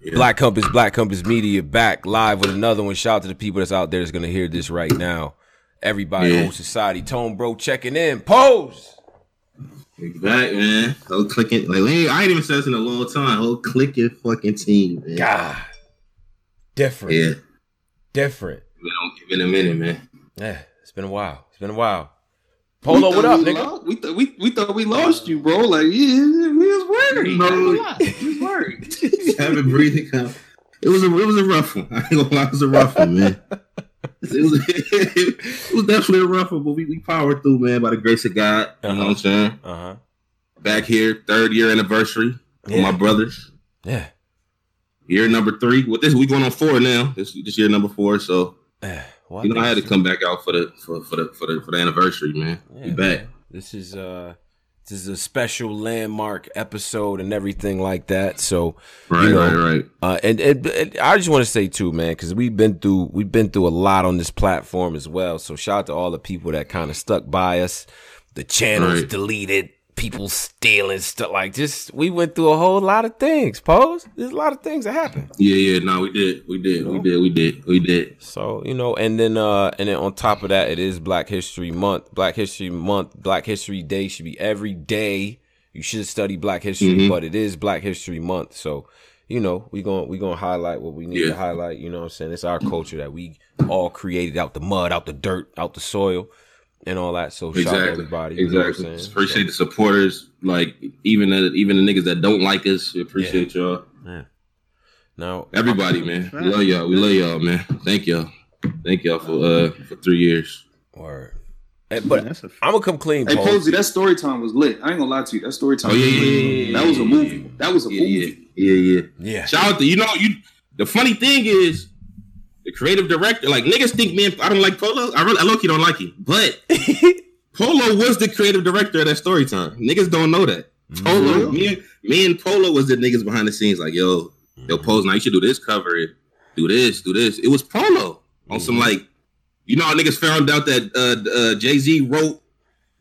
Yeah. Black Compass, Black Compass Media back live with another one. Shout out to the people that's out there that's gonna hear this right now. Everybody, yeah. whole society, Tone Bro checking in. Pose. Back, man. Whole clicking. Like I ain't even said this in a long time. Whole clicking fucking team, man. God. Different. Yeah. Different. It's been a minute, man. Yeah, it's been a while. It's been a while. Polo, what up, nigga? Lost, we, th- we, we thought we lost you, bro. Like, yeah, we was worried. No, we was worried. Having breathing count. It was a it was a rough one. I ain't gonna lie, it was a rough one, man. It was, it was definitely a rough one, but we, we powered through, man, by the grace of God. You uh-huh. know what I'm saying? Uh-huh. Back here, third year anniversary yeah. my brothers. Yeah. Year number three. What this we going on four now. This this year number four. So you know, I had to come back out for the for, for the for the for the anniversary, man. Yeah, Be back. Man. This is uh this is a special landmark episode and everything like that. So, right, you know, right, right. Uh, and, and, and, I just want to say too, man, because we've been through we've been through a lot on this platform as well. So, shout out to all the people that kind of stuck by us. The channels right. deleted, people stealing stuff. Like just we went through a whole lot of things. Pose. There's a lot of things that happened. Yeah, yeah. No, we did. We did. We did. We did. We did. So you know, and then uh, and then on top of that, it is Black History Month. Black History Month. Black History Day should be every day. You should study Black History, mm-hmm. but it is Black History Month. So you know, we going we gonna highlight what we need yeah. to highlight. You know what I'm saying? It's our culture that we all created out the mud, out the dirt, out the soil and all that. So exactly. shout everybody. Exactly. You know appreciate so. the supporters. Like even the, even the niggas that don't like us. We appreciate yeah. y'all. Yeah. Now everybody, man, we love y'all. We love y'all, man. Thank y'all. Thank y'all for uh for three years. Word. Hey, but yeah, I'm gonna come clean. Hey, Posey, that story time was lit. I ain't gonna lie to you. That story time. Oh yeah, yeah, yeah, That was a movie. That was a movie. Yeah, yeah, yeah. Shout out to you know you. The funny thing is the creative director, like niggas think me and I don't like Polo. I really, I low key don't like him, but Polo was the creative director of that story time. Niggas don't know that. Polo, mm-hmm. me, and, me and Polo was the niggas behind the scenes. Like, yo, yo, Pose, now you should do this cover, it, do this, do this. It was Polo on some like, you know, how niggas found out that uh, uh, Jay Z wrote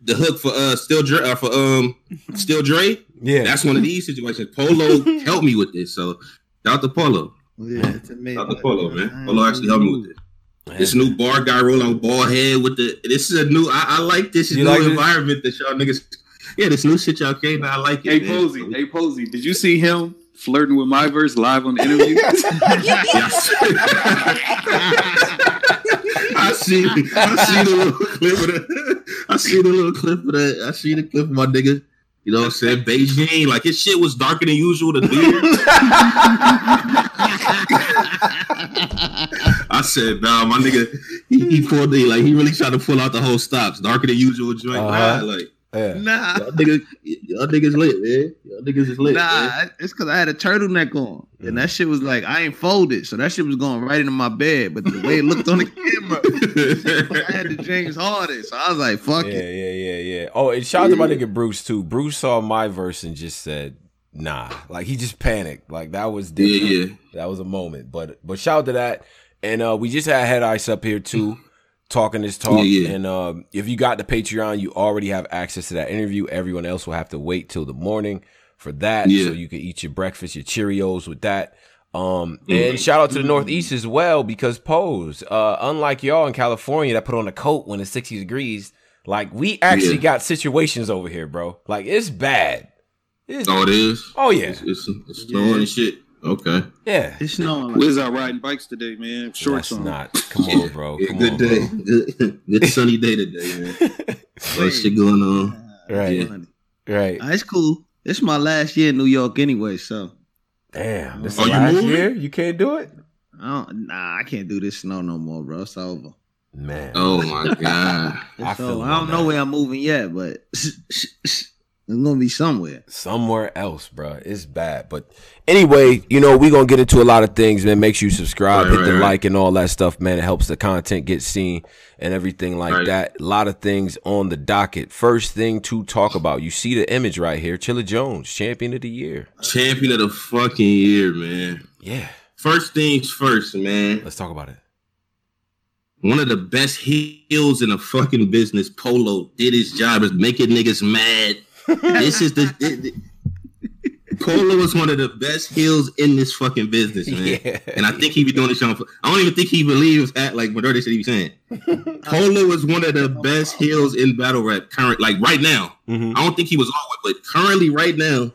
the hook for uh Still Dre uh, for um Still Dre. Yeah, that's one of these situations. Polo helped me with this, so shout out to Polo. Yeah, it's amazing. Not the Polo, man. Polo actually helped me with it. This new bar guy rolling ball head with the. This is a new. I, I like this you new like environment this? that y'all niggas. Yeah, this new shit y'all came. I like it. Hey man. Posey, hey Posey, did you see him flirting with my verse live on the interview? yes. I see. I see the little clip of that. I see the little clip of that. I see the clip of my nigga you know what I'm saying? Beijing, like his shit was darker than usual. The beard. I said, nah, my nigga, he, he pulled the like he really tried to pull out the whole stops, darker than usual joint. Uh-huh. Nah, like yeah. Nah, y'all niggas, y'all niggas lit, man. Y'all niggas is lit. Nah, man. it's because I had a turtleneck on, and mm. that shit was like I ain't folded, so that shit was going right into my bed. But the way it looked on the camera, I had the James Harden, so I was like, "Fuck yeah, it." Yeah, yeah, yeah. Oh, and shout out to my nigga Bruce too. Bruce saw my verse and just said, "Nah," like he just panicked. Like that was different. Yeah, yeah. That was a moment. But but shout out to that. And uh, we just had Head Ice up here too talking this talk. Yeah, yeah. And um, if you got the Patreon, you already have access to that interview. Everyone else will have to wait till the morning for that, yeah. so you can eat your breakfast, your Cheerios with that. Um, mm-hmm. and shout out to the Northeast as well because Pose, uh, unlike y'all in California that put on a coat when it's 60 degrees, like we actually yeah. got situations over here, bro. Like it's bad. It's, oh, it is. Oh yeah, it's, it's, it's snowing yeah. and shit. Okay. Yeah. It's snowing. Where's out riding bikes today, man? Shorts That's on. Not. Come on, bro. Come good on, day. Good, good sunny day today, man. What shit going on. Right. Yeah. Right. Uh, it's cool. It's my last year in New York anyway, so. Damn. This oh, is last moving? year? You can't do it? I don't, nah, I can't do this snow no more, bro. It's over. Man. Oh my god. I, so, I don't know where I'm moving yet, but it's gonna be somewhere. Somewhere else, bro. It's bad. But anyway, you know, we gonna get into a lot of things, man. Make sure you subscribe, right, hit right, the right. like and all that stuff, man. It helps the content get seen and everything like that. A lot of things on the docket. First thing to talk about. You see the image right here. Chilla Jones, champion of the year. Champion of the fucking year, man. Yeah. First things first, man. Let's talk about it. One of the best heels in the fucking business, Polo, did his job is making niggas mad this is the, the, the Polo was one of the best heels in this fucking business, man. Yeah. And I think he be doing this show. I don't even think he believes at like majority said he be saying. Polo was one of the best heels in battle rap current, like right now. Mm-hmm. I don't think he was always, but currently, right now,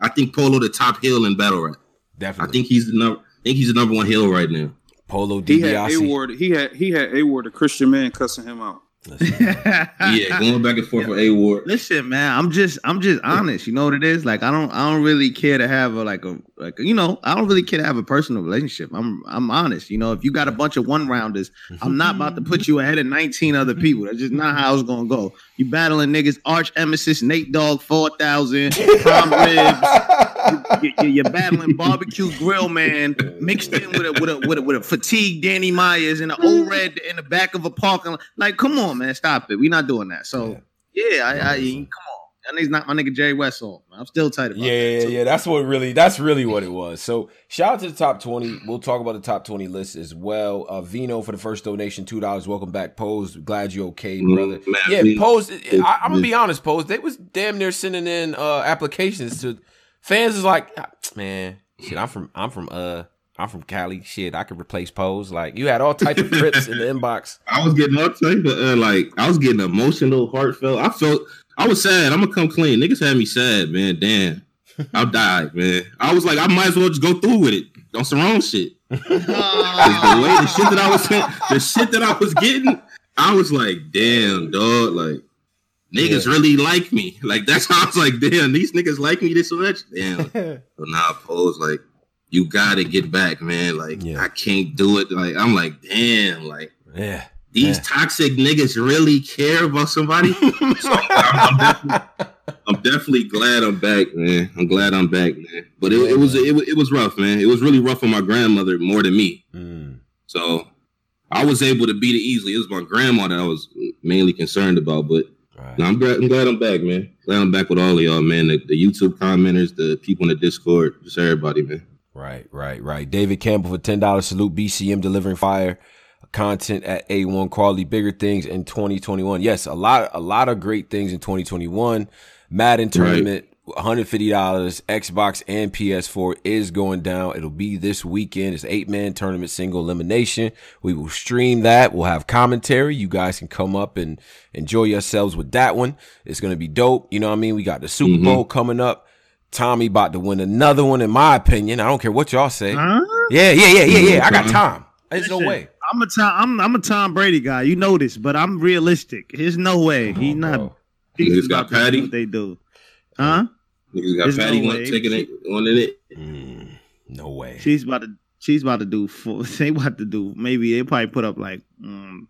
I think Polo the top heel in battle rap. Definitely, I think he's the number. I think he's the number one heel right now. Polo DiBiase. He had A Ward. He had he had A Ward, a Christian man, cussing him out. yeah, going back and forth yeah. for A Ward. Listen, man, I'm just I'm just honest. You know what it is? Like I don't I don't really care to have a like a like you know I don't really care to have a personal relationship. I'm I'm honest. You know, if you got a bunch of one rounders, I'm not about to put you ahead of 19 other people. That's just not how it's gonna go. You battling niggas, arch emesis, Nate Dogg, four thousand, prime ribs. You, you're battling barbecue grill man mixed in with a with a with a, with a fatigue Danny Myers and an old red in the back of a parking lot. Like, come on, man, stop it. We're not doing that. So yeah, I, I come on. That nigga's not my nigga Jerry Westall. I'm still tight about yeah, that. Yeah, yeah, That's what really that's really what it was. So shout out to the top 20. We'll talk about the top 20 list as well. Uh Vino for the first donation, two dollars. Welcome back, Pose. Glad you okay, mm-hmm. brother. Mm, yeah, Pose. I, am gonna be honest, Pose. They was damn near sending in uh applications to fans is like, ah, man, shit, I'm from I'm from uh I'm from Cali. Shit, I could replace Pose. Like you had all types of trips in the inbox. I was getting all type of uh, like I was getting emotional, heartfelt. I felt I was sad. I'm gonna come clean. Niggas had me sad, man. Damn. I died, man. I was like, I might as well just go through with it on some wrong shit. the way the shit that I was the shit that I was getting, I was like, damn, dog, like niggas yeah. really like me. Like that's how I was like, damn, these niggas like me this much. Damn. so now I pose like, you gotta get back, man. Like yeah. I can't do it. Like I'm like, damn, like yeah these yeah. toxic niggas really care about somebody. so I'm, I'm, definitely, I'm, definitely, glad I'm back, man. I'm glad I'm back, man. But it, it was it, it, was rough, man. It was really rough for my grandmother more than me. Mm. So I was able to beat it easily. It was my grandma that I was mainly concerned about. But right. no, I'm glad I'm glad I'm back, man. Glad I'm back with all of y'all, man. The, the YouTube commenters, the people in the Discord, just everybody, man. Right, right, right. David Campbell for ten dollars. Salute BCM delivering fire content at A1 quality bigger things in 2021. Yes, a lot a lot of great things in 2021. Madden tournament right. $150 Xbox and PS4 is going down. It'll be this weekend. It's eight man tournament single elimination. We will stream that. We'll have commentary. You guys can come up and enjoy yourselves with that one. It's going to be dope. You know what I mean? We got the Super mm-hmm. Bowl coming up. Tommy about to win another one, in my opinion. I don't care what y'all say. Huh? Yeah, yeah, yeah, yeah, yeah. I got time. There's no way. I'm a Tom. I'm I'm a Tom Brady guy. You know this, but I'm realistic. There's no way he's not. He's got Patty. What they do, huh? Niggas got There's Patty no taking it, one in it. Mm, no way. She's about to. She's about to do. Four, they about to do. Maybe they probably put up like um,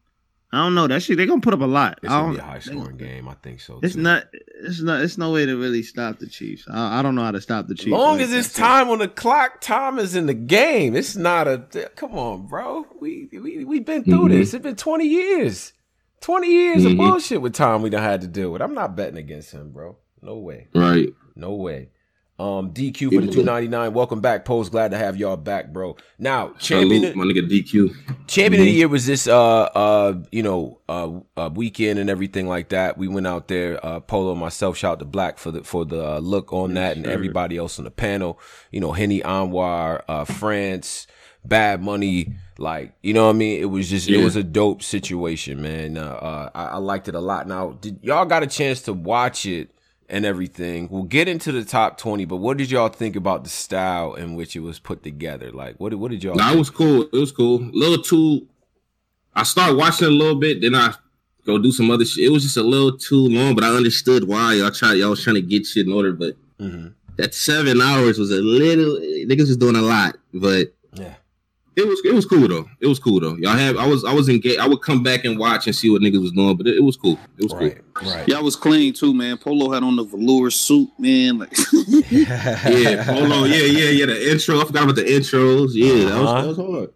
I don't know. That shit they're gonna put up a lot. It's gonna be a high scoring game. I think so. It's too. not. It's not. It's no way to really stop the Chiefs. I, I don't know how to stop the Chiefs. Long as it's time on the clock, time is in the game. It's not a. Come on, bro. We we we been through mm-hmm. this. It's been twenty years. Twenty years mm-hmm. of bullshit with Tom we done had to deal with. I'm not betting against him, bro. No way. Right. No way. Um, DQ for the two ninety nine. Welcome back, Pose. Glad to have y'all back, bro. Now, champion, Salute, my nigga DQ. Champion mm-hmm. of the mm-hmm. year was this, uh, uh, you know, uh, uh, weekend and everything like that. We went out there, uh, Polo, myself, shout to Black for the for the uh, look on that, and everybody else on the panel. You know, Henny Anwar, uh, France, Bad Money. Like, you know what I mean? It was just, yeah. it was a dope situation, man. Uh, uh I, I liked it a lot. Now, did y'all got a chance to watch it? And everything. We'll get into the top twenty, but what did y'all think about the style in which it was put together? Like, what what did y'all? Nah, it was cool. It was cool. A little too. I started watching a little bit, then I go do some other shit. It was just a little too long, but I understood why y'all tried. Y'all was trying to get shit in order, but mm-hmm. that seven hours was a little. Niggas was doing a lot, but. It was it was cool though. It was cool though. Y'all have I was I was engaged. I would come back and watch and see what niggas was doing, but it, it was cool. It was right, cool. Right. Y'all was clean too, man. Polo had on the velour suit, man. Like yeah, Polo. Yeah, yeah, yeah. The intro. I forgot about the intros. Yeah, that was uh-huh. that was hard.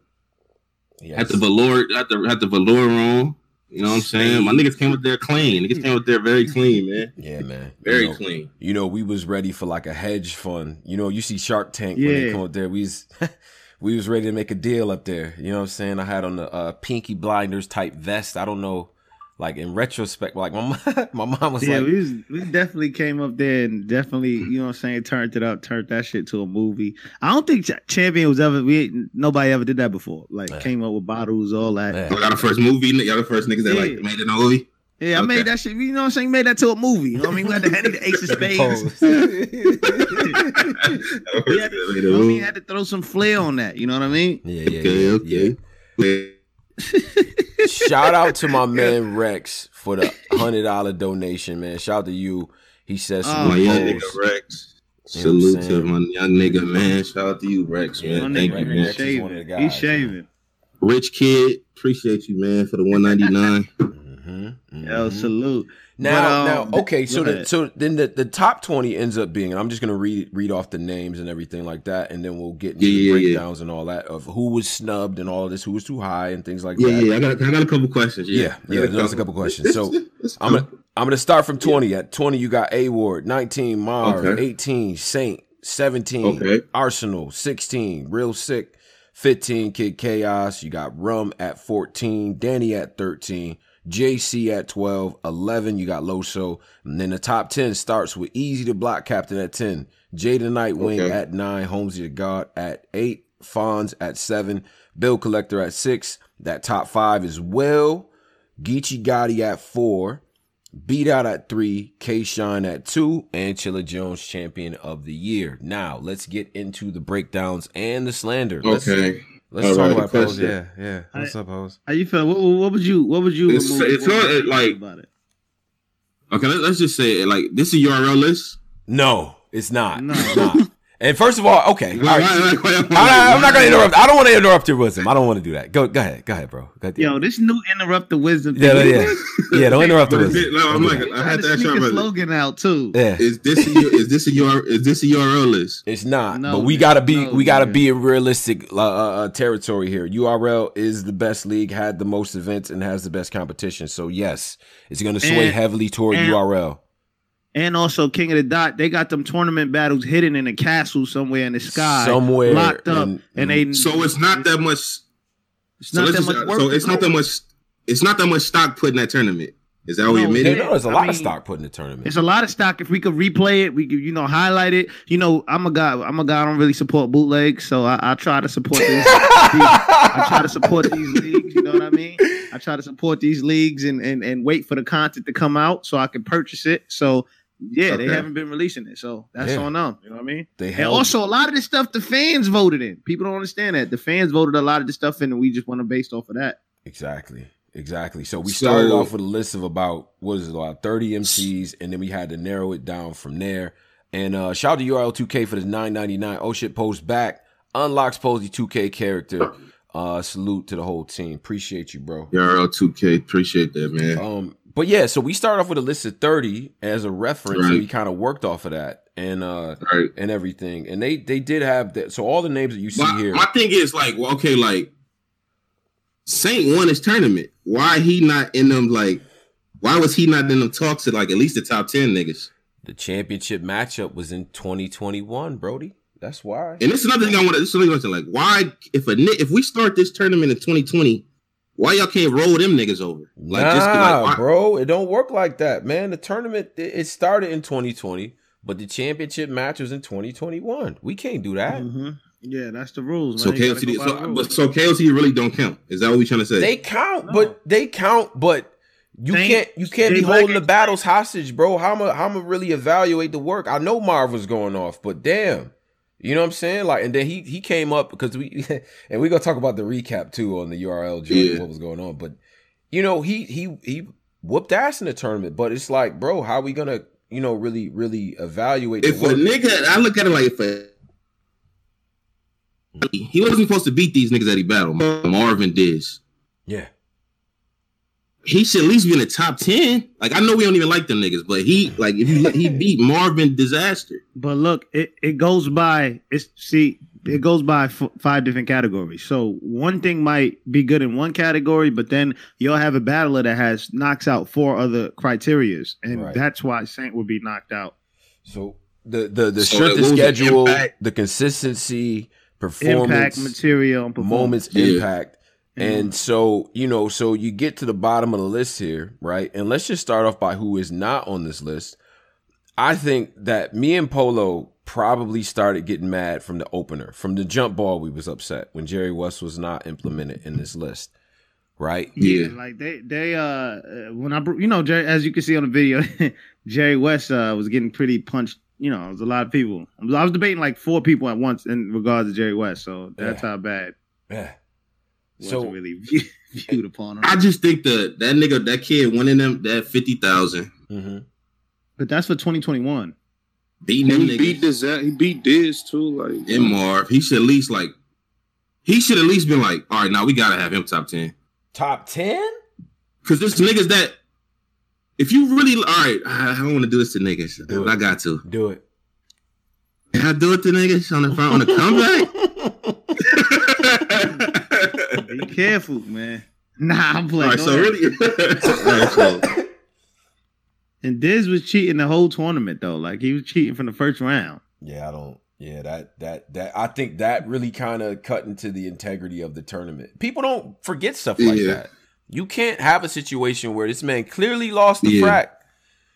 Yes. Had the velour. Had the had the velour on. You know what I'm saying? My niggas came up there clean. Niggas came up there very clean, man. Yeah, man. Very you know, clean. You know, we was ready for like a hedge fund. You know, you see Shark Tank yeah. when they come up there. We was we was ready to make a deal up there. You know what I'm saying? I had on the uh, Peaky Blinders type vest. I don't know. like in retrospect, like my mom, my mom was yeah, like, we, was, we definitely came up there and definitely, you know what I'm saying, turned it up, turned that shit to a movie. I don't think Champion was ever we nobody ever did that before. Like yeah. came up with bottles, all that. Yeah. Y'all the first movie, y'all the first niggas that yeah. like made it in a movie. Yeah, I made that shit. You know what I'm saying? Made that to a movie. You know what I mean? We had to handle the ace of spades. we had to, you know I mean? Had to throw some flair on that. You know what I mean? Yeah, yeah, okay, yeah, okay. Yeah. Shout out to my man Rex for the hundred dollar donation, man. Shout out to you. He says, oh, my young nigga Rex. Salute to my young nigga, man. Shout out to you, Rex, man. Thank you, man. He's shaving. Guys, He's shaving. Man. Rich kid, appreciate you, man, for the 199. Mm-hmm, mm-hmm. Now, but, um, now, okay. So, the, so then the, the top twenty ends up being, and I'm just gonna read read off the names and everything like that, and then we'll get into yeah, the yeah, breakdowns yeah. and all that of who was snubbed and all of this, who was too high and things like that. Yeah, yeah. I got I got a couple questions. Yeah, yeah. yeah a couple questions. So I'm gonna I'm gonna start from twenty. At twenty, you got A Ward, nineteen Mars, okay. eighteen Saint, seventeen okay. Arsenal, sixteen Real Sick, 15 Kid Chaos. You got Rum at 14, Danny at 13, JC at 12, 11, you got Loso. And then the top 10 starts with Easy to Block Captain at 10, Jay the Nightwing okay. at 9, Holmesy the God at 8, Fonz at 7, Bill Collector at 6. That top 5 is Will, Geechee Gotti at 4, Beat Out at 3, K Shine at 2, and Chilla Jones Champion of the Year. Now, let's get into the breakdowns and the slander. Let's, okay. Let's All talk right, about pose. Yeah, yeah. What's up, pose? How you feel? What, what, would you? What would you? It's, it's not like about it. Okay, let, us just say it. Like this is URL list. No, it's not. No. It's not. And first of all, okay, all right. I, am not going to interrupt. I don't want to interrupt your wisdom. I don't want to do that. Go, go ahead, go ahead, bro. Go ahead. Yo, this new interrupt the wisdom. Yeah, yeah, yeah. Don't interrupt the wisdom. No, I'm like, I had to ask you a slogan out too. Yeah. Is this a, is this a URL is this a URL list? It's not. No, but we gotta be no, we gotta man. be in realistic uh, uh, territory here. URL is the best league, had the most events, and has the best competition. So yes, it's going to sway and, heavily toward and, URL and also King of the Dot, they got them tournament battles hidden in a castle somewhere in the sky, somewhere locked up, and, and they. So it's not that much. It's not so that much. Work so it's not that much. It's not that much stock put in that tournament. Is that no, what you mean? No, there's a lot mean, of stock put in the tournament. It's a lot of stock. If we could replay it, we could, you know, highlight it. You know, I'm a guy. I'm a guy. I don't really support bootlegs, so I, I try to support these. I try to support these leagues. You know what I mean? I try to support these leagues and and and wait for the content to come out so I can purchase it. So yeah, okay. they haven't been releasing it, so that's yeah. on them. You know what I mean? They and also a lot of this stuff the fans voted in. People don't understand that the fans voted a lot of this stuff in, and we just want to based off of that. Exactly, exactly. So we started off with a list of about what is it, about thirty MCs, and then we had to narrow it down from there. And uh shout out to URL2K for this nine ninety nine. Oh shit, post back unlocks Posey 2K character. Uh, salute to the whole team. Appreciate you, bro. URL2K, appreciate that, man. Um, but yeah, so we started off with a list of 30 as a reference, right. and we kind of worked off of that and uh right. and everything. And they they did have that. So all the names that you see my, here. My thing is like, well, okay, like Saint won his tournament. Why he not in them? Like, why was he not in them talks to like at least the top ten niggas? The championship matchup was in 2021, Brody. That's why. And this is another thing I want to. This is another thing like, why if a if we start this tournament in 2020 why y'all can't roll them niggas over? Like, nah, just like, bro, it don't work like that, man. The tournament it started in 2020, but the championship match was in 2021. We can't do that. Mm-hmm. Yeah, that's the rules. Man. So KOC, so, but so KOC really don't count. Is that what we trying to say? They count, no. but they count, but you they, can't you can't be holding the battles hostage, bro. How am I, how am I really evaluate the work? I know Marv was going off, but damn. You know what I'm saying? Like, and then he he came up because we and we gonna talk about the recap too on the URL yeah. what was going on. But you know, he he he whooped ass in the tournament. But it's like, bro, how we gonna you know really really evaluate? If a nigga, I look at it like if a he wasn't supposed to beat these niggas that he battled. Marvin did. Yeah he should at least be in the top ten. Like I know we don't even like them niggas, but he like if you he beat Marvin Dizaster. But look, it, it goes by it's see it goes by f- five different categories. So one thing might be good in one category, but then you'll have a battler that has knocks out four other criterias, and right. that's why Saint would be knocked out. So the the the so strength of schedule, the, the consistency, performance, impact, material, moments, yeah. impact And so, you know, so you get to the bottom of the list here, right? And let's just start off by who is not on this list. I think that me and Polo probably started getting mad from the opener. From the jump ball, we was upset when Jerry West was not implemented in this list. Right? Yeah. Like they they uh when I you know, Jerry, as you can see on the video, Jerry West uh was getting pretty punched you know, it was a lot of people. I was debating like four people at once in regards to Jerry West, so that's yeah. how bad. Yeah so really viewed upon him. I just think the that nigga that kid winning them that fifty thousand. Mm-hmm. But that's for twenty twenty one. Beating he niggas. beat this he beat this too like and Marv. He should at least like he should at least been like, all right, now we gotta have him top ten. Top ten? Because this niggas that if you really all right, I don't want to do this to niggas, do but it. I got to do it. Can I do it to niggas on the front on the comeback? Be careful, man. Nah, I'm playing. All right, so really. and Diz was cheating the whole tournament though. Like he was cheating from the first round. Yeah, I don't. Yeah, that that that I think that really kind of cut into the integrity of the tournament. People don't forget stuff like yeah. that. You can't have a situation where this man clearly lost the yeah.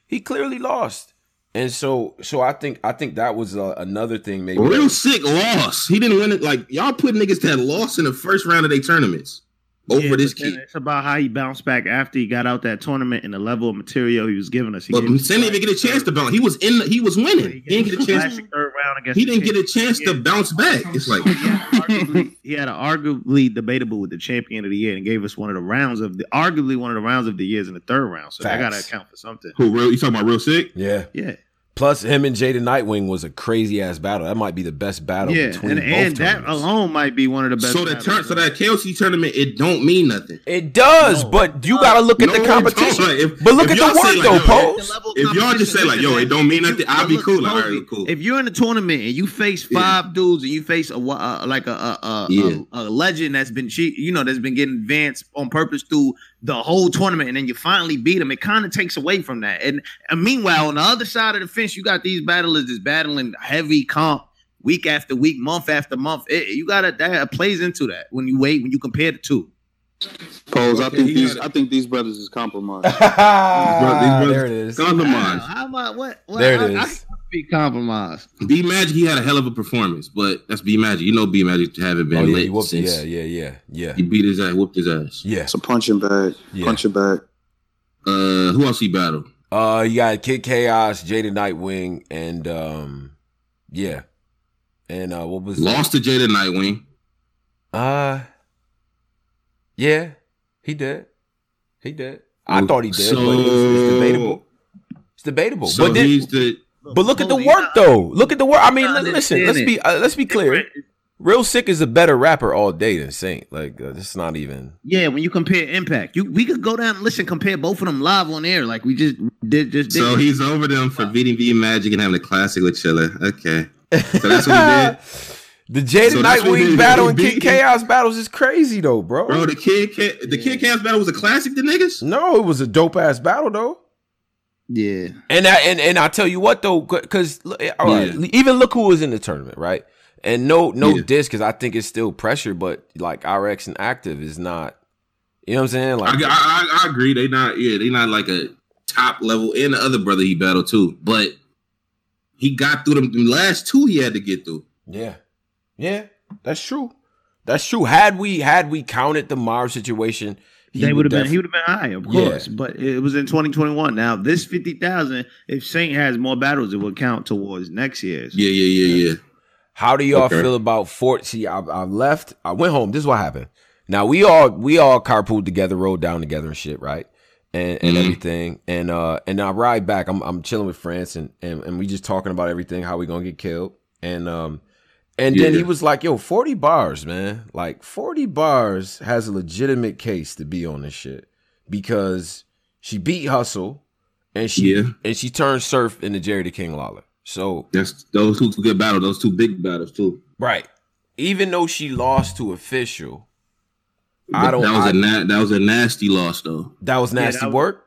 He clearly lost. And so, so I think I think that was uh, another thing. Maybe real sick loss. He didn't win it. Like y'all put niggas that lost in the first round of their tournaments over yeah, this kid. It's about how he bounced back after he got out that tournament and the level of material he was giving us. He but didn't even get a chance to bounce. He was in. The, he was winning. He, he didn't get a chance. Third round he didn't get a chance to bounce back. It's like he had an arguably debatable with the champion of the year and gave us one of the rounds of the arguably one of the rounds of the years in the third round. So Facts. I got to account for something. Who real? You talking about real sick? Yeah, yeah. Plus, him and Jaden Nightwing was a crazy ass battle. That might be the best battle. Yeah, between and, and that alone might be one of the best. So the turn, so that KOC tournament, it don't mean nothing. It does, no. but you got to look at no, the competition. If, but look at the work like, though, Pose. If y'all just say like, "Yo, it don't mean nothing," I'll be cool. Like, all right, cool. If you're in a tournament and you face five yeah. dudes and you face a uh, like a a, a, yeah. a, a legend that's been cheat, you know, that's been getting advanced on purpose through the whole tournament and then you finally beat them, it kind of takes away from that. And, and, meanwhile, on the other side of the fence, you got these battlers that's battling heavy comp week after week, month after month. It, you got to that plays into that when you wait when you compare the two. Pose. I think these. I think these brothers is compromised. these brothers, there it is. Compromised. How about what? what there it I, is. I, be compromised. B Magic, he had a hell of a performance, but that's B Magic. You know, B Magic haven't been oh, yeah, lit since. Yeah, yeah, yeah, yeah. He beat his ass, whooped his ass. Yeah, it's a punching bag. Yeah. Punching bag. Uh, who else he battled? Uh, you got Kid Chaos, Jada Nightwing, and um, yeah, and uh, what was lost that? to Jada Nightwing? Uh, yeah, he did. He did. I thought he did, so, but it's, it's debatable. It's debatable. So but then, he's the but look at the work though. Look at the work. I mean, listen. Let's be uh, let's be clear. Real sick is a better rapper all day than Saint. Like uh, it's not even. Yeah, when you compare impact, you we could go down and listen, compare both of them live on air, like we just did. Just did. so he's over them for beating B Magic and having a classic with Chilla. Okay, so that's what he did. The Jada so Nightwing battle and Kid Chaos battles is crazy though, bro. Bro, the Kid the Kid Chaos battle was a classic to niggas. No, it was a dope ass battle though. Yeah, and I, and and I tell you what though, because all right, yeah. even look who was in the tournament, right? And no no yeah. diss because I think it's still pressure, but like RX and Active is not. You know what I'm saying? Like I, I, I agree, they not yeah they not like a top level. And the other brother he battled too, but he got through them the last two he had to get through. Yeah, yeah, that's true. That's true. Had we had we counted the Mars situation they would have been. He would have been high, of course. Yeah. But it was in 2021. Now this fifty thousand, if Saint has more battles, it will count towards next year's. Yeah, yeah, yeah, yeah. How do y'all okay. feel about Fort? See, I, I left. I went home. This is what happened. Now we all we all carpooled together, rode down together and shit, right? And and mm-hmm. everything. And uh and I ride back. I'm I'm chilling with France and, and and we just talking about everything, how we gonna get killed. And um and yeah. then he was like, yo, 40 Barrs, man. Like 40 Barrs has a legitimate case to be on this shit. Because she beat Hustle and she yeah. and she turned Surf into Jerry the King Lawler. So that's those two good battles, those two big battles too. Right. Even though she lost to official, I don't that was I, a na- that was a nasty loss though. That was nasty yeah, that was, work?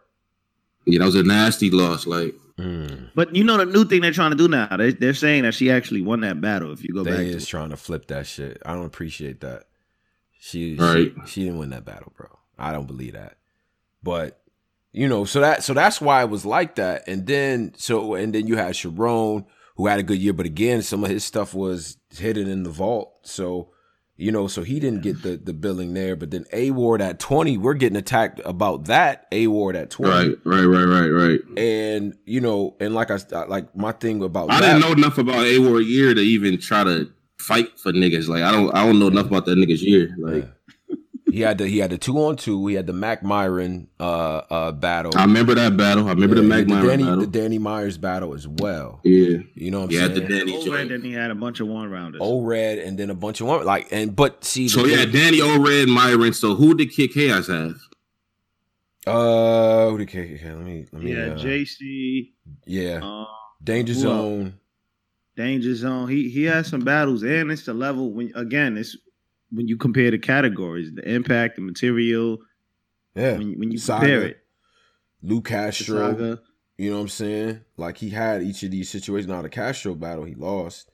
Yeah, that was a nasty loss. Like Mm. But you know the new thing they're trying to do now. They, they're saying that she actually won that battle. If you go they back, is trying to flip that shit. I don't appreciate that. She, right. she she didn't win that battle, bro. I don't believe that. But you know, so that so that's why it was like that. And then so and then you had Sharon who had a good year, but again, some of his stuff was hidden in the vault. So you know, so he didn't get the the billing there. But then A Ward at twenty, we're getting attacked about that. A Ward at twenty, right, right, right, right, right. And you know, and like I like my thing about I didn't know enough about A Ward year to even try to fight for niggas. Like I don't I don't know enough about that niggas year. Like. Yeah. He had the he had the two on two. He had the Mac Myron uh uh battle. I remember that battle. I remember yeah, the Mac Myron Danny, battle. The Danny Myers battle as well. Yeah, you know what I'm yeah, saying. Yeah, the Danny Red, then he had a bunch of one rounders. O Red, and then a bunch of one like and but see. So yeah, Danny O Red Myron. So who did Kid Chaos have? Uh, who did Kid? Okay, let me let me. Yeah, uh, JC. Yeah, uh, Danger Zone. Danger Zone. He he has some battles, and it's the level when again it's when you compare the categories, the impact, the material. Yeah. When, when you Saga, compare it. Lou Castro. You know what I'm saying? Like he had each of these situations. Now the Castro battle, he lost.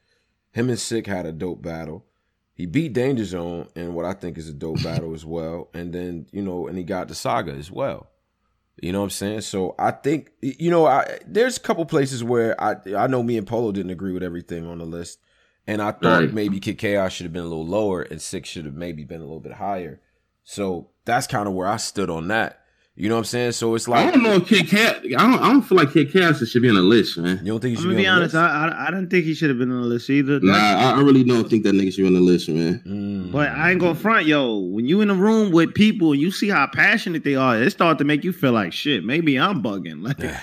Him and Sick had a dope battle. He beat Danger Zone in what I think is a dope battle as well. And then, you know, and he got the saga as well. You know what I'm saying? So I think you know, I there's a couple places where I I know me and Polo didn't agree with everything on the list. And I thought right. maybe Kid Chaos should have been a little lower and Six should have maybe been a little bit higher. So that's kind of where I stood on that. You know what I'm saying? So it's like I don't know if Kid Cat. I don't. I don't feel like Kid Chaos should be on the list, man. You don't think he should I'm be, be honest? I, I, I didn't think he should have been on the list either. Nah, I, I, really don't think that nigga should be on the list, man. Mm. But I ain't gonna front, yo. When you in a room with people and you see how passionate they are, it start to make you feel like shit. Maybe I'm bugging.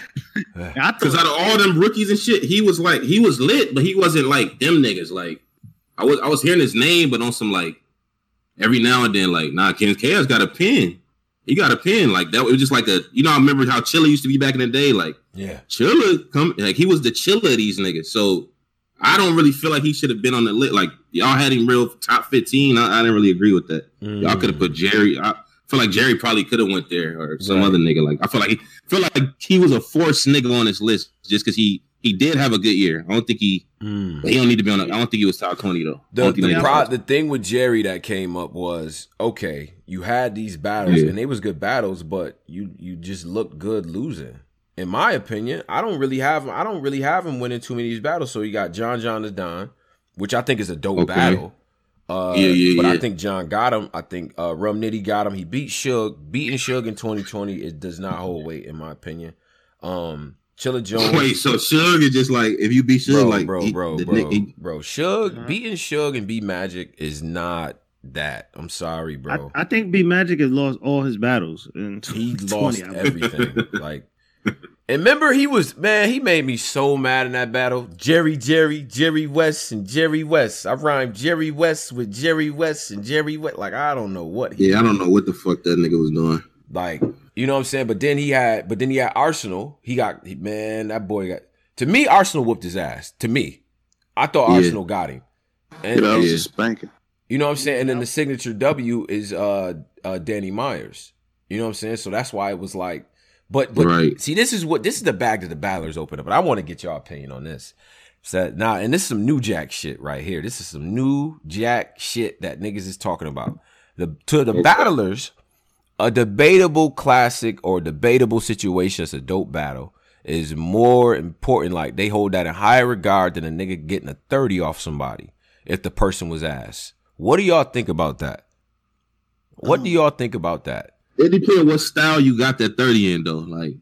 Like, because out of all them rookies and shit, he was like he was lit, but he wasn't like them niggas. Like I was I was hearing his name, but on some like every now and then, like nah, Kid Chaos got a pin. He got a pin like that. It was just like a you know I remember how Chilla used to be back in the day. Like yeah, Chilla come like he was the Chilla of these niggas. So I don't really feel like he should have been on the list. Like y'all had him real top fifteen. I, I didn't really agree with that. Mm. Y'all could have put Jerry. I feel like Jerry probably could have went there or some right. other nigga. Like I feel like he feel like he was a forced nigga on this list just because he he did have a good year. I don't think he mm. he don't need to be on. A, I don't think he was top twenty though. The the, pro, the thing with Jerry that came up was okay. You had these battles yeah. and they was good battles, but you you just looked good losing. In my opinion, I don't really have I don't really have him winning too many of these battles. So you got John John the Don, which I think is a dope okay. battle. Uh, yeah, yeah, but yeah. I think John got him. I think uh, Rum Nitty got him. He beat Suge. Beating Suge in 2020 it does not hold weight in my opinion. Um, Chilla Jones. Wait, so Suge is just like if you beat Suge, bro, like bro, he, bro, bro, Nick, he, bro. Suge uh-huh. beating Suge and B Magic is not that. I'm sorry, bro. I, I think B Magic has lost all his battles, and he lost everything. like, and remember, he was man. He made me so mad in that battle. Jerry, Jerry, Jerry West, and Jerry West. I rhymed Jerry West with Jerry West and Jerry West. Like I don't know what. yeah, I don't know what the fuck that nigga was doing. Like you know what I'm saying? But then he had, but then he had Arsenal. He got man, that boy got. To me, Arsenal whooped his ass. To me, I thought yeah. Arsenal got him. And, yeah, that was spanking. You know what I'm saying? And then the signature W is uh, uh Danny Myers. You know what I'm saying? So that's why it was like, but but right. see, this is what this is the bag that the battlers open up. But I want to get your opinion on this. So now, and this is some new jack shit right here. This is some new jack shit that niggas is talking about. The to the okay. battlers, a debatable classic or debatable situation that's a dope battle is more important. Like they hold that in higher regard than a nigga getting a 30 off somebody if the person was asked. What do y'all think about that? What do y'all think about that? It depends what style you got that 30 in though. Like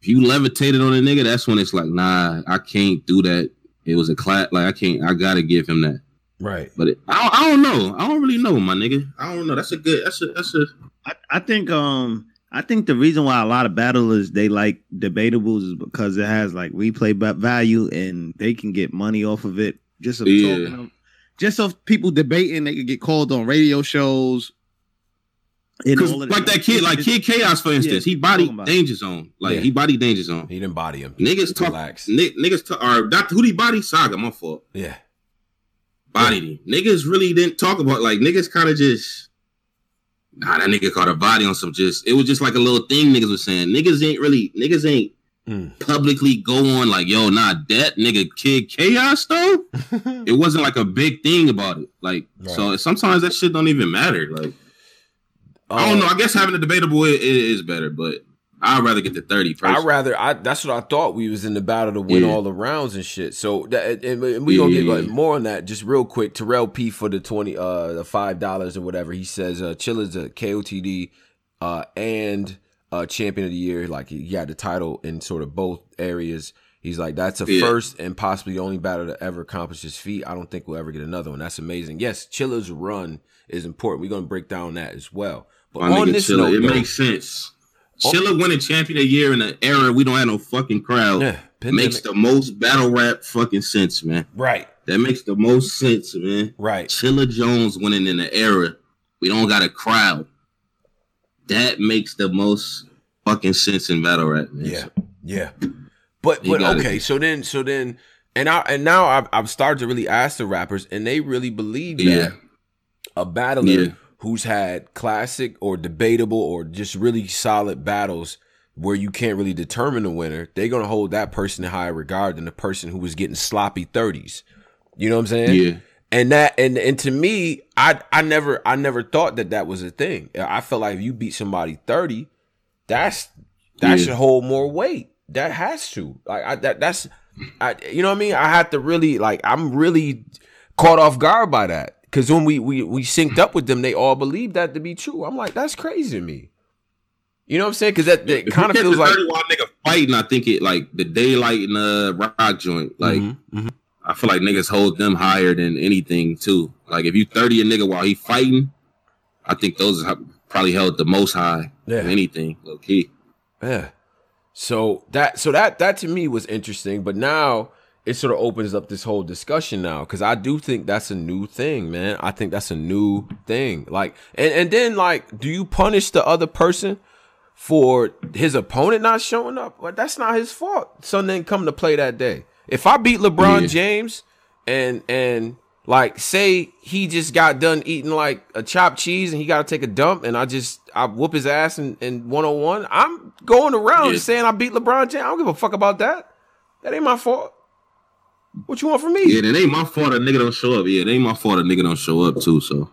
if you levitated on a nigga, that's when it's like, nah, I can't do that. It was a clap. like I can't I gotta give him that. Right. But it, I, I don't know. I don't really know, my nigga. I don't know. That's a good that's a that's a I, I think um I think the reason why a lot of battlers they like debatables is because it has like replay value and they can get money off of it. Just of yeah. talking, just of people debating, they could get called on radio shows. Because like that kid, like Kid Chaos, for instance, yeah, he body Danger Zone. Like yeah. he body Danger Zone. He didn't body him. Niggas talk. N- niggas talk. Or not, who did he body? Saga. My fault. Yeah. Bodied him. Niggas really didn't talk about like niggas kind of just Nah, that nigga caught a body on some just. It was just like a little thing niggas was saying. Niggas ain't really. Niggas ain't. mm. publicly go on like, yo, not that nigga kid chaos though. it wasn't like a big thing about it. Like, right. so sometimes that shit don't even matter. Like, I don't uh, know. I guess having a debatable is, is better, but I'd rather get the 30 I'd rather I that's what I thought we was in the battle to win yeah. all the rounds and shit. So that and, and we yeah, gonna get like, more on that just real quick. Terrell P for the 20 uh the five dollars or whatever. He says uh Chilla's a KOTD uh and uh champion of the year. Like he had the title in sort of both areas. He's like, that's a yeah. first and possibly the only battle to ever accomplish this feat. I don't think we'll ever get another one. That's amazing. Yes, Chilla's run is important. We're gonna break down that as well. But My on this Chilla, note, it though, makes sense Oh. Chilla winning champion of the year in an era we don't have no fucking crowd yeah, makes the most battle rap fucking sense, man. Right. That makes the most sense, man. Right. Chilla Jones winning in an era we don't got a crowd. That makes the most fucking sense in battle rap, man. Yeah. Yeah. But but okay, so then so then and I and now I've I've started to really ask the rappers and they really believe that yeah. a battler yeah who's had classic or debatable or just really solid battles where you can't really determine the winner, they're gonna hold that person in higher regard than the person who was getting sloppy thirties. You know what I'm saying? Yeah. And that and and to me, I I never I never thought that that was a thing. I felt like if you beat somebody thirty, that's that yeah. should hold more weight. That has to like I that that's I you know what I mean. I have to really like I'm really caught off guard by that. Because when we, we we synced up with them, they all believed that to be true. I'm like, that's crazy to me. You know what I'm saying? Because that, that kind of feels like nigga fighting. I think it like the daylight and the rock joint. Like mm-hmm, mm-hmm. I feel like niggas hold them higher than anything too. Like if you 30 a nigga while he fighting, I think those probably held the most high yeah. than anything. Low key. Yeah. So that so that that to me was interesting. But now it sort of opens up this whole discussion now because I do think that's a new thing, man. I think that's a new thing. Like, and and then like, do you punish the other person for his opponent not showing up? Well, that's not his fault. Son didn't come to play that day. If I beat LeBron yeah. James and and like say he just got done eating like a chopped cheese and he got to take a dump and I just I whoop his ass in, in 101, I'm going around yeah. saying I beat LeBron James. I don't give a fuck about that. That ain't my fault. What you want from me? Yeah, it ain't my fault a nigga don't show up. Yeah, it ain't my fault a nigga don't show up too. So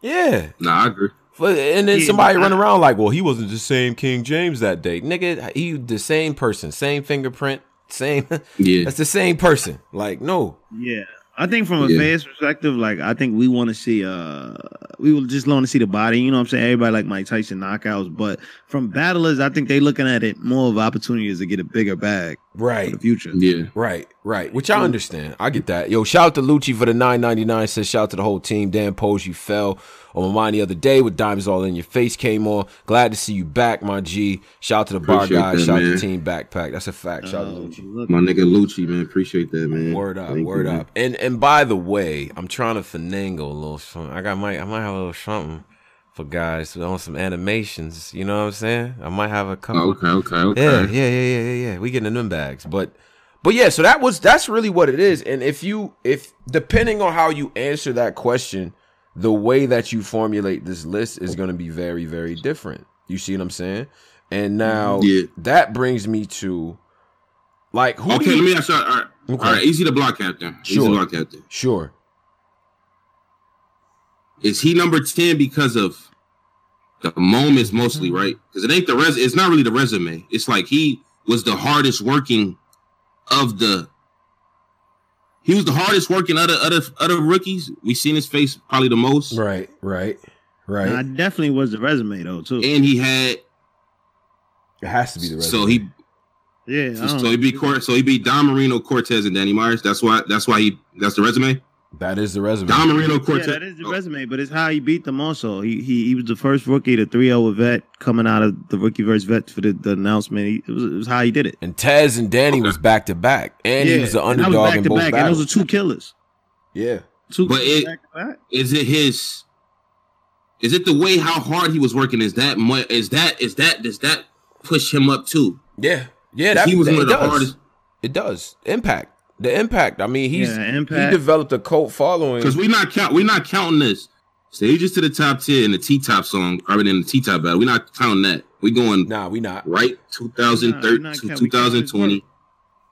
yeah, nah, I agree. And then yeah, somebody run around like, well, he wasn't the same King James that day, nigga. He the same person, same fingerprint, same. Yeah, that's the same person. Like, no. Yeah, I think from a yeah. fans perspective, like I think we want to see uh we will just want to see the body, you know what I'm saying? Everybody like Mike Tyson knockouts, but from battlers, I think they looking at it more of opportunities to get a bigger bag. Right. For the future. Yeah. Right, right. Which I understand. I get that. Yo, shout out to Lucci for the 999. Says shout out to the whole team. Dan Pose, you fell on my mind the other day with diamonds all in your face came on. Glad to see you back, my G. Shout out to the Appreciate bar guys. Shout out to the Team Backpack. That's a fact. Shout out to uh, Lucci. My nigga Lucci, man. Appreciate that, man. Word up, Thank word you, up. And and by the way, I'm trying to finagle a little something. I got my I might have a little something for guys on some animations. You know what I'm saying? I might have a couple. Oh, okay, okay, okay. Yeah, yeah, yeah, yeah, yeah. We getting them bags, but. But yeah, so that was that's really what it is. And if you if depending on how you answer that question, the way that you formulate this list is going to be very, very different. You see what I'm saying? And now yeah. that brings me to like who? Okay, you... let me ask you. All right, okay. all right, easy to block captain. Sure. Easy to block captain. Sure. Is he number ten because of the moments mostly, mm-hmm. right? Because it ain't the res. It's not really the resume. It's like he was the hardest working of the he was the hardest working other other other rookies. We seen his face probably the most. Right, right, right. I definitely was the resume though too. And he had. It has to be the resume. So he. Yeah. So, so he beat So he beat Don Marino, Cortez, and Danny Myers. That's why. That's why he. That's the resume. That is the resume. Don Marino Cortez. Yeah, that is the resume, but it's how he beat them also. He he, he was the first rookie to 3-0 vet coming out of the rookie versus vet for the, the announcement. He, it, was, it was how he did it. And Tez and Danny okay. was back to back. And yeah, he was the underdog was in both back, battles. And those are two killers. Yeah. Two but it, is it his is it the way how hard he was working? Is that is that is that does that push him up too? Yeah. Yeah, that, he was one of the does. hardest. It does. Impact. The impact. I mean, he's yeah, he developed a cult following because we not count. we not counting this. Stages to the top ten in the T top song are in the T top battle. We're not counting that. We going nah, we not right. 2013 to 2020.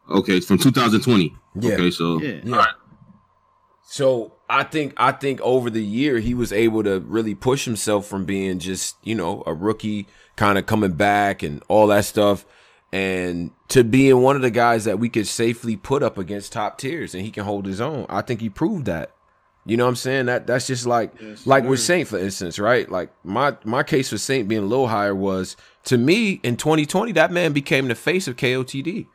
Okay, from 2020. Yeah. Okay, so yeah. all right. So I think I think over the year he was able to really push himself from being just you know a rookie, kind of coming back and all that stuff, and to being one of the guys that we could safely put up against top tiers, and he can hold his own. I think he proved that. You know what I'm saying? That that's just like yes, like with Saint, for instance, right? Like my my case for Saint being a little higher was to me in 2020, that man became the face of KOTD.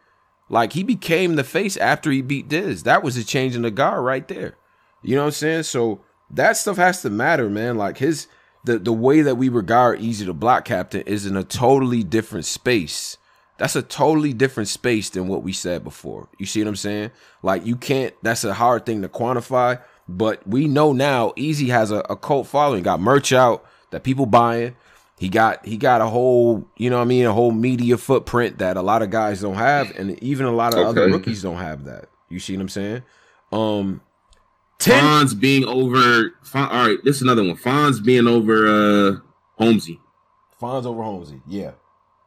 Like he became the face after he beat Diz. That was a change in the guard right there. You know what I'm saying? So that stuff has to matter, man. Like his the the way that we regard Easy the Block Captain is in a totally different space. That's a totally different space than what we said before. You see what I'm saying? Like you can't. That's a hard thing to quantify. But we know now Easy has a, a cult following. Got merch out that people buying. He got he got a whole, you know what I mean, a whole media footprint that a lot of guys don't have, and even a lot of okay. other rookies don't have that. You see what I'm saying? Um 10. Fonz being over all right, this is another one. Fonz being over uh Holmesy. Fonz over Holmesy, yeah.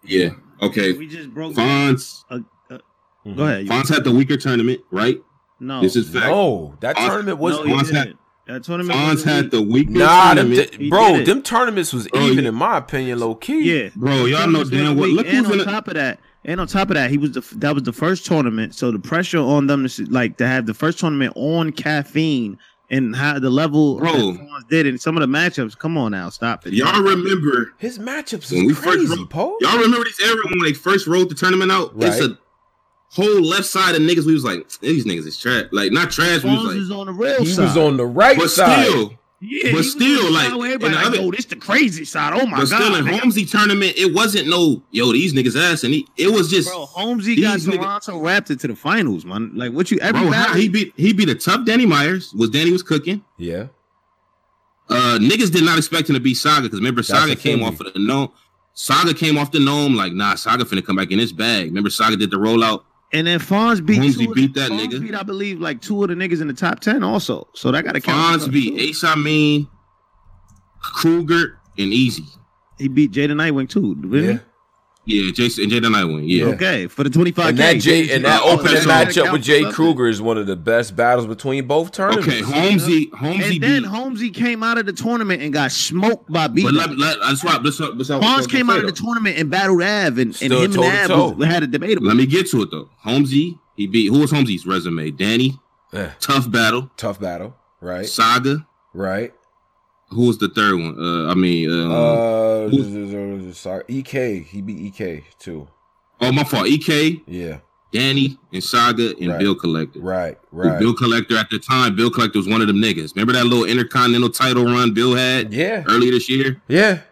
Yeah. Okay. We just broke Fonz. Uh, uh, mm-hmm. Go ahead. Fonz had the weaker tournament, right? No, this is fact. No, that Fonz, tournament was. No, Fonz had, that tournament Fonz had the weakest nah, tournament. Them, bro, them tournaments was bro, even yeah. in my opinion, low key. Yeah, bro, y'all know damn well. Look and on the, top of that, and on top of that, he was the that was the first tournament. So the pressure on them to like to have the first tournament on caffeine and how the level bro did and some of the matchups. Come on now, stop it. Y'all remember his matchups when we crazy, first wrote, Y'all remember these era when they first rolled the tournament out? Right. It's a whole left side of niggas, we was like, these niggas is trash. Like not trash. We was like, was on the real he side. was on the right but side. Still, yeah, but still, like, everybody like, other, oh, this the crazy side. Oh my but god! Still, in Holmesy tournament, it wasn't no yo these niggas ass, and he, it was just bro. Holmesy got Toronto niggas, Raptor to the finals, man. Like what you everybody bro, he beat he beat a tough Danny Myers. Was Danny was cooking? Yeah. Uh, niggas did not expect him to beat Saga because remember Saga came off of the gnome. Saga came off the gnome like nah, Saga finna come back in his bag. Remember Saga did the rollout and then Fonz beat Fonzie beat that Fonz nigga. Beat, I believe like two of the niggas in the top ten also. So that got to count. Fonz beat Ace Amin, Kruger, and Easy. He beat Jaden Nightwing too, didn't yeah. he? Yeah, Jason and Jaden Nightwing. Yeah. Okay, for the twenty five. And that Jay and that opening matchup with Jay Kruger is one of the best battles between both tournaments. Okay, Holmesy, Holmesy, and then beat. Holmesy came out of the tournament and got smoked by B. But let, let, that's why. Let's, let's, Fonz came out of the tournament and battled Av, and, and him and Av was, had a debate. Let me get to it though. Holmesy, he beat who was Holmesy's resume? Danny. Eh. Tough battle. Tough battle. Right. Saga. Right. Who was the third one? Uh, I mean, um, uh, Ek. He beat Ek too. Oh, my fault. Ek. Yeah. Danny and Saga and right. Bill Collector. Right, right. Bill Collector at the time, Bill Collector was one of them niggas. Remember that little intercontinental title run Bill had? Yeah. Earlier this year? Yeah.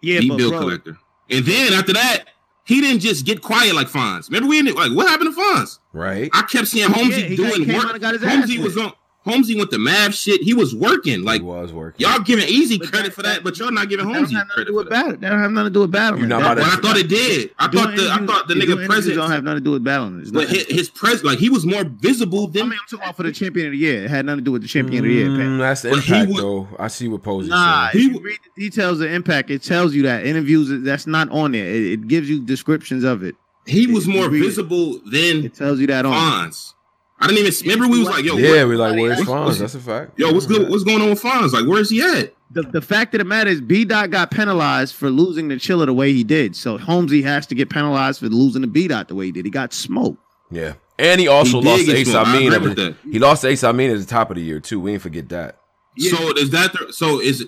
Yeah. He Bill bro. Collector. And then after that, he didn't just get quiet like Fonz. Remember we didn't like what happened to Fonz? Right. I kept seeing Holmesy yeah, doing work. Holmesy was on Holmesy went the math shit. He was working. Like he was working. Y'all giving easy but credit that, for that, but y'all not giving Holmesy credit do for that. That don't have nothing to do with battling. You know that, I thought it did. I thought the I thought the nigga presence don't have nothing to do with battling. But his, his presence, like he was more visible than. I mean, I'm talking about for the champion of the year. It had nothing to do with the champion mm, of the year. Mm, that's the impact, was, though. I see what Posey nah, said. He, if you read the details of impact, it tells you that interviews that's not on there. It, it gives you descriptions of it. He was more visible than it tells you that on. Fonz. I didn't even remember we was like, yo, yeah, we like, where's Fonz? That's a fact. Yo, what's good? What's going on with Fonz? Like, where's he at? The, the fact of the matter is, B Dot got penalized for losing the Chilla the way he did. So Holmesy has to get penalized for losing the B Dot the way he did. He got smoked. Yeah, and he also he lost Ace Amin. At he lost Ace Amin at the top of the year too. We ain't forget that. Yeah. So is that the, so? Is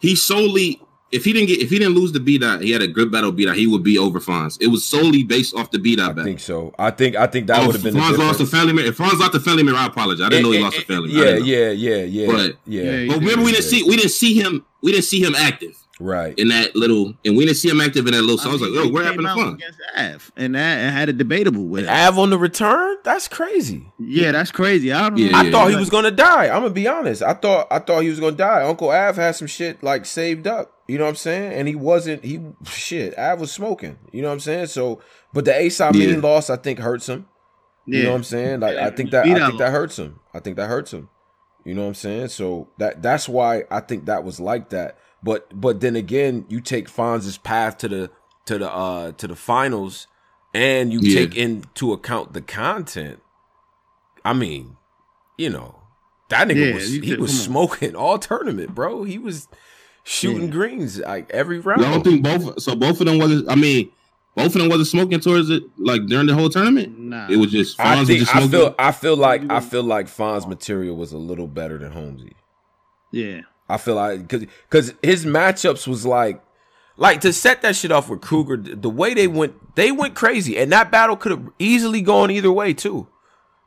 he solely if he didn't get if he didn't lose the B dot, he had a good battle B dot, he would be over Fonz. It was solely based off the B dot. I think so. I think I think that oh, would have been. Fonz lost a family member. If Fonz lost a family member, I apologize. I didn't know he lost a family. Yeah, yeah, yeah, yeah. But yeah, yeah but remember we didn't see we didn't see him we didn't see him active. Right. In that little, and we didn't see him active in that little. So I, I was like, "Yo, where happened to Fun?" Against Av, and that had a debatable with Av on the return. That's crazy. Yeah, that's crazy. I don't. Yeah, I yeah, thought yeah. he was gonna die. I'm gonna be honest. I thought I thought he was gonna die. Uncle Av had some shit like saved up. You know what I'm saying? And he wasn't. He shit. Av was smoking. You know what I'm saying? So, but the Ace Amin loss, I think hurts him. You know what I'm saying? Like I think that I think that hurts him. I think that hurts him. You know what I'm saying? So that that's why I think that was like that. But but then again, you take Fonz's path to the to the uh to the finals and you yeah. take into account the content. I mean, you know, that nigga yeah, was he was smoking all tournament, bro. He was shooting yeah. greens like every round. I don't think both so both of them was I mean both of them wasn't smoking towards it like during the whole tournament. Nah, it was just Fonz I, think, just I feel I feel like I feel like Fonz material was a little better than Holmesy. Yeah, I feel like because because his matchups was like like to set that shit off with Kruger. The way they went, they went crazy, and that battle could have easily gone either way too.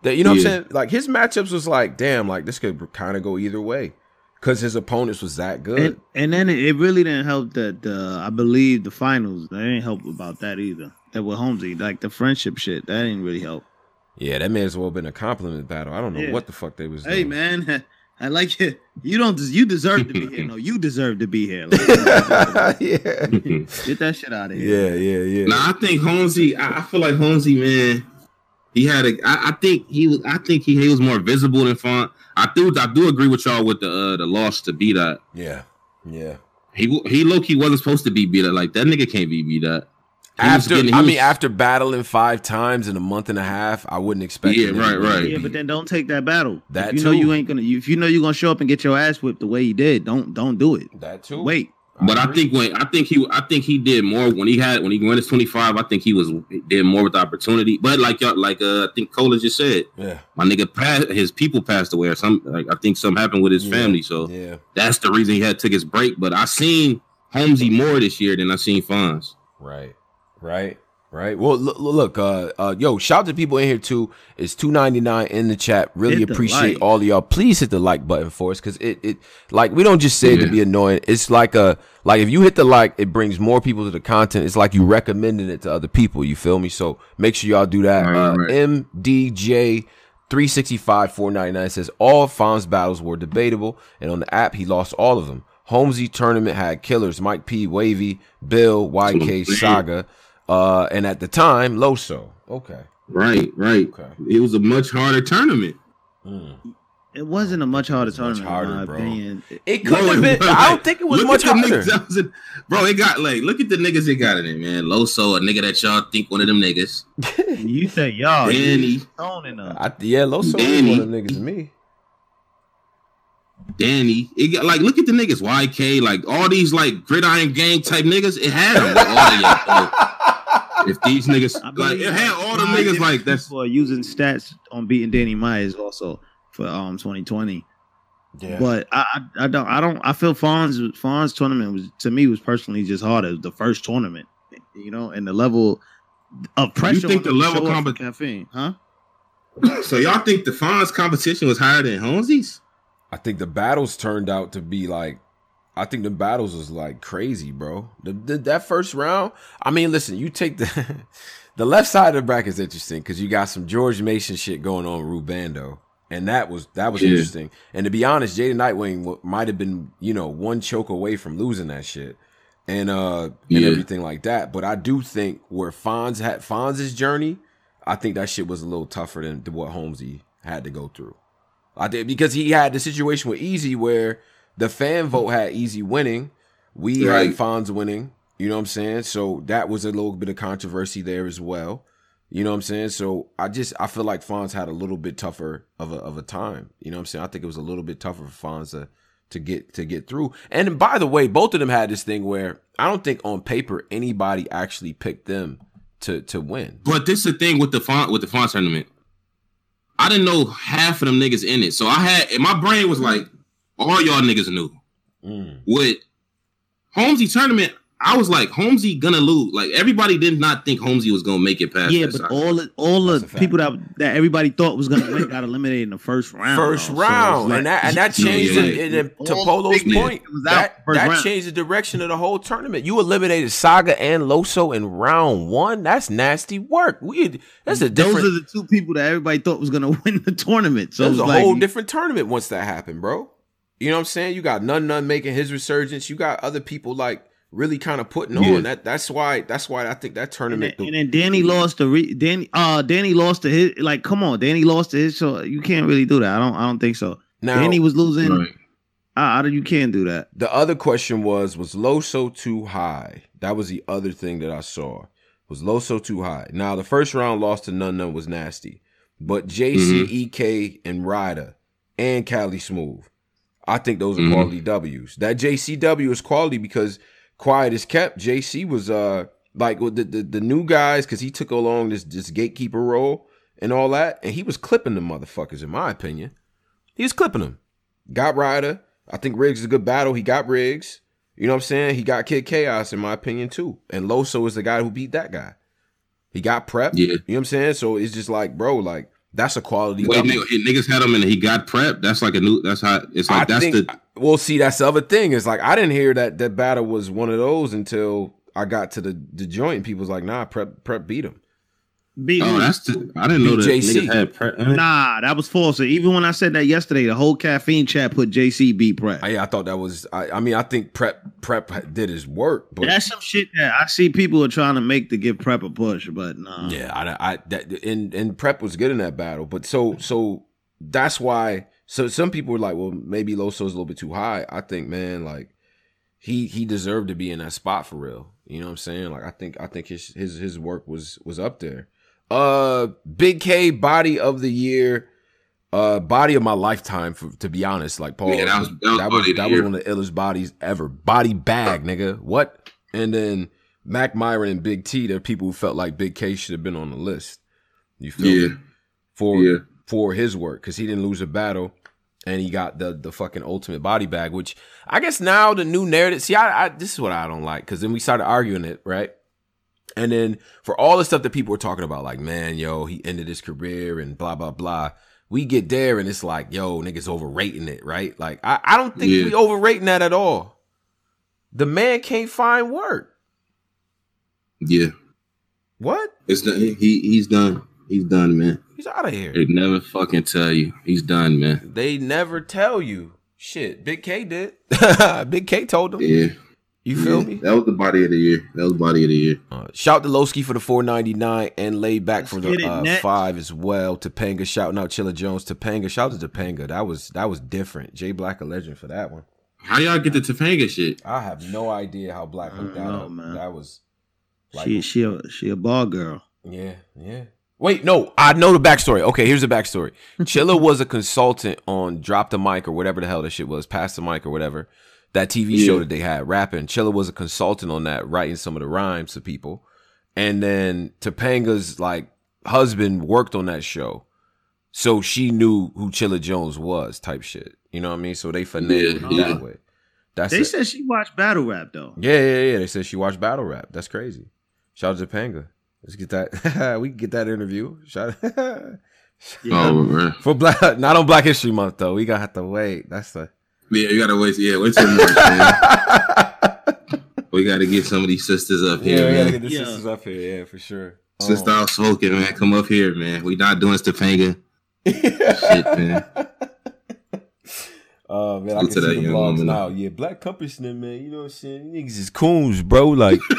That you know yeah. what I'm saying? Like his matchups was like, damn, like this could kind of go either way because his opponents was that good. And, and, then it really didn't help that the I believe the finals they didn't help about that either. That with Holmesy, like the friendship shit, that didn't really help. Yeah, that may as well have been a compliment battle. I don't know yeah. what the fuck they was. Hey doing. man, I like it. You don't. You deserve to be here. No, you deserve to be here. Like, yeah, get that shit out of here. Yeah, yeah, yeah. Now I think Holmesy. I, I feel like Holmesy, man. He had a. I, I think he was. I think he, he was more visible than Fonz. I do. I do agree with y'all with the uh, the loss to B Dot. Yeah, yeah. He he low key wasn't supposed to be beat up like that. Nigga can't be beat up. After getting, I was, mean, after battling five times in a month and a half, I wouldn't expect. Yeah, right, right. Yeah, but then don't take that battle. That if you too. know you ain't gonna. If you know you're gonna show up and get your ass whipped the way he did, don't don't do it. That too. Wait. But I, I think when I think he I think he did more when he had when he went to 25. I think he was did more with the opportunity. But like y'all like uh, I think Cola just said, yeah, my nigga passed his people passed away or some like I think something happened with his yeah. family. So yeah, that's the reason he had took his break. But I seen Holmesy more this year than I seen Fonz. Right, right. Right. Well, look, look uh, uh, yo, shout out to people in here too. It's two ninety nine in the chat. Really hit appreciate all of y'all. Please hit the like button for us because it, it, like, we don't just say yeah. it to be annoying. It's like a, like if you hit the like, it brings more people to the content. It's like you recommending it to other people. You feel me? So make sure y'all do that. Right, uh, right. MDJ. 365 499 says all Fonz battles were debatable, and on the app he lost all of them. Holmesy tournament had killers Mike P, Wavy, Bill, YK, Saga. Uh, and at the time, Loso. Okay. Right, right. Okay. It was a much harder tournament. Mm. It wasn't a much harder tournament, much harder, in my bro. opinion. It could have been. Bro, I don't think it was look much harder. Niggas, bro, it got like, look at the niggas it got in it, man. Loso, a nigga that y'all think one of them niggas. you say y'all. Danny. I, yeah, Loso Danny. one of them niggas to me. Danny, it got like look at the niggas, YK, like all these like gridiron gang type niggas. It had them. Like, all if these niggas like it had all the niggas like that's for using stats on beating Danny Myers also for um 2020. Yeah. But I, I, I don't I don't I feel Fonz Fonz tournament was to me was personally just hard as the first tournament, you know, and the level of pressure. You think the level of caffeine, huh? So y'all think the Fonz competition was higher than Holmesy's? I think the battles turned out to be like I think the battles was like crazy, bro. The, the, that first round. I mean, listen, you take the the left side of the bracket is interesting because you got some George Mason shit going on with Rubando, and that was that was yeah. interesting. And to be honest, Jaden Nightwing might have been you know one choke away from losing that shit, and uh and yeah. everything like that. But I do think where Fonz had Fonz's journey, I think that shit was a little tougher than, what Holmesy had to go through. I think because he had the situation with Easy where the fan vote had Easy winning. We right. had Fonz winning. You know what I'm saying? So that was a little bit of controversy there as well. You know what I'm saying? So I just I feel like Fonz had a little bit tougher of a of a time. You know what I'm saying? I think it was a little bit tougher for Fonz to, to get to get through. And by the way, both of them had this thing where I don't think on paper anybody actually picked them to to win. But this is the thing with the font with the Fonz tournament. I didn't know half of them niggas in it. So I had my brain was like, all y'all niggas knew. Mm. With Holmesy tournament, I was like, Holmesy gonna lose. Like everybody did not think Holmesy was gonna make it past. Yeah, but all the, all the people that that everybody thought was gonna win got eliminated in the first round. First though. round, so like, and that and that changed yeah, it, it, to Polo's point. That that round. changed the direction of the whole tournament. You eliminated Saga and Loso in round one. That's nasty work. We that's a different. Those are the two people that everybody thought was gonna win the tournament. So it was a like, whole different tournament once that happened, bro. You know what I'm saying? You got Nun Nun making his resurgence. You got other people like really kind of putting yeah. on that. That's why. That's why I think that tournament. And then, and then Danny lost to re, Danny. Uh, Danny lost to his. Like, come on, Danny lost to his. So you can't really do that. I don't. I don't think so. Now, and he was losing. Right. Ah, you can't do that. The other question was was Loso too high? That was the other thing that I saw. Was Loso too high? Now the first round loss to None None was nasty, but JC, mm-hmm. and Ryder and Cali Smooth, I think those are mm-hmm. quality W's. That JCW is quality because quiet is kept. JC was uh like the the, the new guys because he took along this this gatekeeper role and all that, and he was clipping the motherfuckers in my opinion. He was clipping them. Got Ryder I think Riggs is a good battle. He got Riggs. You know what I'm saying? He got Kid Chaos in my opinion too. And Loso is the guy who beat that guy. He got prep. Yeah. You know what I'm saying? So it's just like, bro, like that's a quality. Wait, nigga, niggas had him and he got prep. That's like a new. That's how it's like. I that's think, the. Well, see, that's the other thing. Is like I didn't hear that that battle was one of those until I got to the the joint. And people was like, nah, prep prep beat him. Beat oh, that's the, I didn't know that JC. had pre- Nah, that was false. Even when I said that yesterday, the whole caffeine chat put JC beat prep. Oh, yeah, I thought that was. I, I, mean, I think prep prep did his work, but that's some shit that I see people are trying to make to give prep a push, but nah. Yeah, I, I that and and prep was good in that battle, but so so that's why. So some people were like, well, maybe Loso's a little bit too high. I think, man, like he he deserved to be in that spot for real. You know what I'm saying? Like I think I think his his his work was was up there. Uh, Big K body of the year, uh, body of my lifetime. For, to be honest, like Paul, yeah, that was that was, that was, that was one of the illest bodies ever. Body bag, nigga. What? And then Mac Myron and Big T. They're people who felt like Big K should have been on the list. You feel yeah. me? For yeah. for his work because he didn't lose a battle and he got the the fucking ultimate body bag, which I guess now the new narrative. See, I, I this is what I don't like because then we started arguing it, right? And then for all the stuff that people were talking about, like, man, yo, he ended his career and blah, blah, blah. We get there and it's like, yo, niggas overrating it, right? Like, I, I don't think yeah. we overrating that at all. The man can't find work. Yeah. What? It's done. He he's done. He's done, man. He's out of here. They never fucking tell you. He's done, man. They never tell you. Shit, Big K did. Big K told him. Yeah. You feel yeah, me? That was the body of the year. That was body of the year. Uh, shout to Lowski for the four ninety nine and laid back for the uh, five as well. Topanga shouting out Chilla Jones. Topanga shout to Topanga. That was that was different. Jay Black a legend for that one. How y'all get the Topanga shit? I have no idea how Black hooked that up. Man. That was like, she she a she a ball girl. Yeah, yeah. Wait, no, I know the backstory. Okay, here's the backstory. Chilla was a consultant on Drop the Mic or whatever the hell that shit was, Pass the Mic or whatever that TV yeah. show that they had rapping. Chilla was a consultant on that, writing some of the rhymes to people. And then Topanga's like husband worked on that show. So she knew who Chilla Jones was, type shit. You know what I mean? So they finagled yeah, that way. That's they it. said she watched battle rap though. Yeah, yeah, yeah. They said she watched battle rap. That's crazy. Shout out to Topanga. Let's get that. we can get that interview. Shout out. yeah. Oh man. For black, not on Black History Month though. We gotta have to wait. That's the yeah, you gotta wait. Yeah, wait till March, man. we gotta get some of these sisters up here. Yeah, we gotta get the yeah. sisters up here. Yeah, for sure. Sister oh. smoking, man. Come up here, man. We not doing Stefanga. Shit, man. Oh man, I can see the vlogs now. Yeah, Black Compassman, man. You know what I'm saying? Niggas is coons, bro. Like,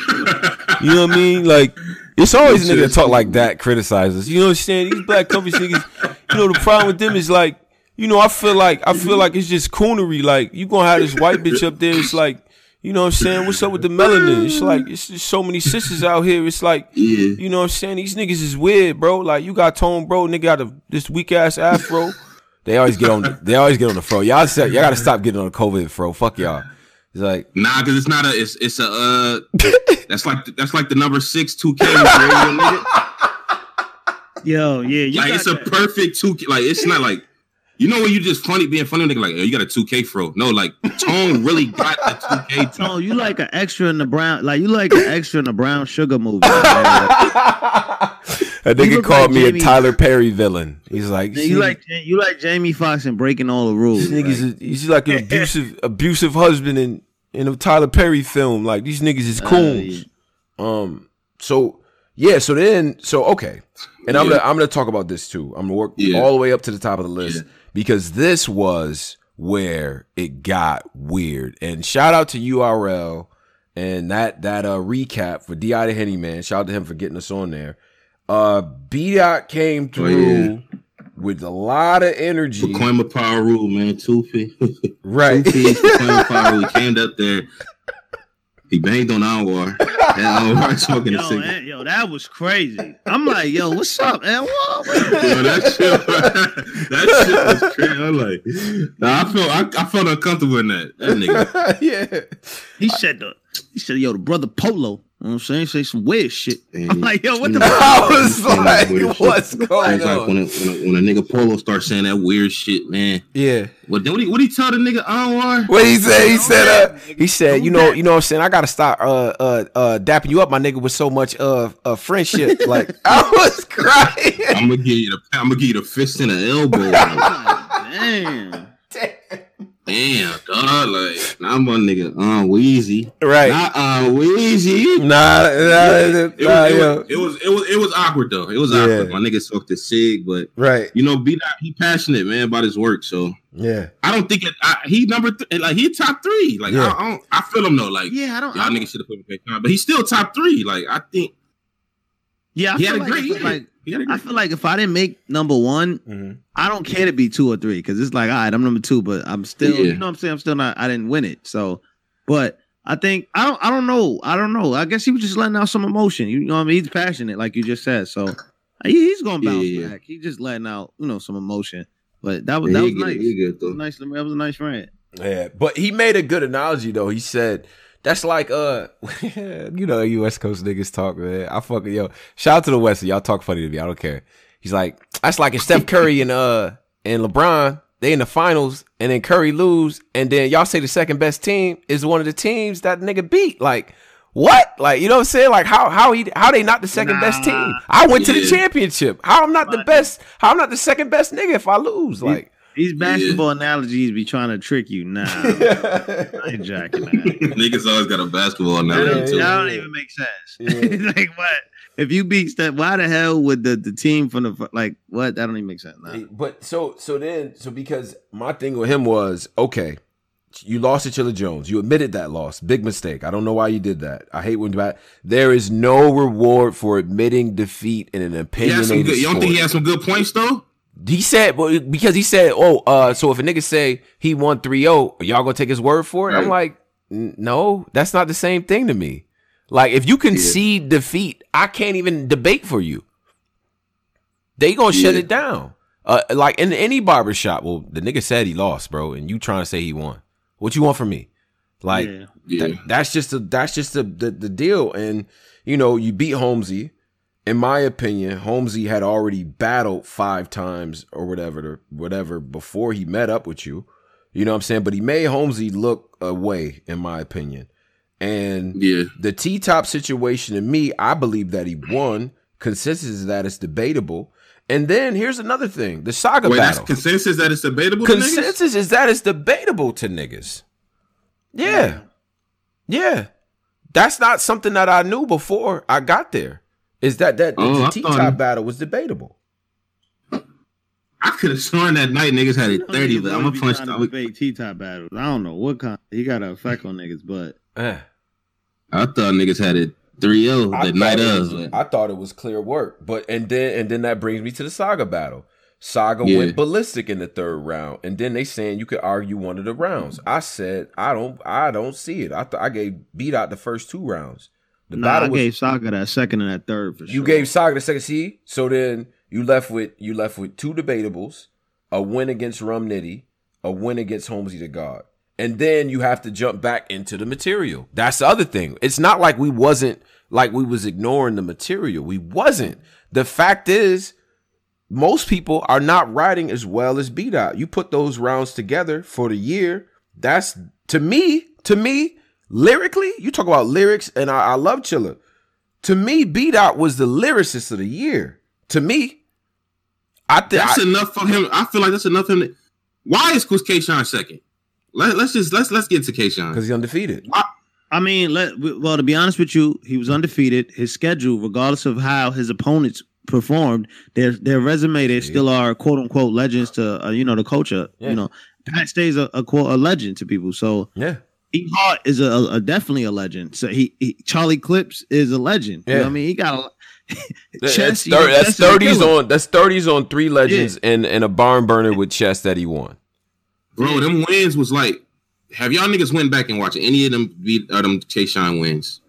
you know what I mean? Like, it's always a nigga talk like that, criticize us. You know what I'm saying? These Black Compass niggas. You know the problem with them is like you know, I feel like I feel like it's just coonery. Like you gonna have this white bitch up there. It's like, you know what I'm saying? What's up with the melanin? It's like it's just so many sisters out here. It's like, yeah. you know what I'm saying? These niggas is weird, bro. Like you got tone, bro. Nigga got a, this weak ass afro. They always get on. The, they always get on the fro. Y'all said y'all gotta stop getting on the COVID fro. Fuck y'all. It's like nah, cause it's not a. It's it's a. Uh, that's like that's like the number six two K. Yo, yeah, like it's that. a perfect two. Like it's not like you know when you just funny being funny, nigga, like, oh, you got a 2K fro. No, like Tone really got a 2K. Tone, you like an extra in the brown, like you like an extra in the brown sugar movie. A nigga called like me Jamie, a Tyler Perry villain. He's like, you like you like Jamie Foxx and breaking all the rules. These niggas, he's like an abusive abusive husband in in a Tyler Perry film. Like these niggas is coons. Uh, yeah. Um, so yeah, so then so okay, and yeah. I'm gonna I'm gonna talk about this too. I'm gonna work yeah. all the way up to the top of the list because this was where it got weird. And shout out to URL and that that uh recap for Di the Henny man. Shout out to him for getting us on there. Uh B Dot came through. Oh, yeah. with a lot of energy. Pacoima Power Rule, man. Two feet. Right. Two feet. Pacoima Power Rule. He came up there. He banged on Anwar. And Anwar smoking Yo, a cigarette. man, yo, that was crazy. I'm like, yo, what's up, man? What? Yo, that shit, that shit was crazy. I'm like, nah, I felt, I, I felt uncomfortable in that. That nigga. yeah. He said the he said, yo, the brother Polo. You know what I'm saying? Say some weird shit. And I'm like, yo, what the you know, fuck? I was like, weird shit. what's going was like, when on? a, when, a, when a nigga Polo starts saying that weird shit, man. Yeah. What what he what he tell the nigga Anwar? What he said? He said, uh, he said, you know, you know what I'm saying? I gotta stop uh uh uh dapping you up, my nigga, with so much uh uh friendship. Like I was crying. I'm gonna give you the I'm gonna give you the fist and the elbow. Like, Damn. Damn, dog. Like, now I'm a nigga uh Wheezy. Right. Not uh Wheezy. Nah, nah, It nah, was, it, yo. was, it was it was it was awkward though. It was Yeah. awkward. My nigga smoked the cig, but Right. you know, be that he passionate man about his work. So Yeah. I don't think it. I, he number th- like he top three. Like Yeah. I, I, don't, I feel him though. Like Yeah, I don't. y'all I don't niggas should have put him back on, but he's still top three. Like I think yeah, I he had a like, great year. like he had a I feel like if I didn't make number one, Mm-hmm. I don't care to be two or three because it's like, all right, I'm number two, but I'm still, Yeah. you know what I'm saying? I'm still not, I didn't win it. So, but I think, I don't, I don't know. I don't know. I guess he was just letting out some emotion. You know what I mean? He's passionate, like you just said. So he- he's going to Yeah, bounce yeah, yeah. back. He's just letting out, you know, some emotion. But that was, Yeah, that was good, nice. good That was nice. That was a nice friend. Yeah, but he made a good analogy though. He said that's like uh, you know, you West Coast niggas talk, man. I fucking yo. Shout out to the West. Y'all talk funny to me. I don't care. He's like that's like if Steph Curry and uh and LeBron they in the finals and then Curry lose and then y'all say the second best team is one of the teams that nigga beat. Like what? Like you know what I'm saying? Like how how he how they not the second best team? I went to the championship. How I'm not the best? How I'm not the second best nigga if I lose? Like. These basketball analogies be trying to trick you. Nah, I ain't jacking that. Niggas always got a basketball analogy don't, too. that don't even make sense. Yeah. like what? If you beat Steph, why the hell would the, the team from the like what? That don't even make sense. Nah. But so so then so because my thing with him was okay, you lost to Chilla Jones. You admitted that loss. Big mistake. I don't know why you did that. I hate when that. There is no reward for admitting defeat in an He opinionated some good, you don't think he sport. had some good points though? He said well, because he said, "Oh, uh, so if a nigga say he won 3-0, y'all gonna take his word for it?" I'm Right. like, "No, that's not the same thing to me." Like if you concede defeat, I can't even debate for you. They gonna shut it down. Uh, like in any barber shop. Well, the nigga said he lost, bro, and you trying to say he won. What you want from me? Like Yeah. Yeah. that- that's just a, that's just the, the the deal. And you know, you beat Holmesy. In my opinion, Holmesy had already battled five times or whatever, whatever before he met up with you. You know what I'm saying? But he made Holmesy look away, in my opinion. And Yeah. the T top situation to me, I believe that he won. Consensus is that it's debatable. And then here's another thing: the saga Wait, that's battle. consensus that it's debatable. to niggas? Consensus is that it's debatable to niggas. Yeah. Yeah. That's not something that I knew before I got there. Is that that Oh, the I T thought- top battle was debatable. I could have sworn that night niggas had it thirty, but I'm gonna punch. trying to I'm- T top battles. I don't know what kind. He got an effect on niggas, but Eh. I thought niggas had it 3-0 I the thought night it of. was- I thought it was clear work, but and then and then that brings me to the Saga battle. Saga Yeah. went ballistic in the third round, and then they saying you could argue one of the rounds. I said I don't, I don't see it. I th- I gave B Dot the first two rounds. The nah, I was gave Saga that second and that third for you sure. gave Saga the second seed, so then you left with you left with two debatables, a win against Rum Nitty, a win against Holmesy the God. And then you have to jump back into the material. That's the other thing. It's not like we wasn't like we was ignoring the material. We wasn't. The fact is, most people are not writing as well as B Dot. You put those rounds together for the year. That's to me, to me, lyrically, you talk about lyrics, and I, I love Chilla. To me, B Dot was the lyricist of the year. To me, I think That's enough for him. I feel like that's enough for him. to- Why is Chris K Shine second? Let, us just let's let's get to K Shine. because he's undefeated. I mean, let well to be honest with you, he was undefeated. His schedule, regardless of how his opponents performed, their their resume, they still are quote unquote legends to uh, you know the culture. Yeah. You know, Pat stays a, a quote a legend to people. So Yeah, E Hart is a, a, a definitely a legend. So he, he Charlie Clips is a legend. You know Yeah. what I mean? He got a, Chess, that's, thir- that's thirties on that's thirties on three legends yeah. and and a barn burner with chess that he won. Bro, them wins was like. Have y'all niggas went back and watched any of them beat or them K Shine wins?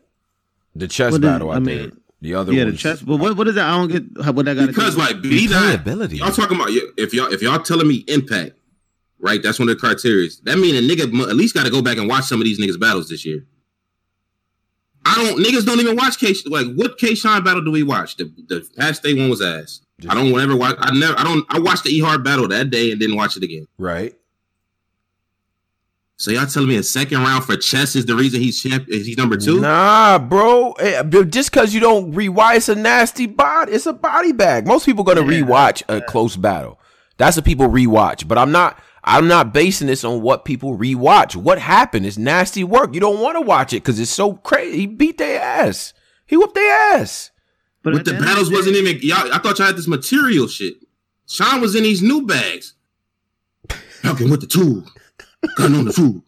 The chess what battle, I, I mean. Did. The other one. yeah, ones. the chess. But what, what is that? I don't get what that got to do. because like B dot ability. Y'all talking about if y'all if y'all telling me impact, right? That's one of the criteria. That mean a nigga at least got to go back and watch some of these niggas battles this year. I don't niggas don't even watch K like what K Shine battle do we watch? The the past day one was ass. Just, I don't ever watch. I never. I don't. I watched the E Hart battle that day and didn't watch it again. Right. So y'all telling me a second round for chess is the reason he's champ? He's number two? Nah, bro. Eh, just because you don't rewatch, it's a nasty body. It's a body bag. Most people gonna yeah. rewatch a close battle. That's what people rewatch. But I'm not. I'm not basing this on what people rewatch. What happened? It's nasty work. You don't want to watch it because it's so crazy. He beat their ass. He whooped their ass. But with the battles wasn't even y'all. I thought y'all had this material shit. Shine was in these new bags. Falcon with the tool. Gun on the food.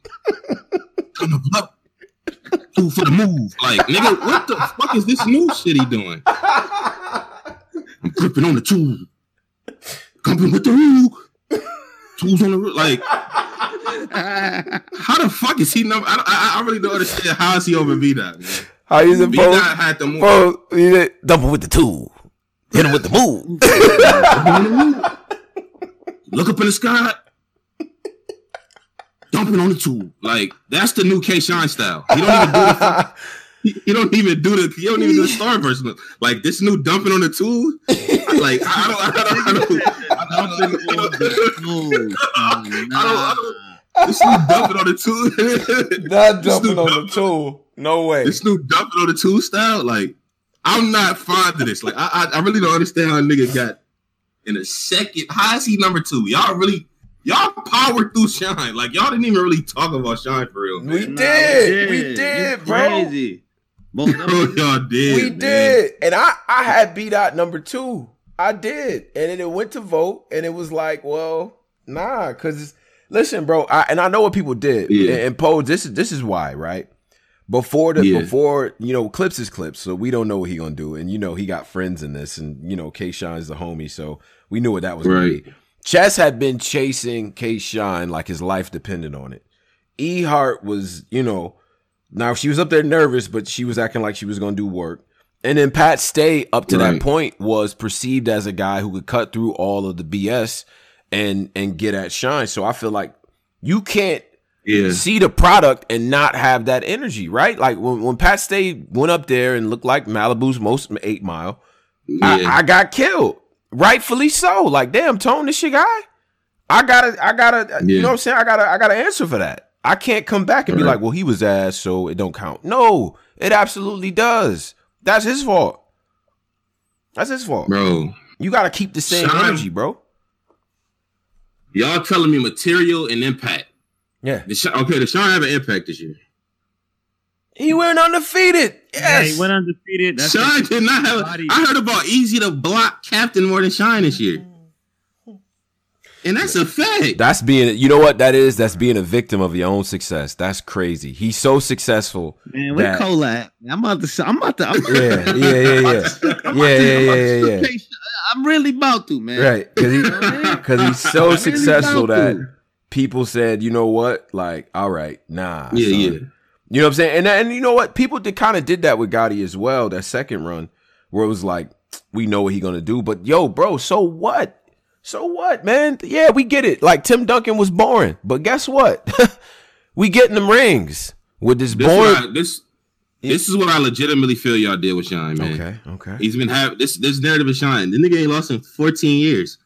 Gun up. Food for the move. Like, nigga, what the fuck is this new shit he doing? I'm gripping on the tool. Coming with the roof. Tools on the roof. Like, how the fuck is he number? I, I, I really don't understand. How is he over B Dot? How you supposed? B Dot had the move. Bro, he dump with the tool. Hit him with the move. Look up in the sky dumping on the tool. Like that's the new K Shine style. He don't even do the. He, don't even do the. He don't even do the star version. Like this new dumping on the tool. Like I don't. I don't. I don't. I don't. This new dumping on the tool. Not dumping on the tool. No way. This new dumping on the tool style. Like I'm not fond of this. Like I, I, I really don't understand how a nigga got in a second. How is he number two? Y'all really y'all powered through Shine. Like y'all didn't even really talk about Shine for real. We, nah, did. we did. We did, bro. Crazy. bro, y'all did. We man. did. And I I had B dot number two. I did. And then it went to vote and it was like, well, nah, cuz listen, bro, I, and I know what people did. Yeah. And, and Poe, this is this is why, right? Before the yeah. before you know clips is clips, so we don't know what he gonna do, and you know he got friends in this, and you know K is the homie, so we knew what that was right. gonna be. Chess had been chasing K Shine like his life depended on it. E Hart was, you know, now she was up there nervous, but she was acting like she was going to do work. And then Pat Stay, up to right. that point, was perceived as a guy who could cut through all of the BS and and get at Shine. So I feel like you can't yeah. see the product and not have that energy, right? Like when, when Pat Stay went up there and looked like Malibu's most eight mile, yeah. I, I got killed rightfully so. Like, damn, Tone, this shit guy. I gotta, I gotta, yeah. you know what I'm saying? I gotta, I gotta answer for that. I can't come back and right. be like, well, he was ass, so it don't count. No, it absolutely does. That's his fault. That's his fault, bro. You gotta keep the same Shine, energy, bro. Y'all telling me material and impact. Yeah. The, okay, the Shine have an impact this year. He went undefeated. Yes. Yeah, he went undefeated. That's Shine did not have. Body. I heard about Easy the Block Captain more than Shine this year. And that's a fact. That's being, you know what that is? That's being a victim of your own success. That's crazy. He's so successful. Man, we that... collab. I'm about to. I'm about to. I'm yeah, yeah, yeah, yeah, to, yeah, yeah, to, yeah, yeah, yeah. I'm really about to, man. Right, because he, cause he's so I'm successful that to. people said, you know what, like, all right, nah, yeah, son. yeah. You know what I'm saying? And and you know what, people did kind of did that with Gotti as well. That second run, where it was like, we know what he's gonna do, but yo, bro, so what? So what, man? Yeah, we get it. Like Tim Duncan was boring, but guess what? we getting them rings with this, this boring. this this is what I legitimately feel y'all did with Shine, man. Okay, okay. He's been having this this narrative of Shine. The nigga ain't lost in 14 years.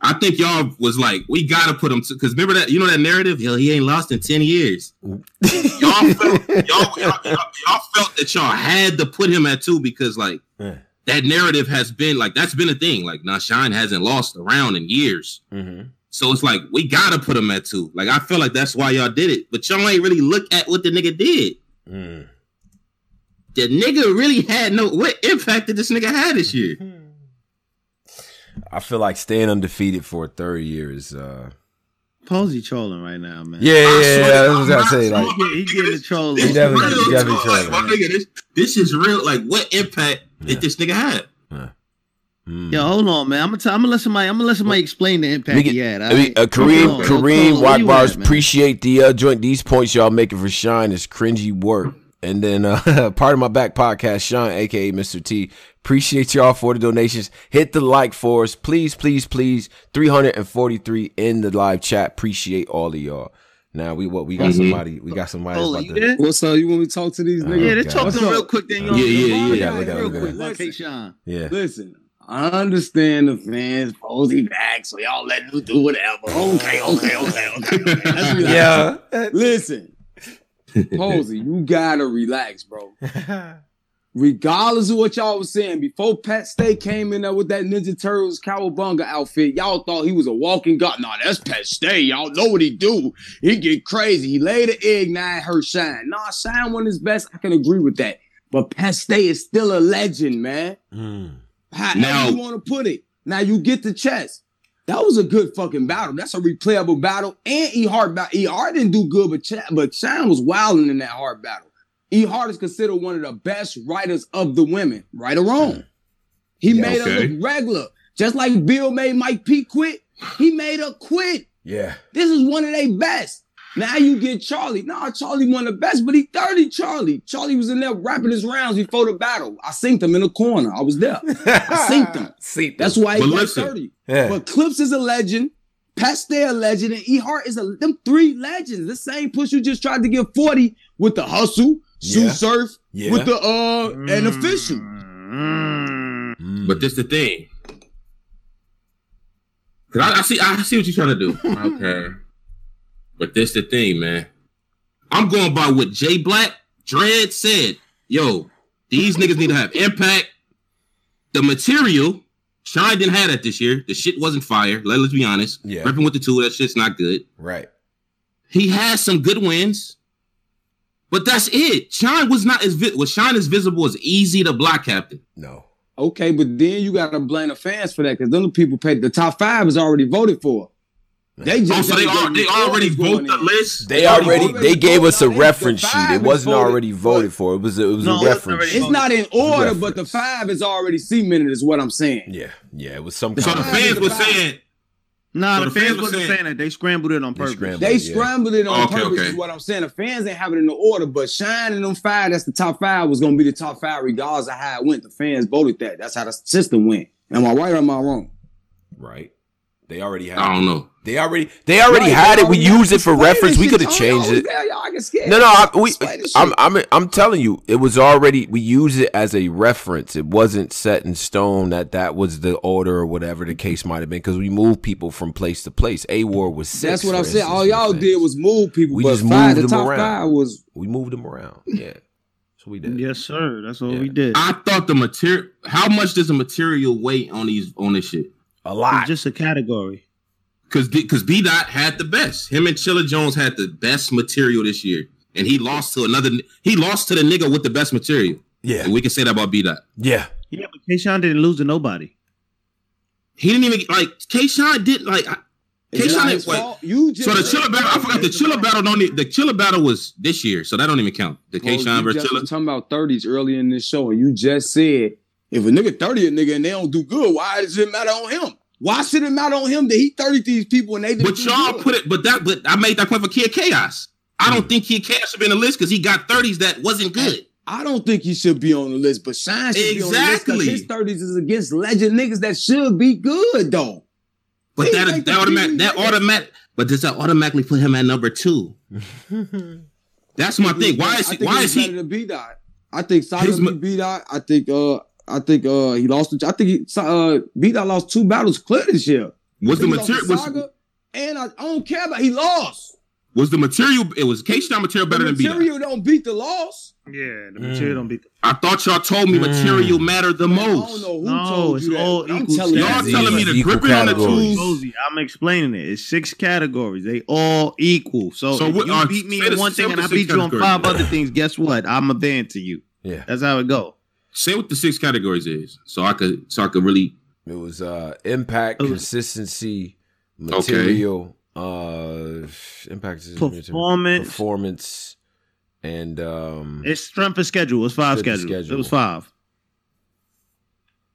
I think y'all was like, we gotta put him to because remember that you know that narrative. Yo, he ain't lost in ten years. y'all, felt, y'all, y'all, y'all, felt that y'all had to put him at two because like yeah. That narrative has been like that's been a thing. Like now, Shine hasn't lost around in years. Mm-hmm. So it's like we gotta put him at two. Like I feel like that's why y'all did it, but y'all ain't really look at what the nigga did. Mm. The nigga really had no what impact did this nigga had this year? I feel like staying undefeated for a third year is uh Posey trolling right now, man. Yeah, yeah, yeah. yeah. I was gonna say like he, he getting the troll. He definitely, he definitely trolling. Like, nigga, this, this is real. Like, what impact yeah. did this nigga have? Mm. Yo, hold on, man. I'm gonna, t- I'm gonna let somebody. I'm gonna let somebody explain the impact get, he had. I mean, uh, Kareem, Kareem, White Bars, appreciate the uh, joint. These points y'all making for Shine is cringy work. And then uh, part of my back podcast, Sean, aka Mr. T. Appreciate y'all for the donations. Hit the like for us, please, please, please. 343 in the live chat. Appreciate all of y'all. Now we what we got mm-hmm. somebody we got somebody. Oh, to, what's up? You want me to talk to these niggas? Yeah, they talk to them real quick. Then you yeah, yeah, yeah, yeah, yeah, real quick. Listen, Sean. Yeah, listen. I understand the fans posing back, so y'all let them do whatever. Okay, okay, okay, okay. yeah. Listen, Posey, you gotta relax, bro. Regardless of what y'all was saying, before Pat Stay came in there with that Ninja Turtles cowabunga outfit, y'all thought he was a walking god. Nah, that's Pat Stay. Y'all know what he do. He get crazy. He laid an egg, now her shine. Nah, shine one his best. I can agree with that. But Pat Stay is still a legend, man. Mm. How now, you want to put it? Now you get the chest. That was a good fucking battle. That's a replayable battle. And E Hart battle. E Hart didn't do good, but Ch- but Shine was wilding in that hard battle. E Hart is considered one of the best writers of the women, right or wrong. He yeah, made okay. her look regular. Just like Bill made Mike P quit, he made her quit. Yeah. This is one of their best. Now you get Charlie. Nah, Charlie one of the best, but he 30 Charlie. Charlie was in there rapping his rounds before the battle. I synced him in the corner. I was there. I synced him. See, That's why he got 30. Yeah. But Clips is a legend. A legend. And E Hart is a them three legends. The same push you just tried to give 40 with the hustle, Sue yeah. Surf, yeah. with the uh mm. and official. Mm. But this the thing. Cause I, I see I see what you're trying to do. okay. But this the thing, man. I'm going by what Jay Black Dread said. Yo, these niggas need to have impact. The material, Shine didn't have that this year. The shit wasn't fire. Let, us be honest. Yeah. Repping with the two, that shit's not good. Right. He has some good wins, but that's it. Shine was not as vi- was Shine as visible as Easy the Block Captain. No. Okay, but then you gotta blame the fans for that because then the people paid the top five is already voted for. They just oh, so they, are, they already vote the list. They already they gave us a reference sheet. It wasn't already voted for. It was a, it was no, a reference. It's, it's not in order, but the five is already cemented. Is what I'm saying. Yeah, yeah. It was some. So the fans were saying. Nah, so the, the, fans, fans wasn't saying, saying that. They scrambled it on purpose. They scrambled, they scrambled it on okay, purpose. Okay. Is what I'm saying. The fans ain't having it in the order, but Shine and them five, that's the top five, was gonna be the top five regardless of how it went. The fans voted that. That's how the system went. Am I right or am I wrong? Right. They already had. I don't know. They already they already right, had it. Oh, we used it for reference. We could have changed it. No, no, I, we, I'm, I'm I'm telling you, it was already we used it as a reference. It wasn't set in stone that that was the order or whatever the case might have been because we moved people from place to place. A war was six. That's what I'm saying. All y'all did was move people. We just moved them around. was we moved them around. Yeah. So we did. Yes, sir. That's what yeah. we did. I thought the material. How much does the material weight on these on this shit? A lot. It's just a category. Because because B Dot had the best. Him and Chilla Jones had the best material this year, and he lost to another. He lost to the nigga with the best material. Yeah, and we can say that about B Dot. Yeah, yeah, but K-Shine didn't lose to nobody. He didn't even like K-Shine did like. K-Shine didn't, like, you so the Chilla battle. I forgot the Chilla battle. Don't need, the Chilla battle was this year, so that don't even count. The K-Shine versus Chilla. Talking about thirties early in this show, and you just said if a nigga thirty a nigga and they don't do good, why does it matter on him? Why should it matter on him that he 30 these people and they didn't But y'all good? put it, but that but I made that point for Kid Chaos. I don't mm. think Kid Chaos should be in the list because he got 30s that wasn't good. I don't think he should be on the list, but Shine should exactly. be on the list because his 30s is against legend niggas that should be good though. But he that that automatic that automatic but does that automatically put him at number two? That's my thing. Why is he, why is he? B dot. I think Simon B dot. I think uh I think uh he lost. I think he uh B Dot lost two battles clear this year. Was the material? Was, and I, I, don't care about he lost. Was the material? It was K Star material better than B Dot. Material don't beat the loss. Yeah, the material mm. don't beat. The- I thought y'all told me mm. material mattered the most. I don't know who no, told it's you all that. equal. Telling y'all telling me the gripping on the tools. I'm explaining it. It's six categories. They all equal. So, so if what, you uh, beat me in one thing and I beat you on five other things, guess what? I'm a band to you. Yeah, that's how it go. Say what the six categories is, so I could so I could really. It was uh impact, consistency, material, okay. uh impact, performance, performance, and um. It's strength of schedule. It was five schedule. schedule. It was five.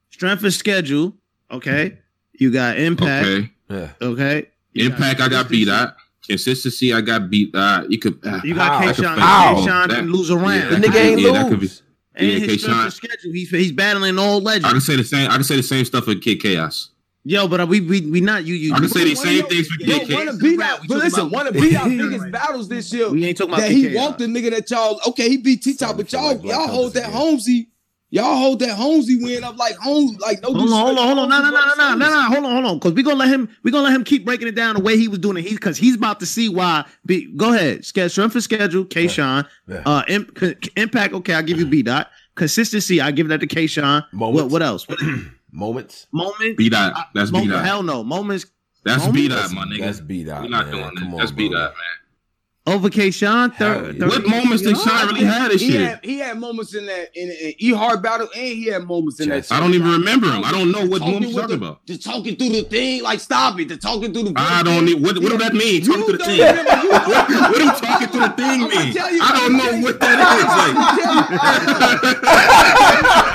Strength of schedule. Okay. You got Impact. Okay. Yeah. Okay. You Impact, I got B Dot. Consistency, I got B Dot. You could. Uh, You got How? K Shine. How? K Shine That- can lose a round. yeah, The that nigga could- ain't yeah, that could be- lose. And yeah, his strength K Shine- of schedule. He's he's battling all legends. I can say the same. I can say the same stuff with Kid Chaos. Yo, but uh, we we we not you you. I can say these One of same your- things for Kid one Chaos. of beat out, but listen, about- one of beat out biggest battles this year. We ain't talking about that he PK. walked the nigga that y'all okay he beat T top, but y'all y'all hold that Panthers Holmesy, y'all hold that Holmesy win up like home like no. Hold on, hold on, hold on. No, no, no, no, no, no, no. no. Hold on, hold on. Because we gonna let him. We gonna let him keep breaking it down the way he was doing it. He because he's about to see why. Be, go ahead. Schedule strength for schedule. K Shine. Yeah. Uh, imp, c- impact. Okay, I'll give you B dot. Consistency. I give that to K Shine. What, Moments. what else? moments, Moments. B dot. That's moment. B Dot. Hell no. Moments That's Homie, beat that's- my nigga. That's B Dot. We're not man. doing Come that. on, That's beat bro. out, man. Over K. Shine. Hell Third. yeah. third What moments did Shine really have this He year? had, he had moments in that in, in E Hart battle, and he had moments in that. I don't even remember him. I don't know what Talking moments you're talking the- about. Just talking through the thing, like stop it. The talking through the. I don't need. What, what do that mean? Talking You to the thing. remember, you- What, what do talking through the thing I'm mean? you- I don't know gonna what tell that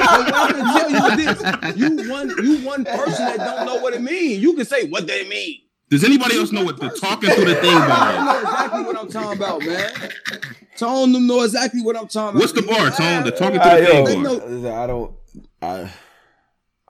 But what I'm gonna tell you is this: you one, you one person that don't know what it means. You can say what they mean. Is. Does anybody else know what the talking through the thing Tone bar know exactly what I'm talking about, man. Tone them know exactly what I'm talking about. What's the bar, Tone? The talking to Ah, the yo, thing They bar. I don't. I.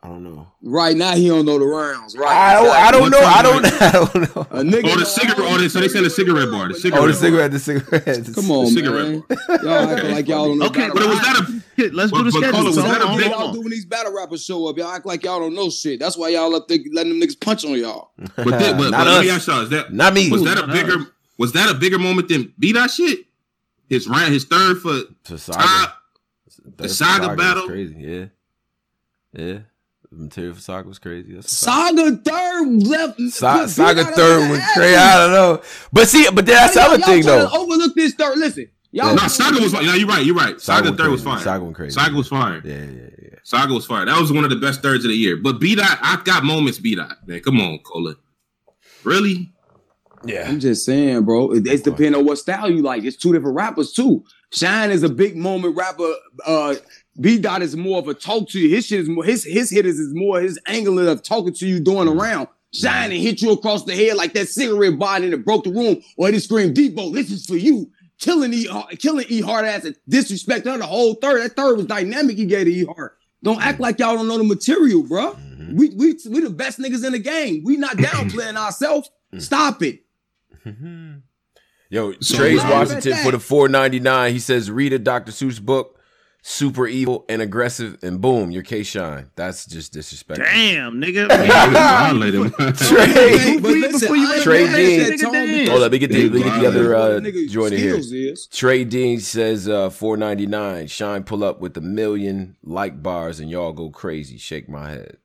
I don't know. Right now, he don't know the rounds. Right? I don't. I don't know. I don't. I don't know. A nigga Oh, the cigarette. all Oh, they, so they said the cigarette bar. The Oh, cigarette. the bar. cigarette. The cigarette. Come on, cigarette man. Y'all acting like y'all don't know. Okay, battle But it was rap. that a Shit, let's But- do the schedule. Carlos, was Hold that a big- y'all on. do when these battle rappers show up? Y'all act like y'all don't know shit. That's why y'all up there letting them niggas punch on y'all. But, that, but, Not but let me us. ask y'all: Is that Not me. was that a bigger was that a bigger moment than beat that shit? His round, his third for To saga. top. That Saga battle? Crazy. Yeah. Yeah. The material for saga was crazy. That's. Saga third left. Sa- saga third was crazy. I don't know. But see, but that's the Y'all- other y'all thing though. to Overlook this third. Listen, y'all. No, Saga was fire. No, you're right. You're right. Saga, went third was crazy. fire. Saga went crazy. Saga was fine. Yeah, yeah, yeah. Saga was fire. That was one of the best thirds of the year. But B dot, I got moments. B dot, man. Come on, Cola. Really? Yeah. I'm just saying, bro. It, it's depending on what style you like. It's two different rappers too. Shine is a big moment rapper. Uh, B Dot is more of a talk to you. His shit is more. His his hitters is more his angle of talking to you, doing mm-hmm. around. Shine and hit you across the head like that cigarette body that broke the room, or he screamed, "Debo, this is for you." Killing E, uh, killing E Hart ass and disrespect her the whole third. That third was dynamic. He gave to E Hart. Don't act mm-hmm. like y'all don't know the material, bro. Mm-hmm. We we we the best niggas in the game. We not downplaying ourselves. Mm-hmm. Stop it. Yo, So- Trey's Washington for the four ninety nine. He says, read a Dr. Seuss book. Super evil and aggressive, and boom, you're K Shine. That's just disrespectful. Damn, nigga. Violate him. Trey, But listen, before you I ain't Trey Dean. that tone Nigga, because Hold up, let me get the, let me get the other uh, what a nigga joint in here. Trey Dean says uh, 499. Shine pull up with a million like bars and y'all go crazy. Shake my head.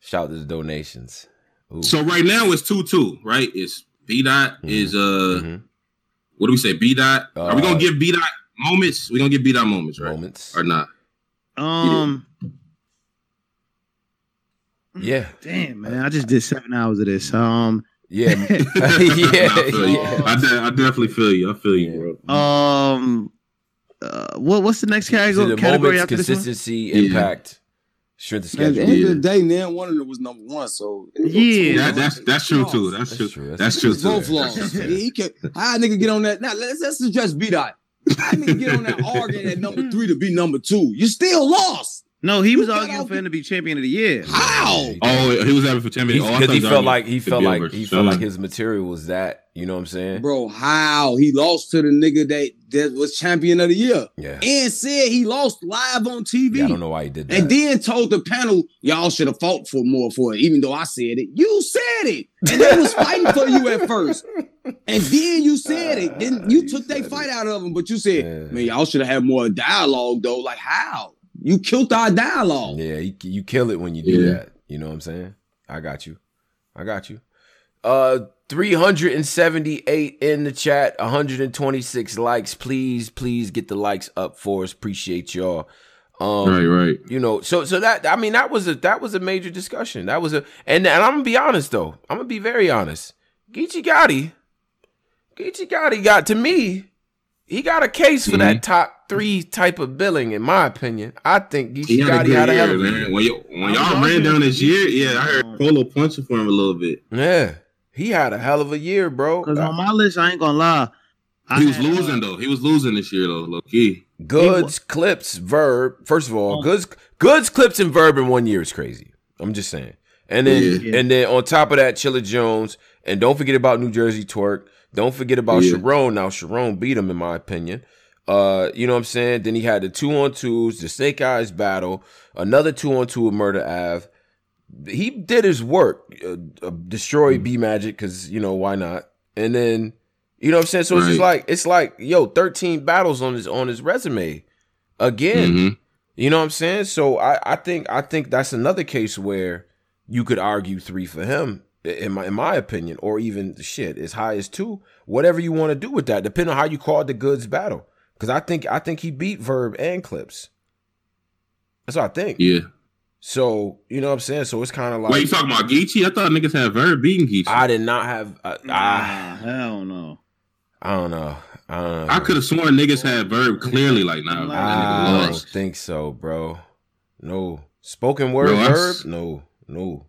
Shout to the donations. Ooh. So right now it's two two, right? It's B dot is uh Mhm. what do we say? B dot. Are we Uh, gonna give B dot moments? We gonna get B dot moments, right? moments. Or not? Um, Yeah, damn, man. I just did seven hours of this. Um, yeah, I yeah, feel you. yeah. I, de- I definitely feel you. I feel you, bro. um, uh, what what's the next category? the category moments, after this one? consistency, Yeah. impact, strength of At the schedule. end of the day, man, one of them was number one. So Yeah. That, that's that's true too. That's, That's true. true. That's true It's too. both laws. he can, how a nigga get on that? Now let's let's address B dot. How a nigga get on that arguing at number three to be number two? You still lost. No, he was You got arguing for him to be champion of the year. How? Oh, he was having for champion. Oh, Because thought he was felt arguing like he for felt like he felt like his material was that. You know what I'm saying? Bro, how? He lost to the nigga that, that was champion of the year. Yeah. And said he lost live on TV. yeah. I don't know why he did that. And then told the panel, y'all should have fought for more for it, even though I said it. You said it. And they was fighting for you at first. And then you said it. Then you took that fight out of them, but you said, Yeah. man, y'all should have had more dialogue though. Like how? You killed our dialogue. Yeah, you, you kill it when you do Yeah. that. You know what I'm saying? I got you. I got you. Uh 378 in the chat, 126 likes. Please, please get the likes up for us. Appreciate y'all. Um Right, right. you know, so so that I mean that was a that was a major discussion. That was a and, and I'm gonna be honest though. I'm gonna be very honest. Geechee Gotti, Geechee Gotti got to me. he got a case for mm-hmm. that top three type of billing, in my opinion. I think Geechee Gotti had a hell of a year. When, you, when y'all ran down this year, yeah, I heard Polo punching for him a little bit. Yeah, he had a hell of a year, bro. Because on my list, I ain't gonna lie. I he was losing though. He was losing this year though, low key. Goods, clips, verb. First of all, oh. goods, goods, clips, and verb in one year is crazy. I'm just saying. And then, yeah. and then on top of that, Chilla Jones, and don't forget about Nu Jerzey Twork. Don't forget about yeah. Sharon. Now Sharon beat him in my opinion. Uh, you know what I'm saying? Then he had the two on twos, the Snake Eyes battle, another two on two with Murder Ave. He did his work, uh, uh, destroy B Magic because you know why not? And then you know what I'm saying? So right. it's just like it's like yo, 13 battles on his on his resume again. Mm-hmm. You know what I'm saying? So I I think I think that's another case where you could argue three for him in my in my opinion, or even shit as high as two. Whatever you want to do with that, depending on how you called the goods battle. Because I think I think he beat Verb and Clips. That's what I think. Yeah. So you know what I'm saying. So it's kind of like. Wait, you talking about Geechee? I thought niggas had Verb beating Geechee. I did not have. Uh, nah, hell no. I don't know. I don't know. I could have sworn niggas had Verb clearly like now. Nah, I don't think so, bro. No spoken word bro, Verb. No, no.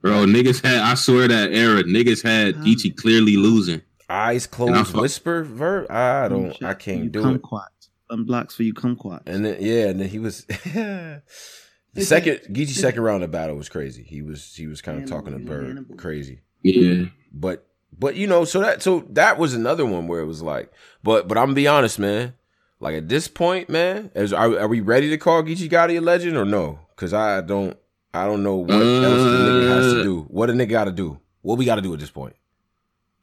Bro, niggas had. I swear that era, niggas had Geechee clearly losing. Eyes closed, whisper verb. I don't. I can't do it. Kumquat. Unblocks for you, kumquat. And then yeah, and then he was. the second Geechee second round of battle was crazy. He was he was kind of talking to Verb crazy. Yeah, but but you know so that so that was another one where it was like but but I'm gonna be honest, man. Like at this point, man, is are, are we ready to call Geechee Gotti a legend or no? Because I don't I don't know what uh, else the nigga has to uh, do. What a nigga got to do? What we got to do at this point?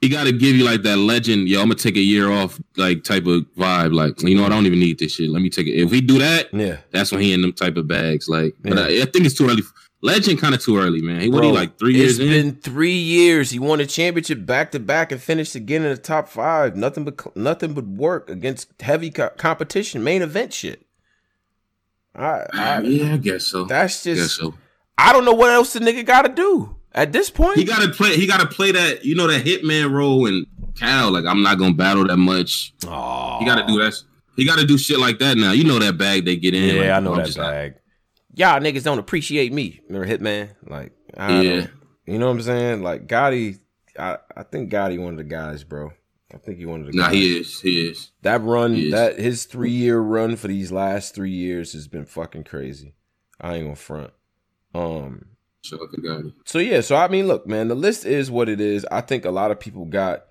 He got to give you like that legend. Yo, I'm gonna take a year off, like type of vibe. Like, you know, I don't even need this shit. Let me take it. If we do that, yeah, that's when he in them type of bags. Like, yeah. but I, I, think it's too early. Legend kind of too early, man. He what he like three years. It's been three years. He won a championship back to back and finished again in the top five. Nothing but nothing but work against heavy co- competition, main event shit. I, I yeah, I guess so. That's just. So. I don't know what else the nigga got to do at this point. He got to play. He got to play that you know that hitman role and Cal. Like I'm not gonna battle that much. Oh, he got to do that. He got to do shit like that now. You know that bag they get in. Yeah, like, I know that bag. Y'all niggas don't appreciate me. Remember Hitman? Like, I yeah, you know what I'm saying? Like Gotti, I I think Gotti one of the guys, bro. I think he one of the. Nah, guys. he is. He is. That run, is. that his three year run for these last three years has been fucking crazy. I ain't gonna front. Um, so yeah, so I mean, look, man, the list is what it is. I think a lot of people got,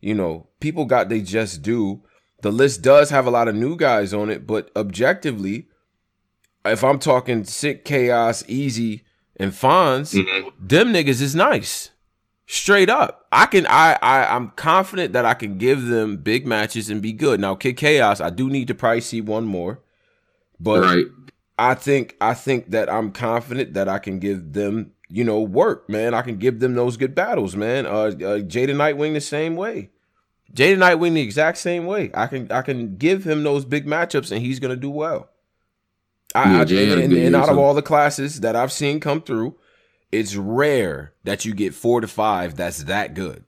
you know, people got they just do. The list does have a lot of new guys on it, but objectively, if I'm talking Kid Chaos, easy, and Fonz, mm-hmm. them niggas is nice. Straight up. I can I, I I'm confident that I can give them big matches and be good. Now, Kid Chaos, I do need to probably see one more. But right. I think I think that I'm confident that I can give them, you know, work, man. I can give them those good battles, man. Uh, uh Jada Nightwing the same way. Jada Nightwing the exact same way. I can I can give him those big matchups and he's gonna do well. I, yeah, I and, and, and out of all the classes that I've seen come through, it's rare that you get four to five that's that good.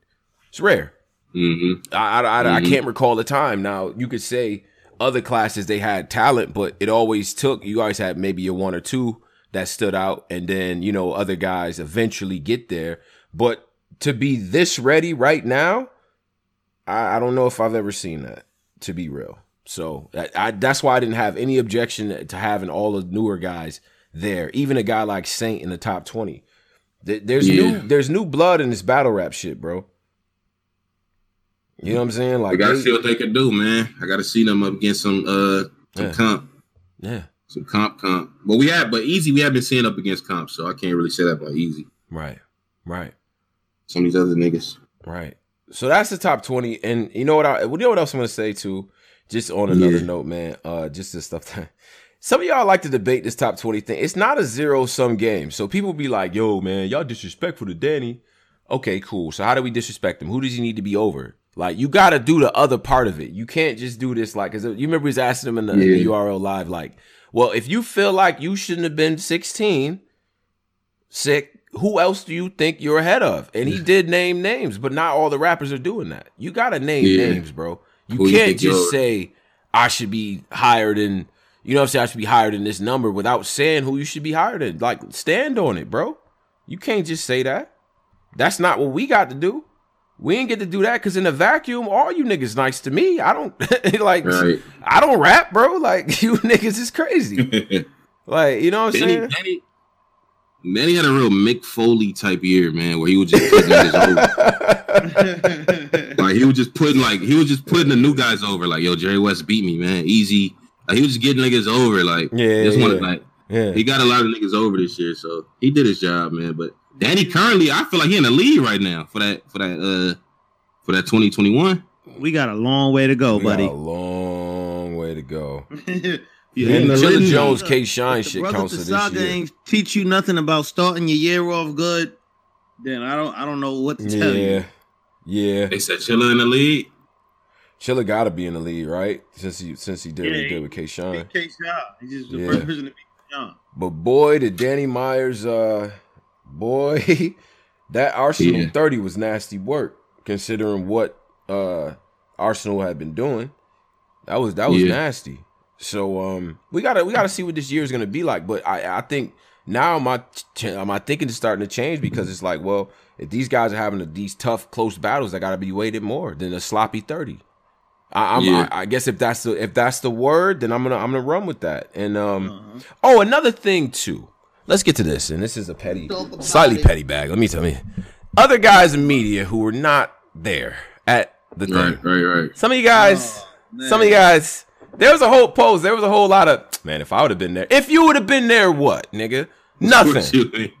It's rare. Mm-hmm. I, I, I, mm-hmm. I can't recall the time. Now you could say other classes they had talent, but it always took you guys had maybe a one or two that stood out, and then you know other guys eventually get there. But to be this ready right now, I, I don't know if I've ever seen that. To be real, so I, I, that's why I didn't have any objection to having all the newer guys there. Even a guy like Saint in the top twenty. There's yeah. new there's new blood in this battle rap shit, bro. You know what I'm saying? Like, I gotta they, see what they can do, man. I gotta see them up against some uh some yeah. comp. Yeah. Some comp comp. But we have but easy we have been seeing up against comp, so I can't really say that about easy. Right. Right. Some of these other niggas. Right. So that's the top 20. And you know what I you know what else I'm gonna say too? Just on another yeah. note, man. Uh just this stuff that some of y'all like to debate this top 20 thing. It's not a zero sum game. So people be like, yo, man, y'all disrespectful to Danny. Okay, cool. So how do we disrespect him? Who does he need to be over? Like you got to do the other part of it. You can't just do this like because you remember he's asking him in the, yeah. the, URL live like, well, if you feel like you shouldn't have been 16, sick, who else do you think you're ahead of? And he did name names, but not all the rappers are doing that. You got to name yeah. names, bro. You Who can't you just say I should be higher than you know. I'm saying I should be higher than this number without saying who you should be higher than. Like stand on it, bro. You can't just say that. That's not what we got to do. We ain't get to do that because in the vacuum, all you niggas nice to me. I don't like. Right. I don't rap, bro. Like you niggas is crazy. like you know what I'm saying. Danny, Manny had a real Mick Foley type year, man, where he was just putting his over. like he was just putting like he was just putting the new guys over. Like yo, Jerry Wess beat me, man, easy. Like, he was just getting niggas over. Like yeah, just yeah. Wanted, like yeah. he got a lot of niggas over this year, so he did his job, man. But Danny currently, I feel like he in the lead right now for that for that uh for that 2021. We got a long way to go, we buddy. a long way to go. yeah, and the Chilla Jones, K Shine shit counts for this year. Ain't teach you nothing about starting your year off good. Then I don't I don't know what to tell yeah. you. Yeah, they said Chilla in the lead. Chilla got to be in the lead, right? Since he since he did yeah, what he did with K Shine. K Shine, he's just the yeah. first person to beat Shine. But boy, did Danny Myers, uh, boy, that Arsenal yeah. thirty was nasty work considering what uh Arsenal had been doing. That was that was yeah. nasty. So um we gotta we gotta see what this year is gonna be like. But I I think now my my thinking is starting to change because it's like well if these guys are having a, these tough close battles, I gotta be weighted more than a sloppy thirty. I, am yeah. I, I, guess if that's the if that's the word, then I'm gonna I'm gonna run with that. And um, uh-huh. oh, another thing too. Let's get to this, and this is a petty, slightly petty bag. Let me tell you, other guys in media who were not there at the thing. Right, right, right. Some of you guys, oh, some of you guys, there was a whole post. There was a whole lot of man. If I would have been there, if you would have been there, what, nigga? Nothing.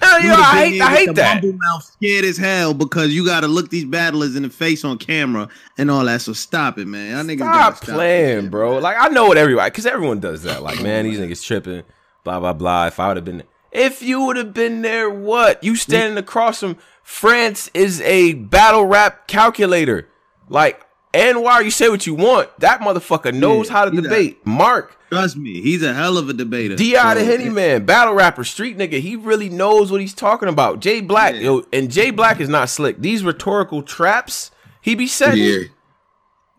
Hell, you I hate, I hate that. Mouth scared as hell because you got to look these battlers in the face on camera and all that. So stop it, man. Y'all niggas stop, stop playing, it, bro. Like I know what everybody, because everyone does that. Like, man, these niggas tripping. Blah blah blah. If I would have been, if you would have been there, what? You standing across from France is a battle rap calculator. Like, and why you say what you want, that motherfucker knows yeah, how to debate. A, Mark. Trust me, he's a hell of a debater. D.I. the Henny Man, battle rapper, street nigga. He really knows what he's talking about. Jay Black, yeah. yo, and Jay Black is not slick. These rhetorical traps he be setting.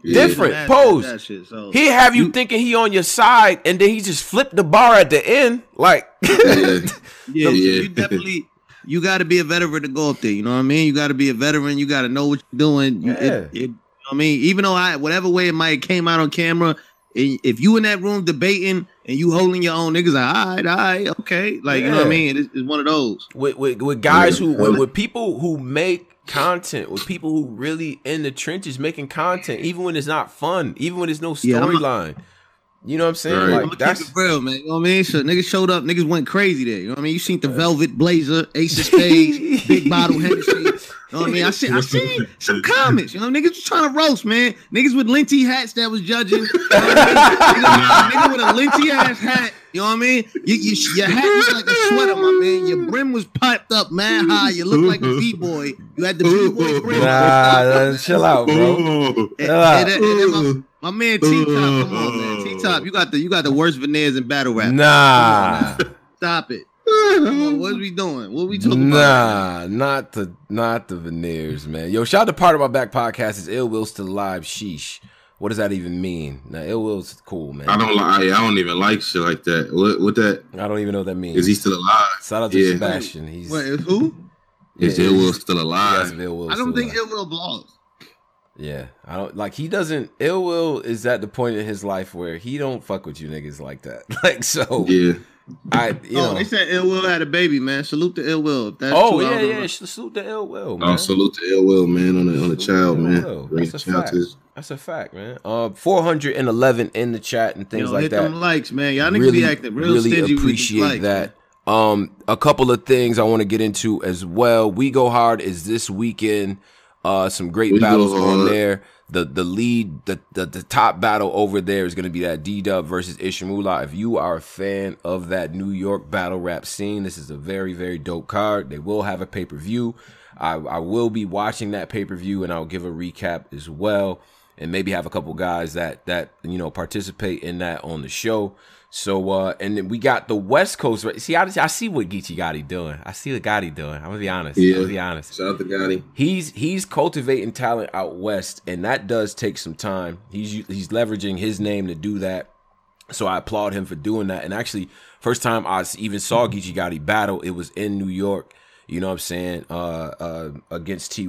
Yeah. Yeah, different that, pose. That shit, so. He have you, you, thinking he on your side, and then he just flipped the bar at the end. Like, yeah, yeah, yeah. you definitely you got to be a veteran to go up there. You know what I mean? You got to be a veteran. You got to know what you're doing. You, yeah. It, it, you know I mean, even though I, whatever way it might came out on camera, if you in that room debating and you holding your own niggas, like, all right, all right, okay, like yeah. you know what I mean? It's, it's one of those with with, with guys yeah. who with, with people who make content with people who really in the trenches making content, even when it's not fun, even when there's no storyline. Yeah, you know what I'm saying? Right. Like that's real, man. You know what I mean? So niggas showed up, niggas went crazy there. You know what I mean? You seen the Velvet Blazer, Ace of Spades, Big Bottle Hennessy. You know what I mean? I see, I seen some comments. You know, niggas was trying to roast, man. Niggas with linty hats that was judging. You know I mean? nigga with a linty ass hat. You know what I mean? You, you, your hat was like a sweater, my man. Your brim was piped up man high. You look like a b boy. You had the b boy brim. Nah, chill out, bro. And, chill out. And, and, my man T Top, come on, man. T Top, you got the you got the worst veneers in battle rap. Nah. Stop it. On, what are we doing? What are we talking nah, about? Nah, not the not the veneers, man. Yo, shout out to part of my back podcast is Ill Will still alive. Sheesh. What does that even mean? Now, Ill Will's cool, man. I don't like. I don't even like shit like that. What? What that? I don't even know what that means. Is he still alive? Shout out to yeah. Sebastian. He's Wait, who? Is yeah, Ill Will still alive? Ill Will I don't think alive. Ill Will blogs. Yeah, I don't like he doesn't ill will is at the point in his life where he don't fuck with you niggas like that. Like so Yeah. I you oh, know they said ill will had a baby, man. Salute to ill will. That's oh yeah, yeah. Salute to ill will. Man. Oh, salute to ill will, man. On the on the child, man. That's a fact. That's a fact, man. Uh, four hundred and eleven in the chat and things Yo, like hit that. Them likes, man. Y'all niggas really, be acting real really stingy appreciate likes, that. Um, a couple of things I want to get into as well. We go hard is this weekend. Uh, some great battles on there the the lead the, the, the top battle over there is going to be that D Dub versus Ishimula. If you are a fan of that New York battle rap scene, this is a very very dope card. They will have a pay per view. I, I will be watching that pay per view and I'll give a recap as well. and maybe have a couple guys that that you know participate in that on the show. So uh and then we got the West Coast. See, I, I see what Geechee Gotti doing. I see what Gotti doing. I'm gonna be honest. Yeah. I'm gonna be honest. Shout out to Gotti. He's he's cultivating talent out west, and that does take some time. He's he's leveraging his name to do that. So I applaud him for doing that. And actually, first time I even saw Geechee Gotti battle, it was in New York. You know what I'm saying? Uh, uh, against Ty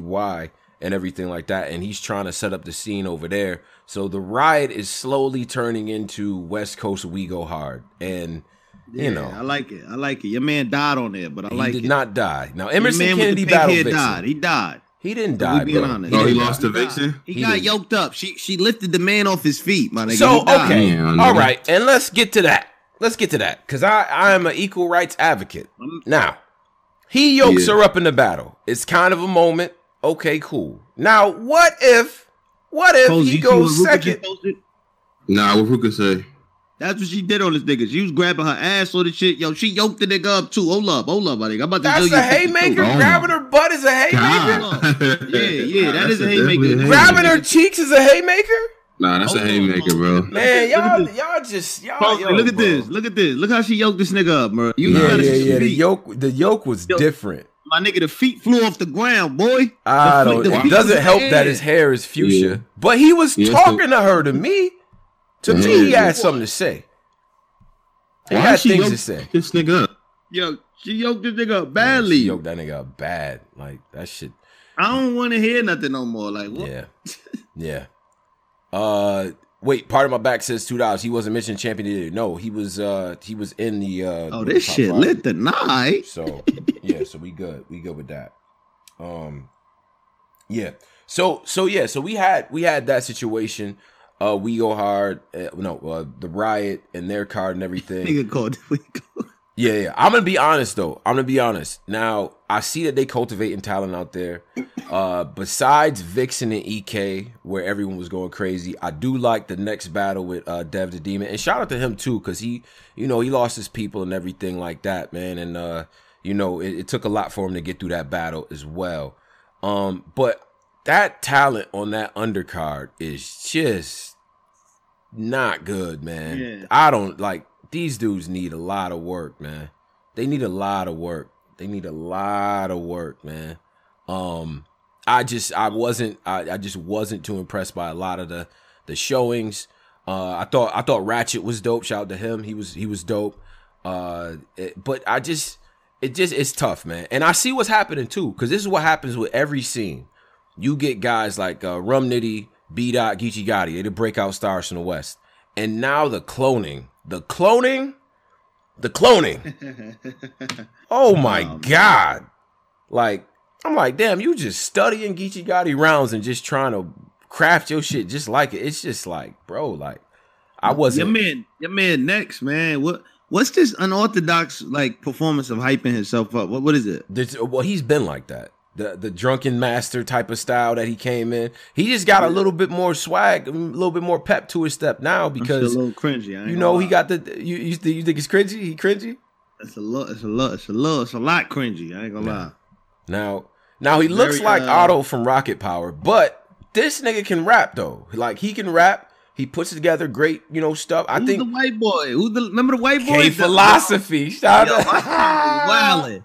and everything like that. And he's trying to set up the scene over there. So the ride is slowly turning into West Coast We Go Hard. And yeah, you know, I like it. I like it. Your man died on there, but I like it. he did it. not die. Now Emerson Kennedy battled Vixen. died. He died. He didn't die, being bro. honest. Oh, he didn't lost die. to Vixen? He, He got didn't. yoked up. She she lifted the man off his feet, my nigga. So okay, Yeah, I know all that. right, and let's get to that. Let's get to that because I I am an equal rights advocate. Now he yokes Yeah. her up in the battle. It's kind of a moment. Okay, cool. Now what if what if Cozy, he you see what goes second? posted? Nah, what Ruka say? That's what she did on this nigga. She was grabbing her ass on the shit. Yo, she yoked the nigga up too. Hold up, hold up, my nigga. I'm about to That's show you a haymaker. Oh, Grabbing her butt is a haymaker. God. Yeah, yeah, that is a That's haymaker. a haymaker. Grabbing her cheeks is a haymaker. Nah, that's a haymaker, bro. Man, y'all y'all just y'all. Cozy, yo, look at bro. this. Look at this. Look how she yoked this nigga up, bro. You Yeah, gotta yeah, yeah. The yoke, the yoke was Yo. different. My nigga, the feet flew off the ground, boy. I The don't. feet- the It feet doesn't help in that his hair is fuchsia, Yeah. but he was Yes, talking to her. To me, to me, he had something to say. He Why had she things to say. this nigga up? Yo, she yoked this nigga up She badly. yoked that nigga up bad. Like that shit. I don't want to hear nothing no more. Like, what? Yeah, yeah. Uh, wait. Part of my back says two dollars. He wasn't mentioned champion. Either. No, he was. Uh, he was in the. Uh, Oh, this shit five. lit tonight. So yeah, so we good. We good with that. Um yeah. So so yeah, so we had we had that situation. Uh we go hard. Uh, no, uh, the riot and their card and everything. Nigga called. Yeah, yeah. I'm gonna be honest though. I'm gonna be honest. Now I see that they cultivating talent out there. Uh, besides Vixen and Ek, where everyone was going crazy, I do like the next battle with uh, Dev the Demon. And shout out to him too, because he, you know, he lost his people and everything like that, man. And uh, you know, it, it took a lot for him to get through that battle as well. Um, but that talent on that undercard is just not good, man. Yeah. I don't like these dudes need a lot of work, man. They need a lot of work. They need a lot of work, man. Um I just I wasn't I, I just wasn't too impressed by a lot of the the showings. Uh I thought I thought Ratchet was dope. Shout out to him. He was he was dope. Uh it- but I just it just it's tough, man. And I see what's happening too cuz this is what happens with every scene. You get guys like uh, Rum Nitty, B Dot, Geechee Gotti. They're the breakout stars from the West. And now the cloning. The cloning? The cloning. Oh my Oh. God. Like, I'm like, damn, you just studying Geechee Gotti rounds and just trying to craft your shit just like it. It's just like, bro, like, I wasn't. Your man, your man next, man. What what's this unorthodox like performance of hyping himself up? What what is it? This- well, he's been like that. The the drunken master type of style that he came in. He just got a little bit more swag, a little bit more pep to his step now because a little cringy. I you know he got the you you, think- you think it's cringy? He cringy? it's a lot, it's a lot, it's a lot, it's a lot cringy. I ain't gonna lie. Now, now he looks Very, like uh, Otto from Rocket Power, but this nigga can rap though. Like he can rap. He puts together great, you know, stuff. I Who's think the white boy? Who's the remember the white boy? K philosophy. Shout out. my son was wildin'.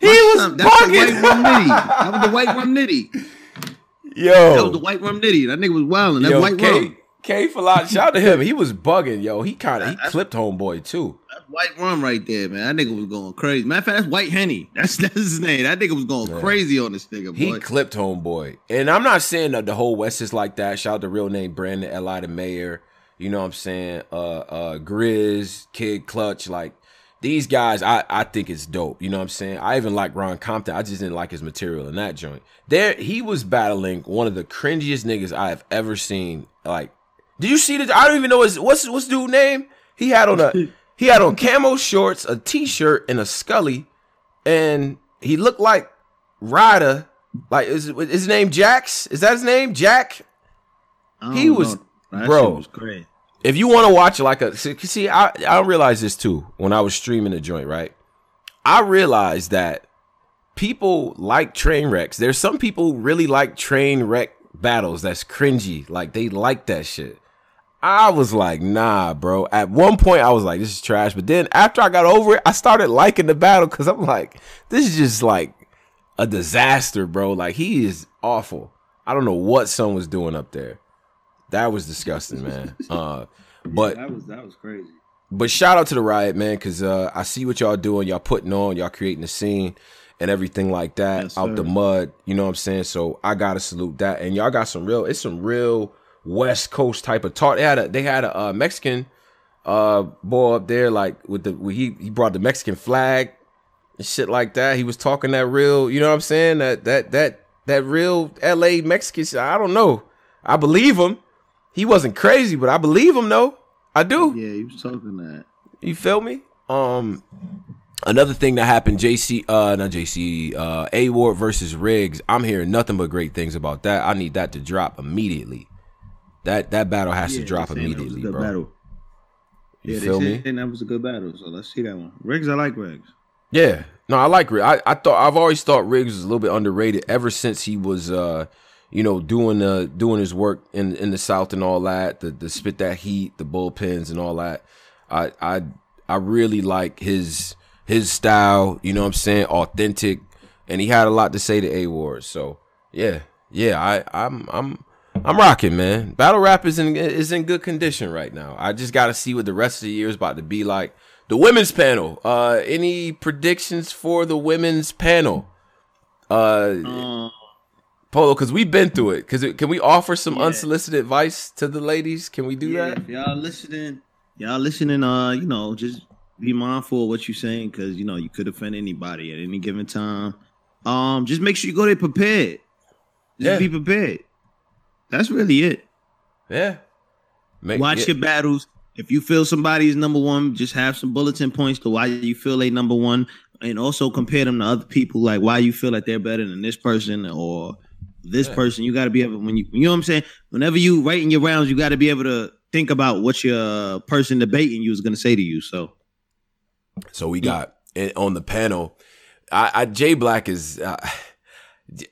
He was son- that's the white rum nitty. bugging. That was the white rum nitty. That was Yo, the white rum nitty. That nigga was wildin'. That yo, white K, rum. K philosophy. Shout to him. He was bugging. Yo, he kind of he That's- clipped homeboy too. That's white rum right there, man. That nigga was going crazy. Matter of fact, that's white henny. That's that's his name. That nigga was going Yeah. crazy on this nigga, He clipped homeboy, and I'm not saying that the whole West is like that. Shout out to the real name Brandon Eli the Mayor. You know what I'm saying? Uh, uh, Grizz, Kid Clutch, like these guys, I I think it's dope. You know what I'm saying? I even like Ron Compton. I just didn't like his material in that joint. There, he was battling one of the cringiest niggas I have ever seen. Like, did you see the? I don't even know his what's what's dude name. He had on a he had on camo shorts, a t-shirt, and a Scully, and he looked like Ryder. Like is, is his name Jax? Is that his name? Jack? He was- know. Bro. was crazy. If you want to watch like a see, I I realized this too when I was streaming the joint, right? I realized that people like train wrecks. There's some people who really like train wreck battles that's cringy. Like they like that shit. I was like, nah, bro. At one point, I was like, this is trash. But then after I got over it, I started liking the battle because I'm like, this is just like a disaster, bro. Like he is awful. I don't know what Son was doing up there. That was disgusting, man. Uh, but yeah, that was that was crazy. But shout out to the riot, man, because uh, I see what y'all doing. Y'all putting on, y'all creating the scene and everything like that yes, out the mud. You know what I'm saying? So I gotta salute that. And y'all got some real. It's some real West Coast type of talk. They had a they had a uh, Mexican uh boy up there like with the he he brought the Mexican flag and shit like that. He was talking that real, you know what I'm saying? That that that that real LA Mexican shit. I don't know. I believe him. He wasn't crazy, but I believe him though. I do. Yeah, he was talking that. You feel me? Um another thing that happened, JC uh not JC, uh A Ward versus Riggs. I'm hearing nothing but great things about that. I need that to drop immediately. That that battle has yeah, to drop immediately, bro. Battle. You yeah, feel me? And that was a good battle. So let's see that one. Riggs, I like Riggs. Yeah, no, I like Riggs. I, I thought I've always thought Riggs was a little bit underrated ever since he was, uh, you know, doing the doing his work in in the South and all that. The the spit that heat, the bullpens and all that. I I I really like his his style. You know what I'm saying? Authentic, and he had a lot to say to A Ward. So yeah, yeah. I I'm I'm I'm rocking, man. Battle rap is in is in good condition right now. I just got to see what the rest of the year is about to be like. The women's panel. Uh, any predictions for the women's panel? Uh, um, Polo, because we've been through it. Because can we offer some yeah. unsolicited advice to the ladies? Can we do yeah, that? y'all listening, y'all listening. Uh, you know, just be mindful of what you're saying because you know you could offend anybody at any given time. Um, just make sure you go there prepared. Just yeah. be prepared. That's really it. Yeah. Make, Watch yeah. your battles. If you feel somebody is number one, just have some bulletin points to why you feel they number one, and also compare them to other people. Like why you feel like they're better than this person or this yeah. person. You got to be able when you you know what I'm saying. Whenever you writing your rounds, you got to be able to think about what your person debating you is going to say to you. So, so we got on the panel. I, I Jay Black is. Uh,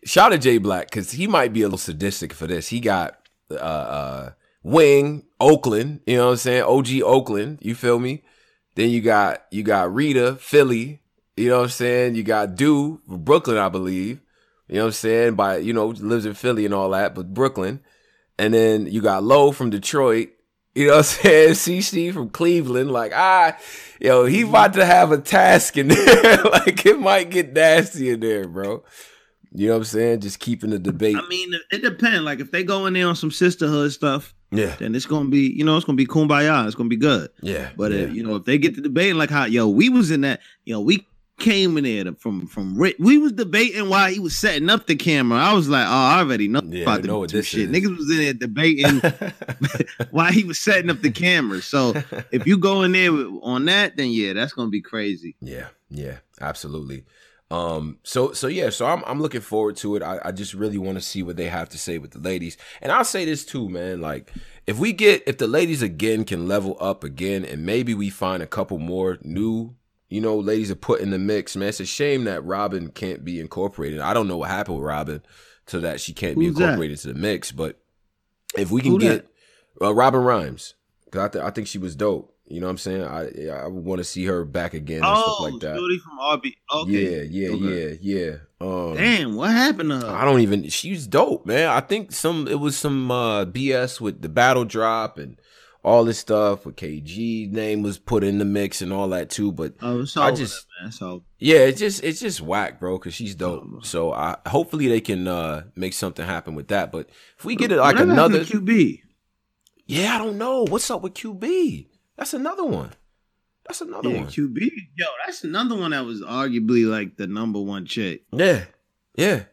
Shout out to Jay Black because he might be a little sadistic for this. He got uh, uh, Wing Oakland, you know what I'm saying? OG Oakland, you feel me? Then you got you got Rita Philly, you know what I'm saying? You got Do Brooklyn, I believe. You know what I'm saying? By you know lives in Philly and all that, but Brooklyn. And then you got Low from Detroit. You know what I'm saying? CC from Cleveland. Like, ah, yo, he about to have a task in there. like, it might get nasty in there, bro. You know what I'm saying? Just keeping the debate. I mean, it depends. Like if they go in there on some sisterhood stuff, yeah, then it's gonna be, you know, it's gonna be kumbaya. It's gonna be good. Yeah. But yeah. If, you know, if they get to debating like how, yo, we was in that, you know, we came in there from from Rick. We was debating why he was setting up the camera. I was like, oh, I already know yeah, about know the shit. Is. Niggas was in there debating why he was setting up the camera. So if you go in there on that, then yeah, that's gonna be crazy. Yeah, yeah, absolutely. Um, so so yeah, so I'm I'm looking forward to it. I, I just really want to see what they have to say with the ladies. And I'll say this too, man. Like if we get if the ladies again can level up again and maybe we find a couple more new, you know, ladies are put in the mix, man. It's a shame that Robin can't be incorporated. I don't know what happened with Robin so that she can't Who's be incorporated that? to the mix, but if we can Who get uh, Robin Rhymes, cause I, th- I think she was dope. You know what I'm saying? I I want to see her back again and oh, stuff like that. Shorty from RB. Okay. Yeah, yeah, okay. yeah, yeah. Um, Damn, what happened to her? I don't even. She's dope, man. I think some it was some uh, BS with the battle drop and all this stuff with KG name was put in the mix and all that too. But oh, I just man. So yeah, it's just it's just whack, bro. Because she's dope. Oh, so I hopefully they can uh, make something happen with that. But if we get it like another QB, yeah, I don't know what's up with QB. That's another one. That's another yeah, one. QB. Yo, that's another one that was arguably like the number one chick. Yeah. Yeah.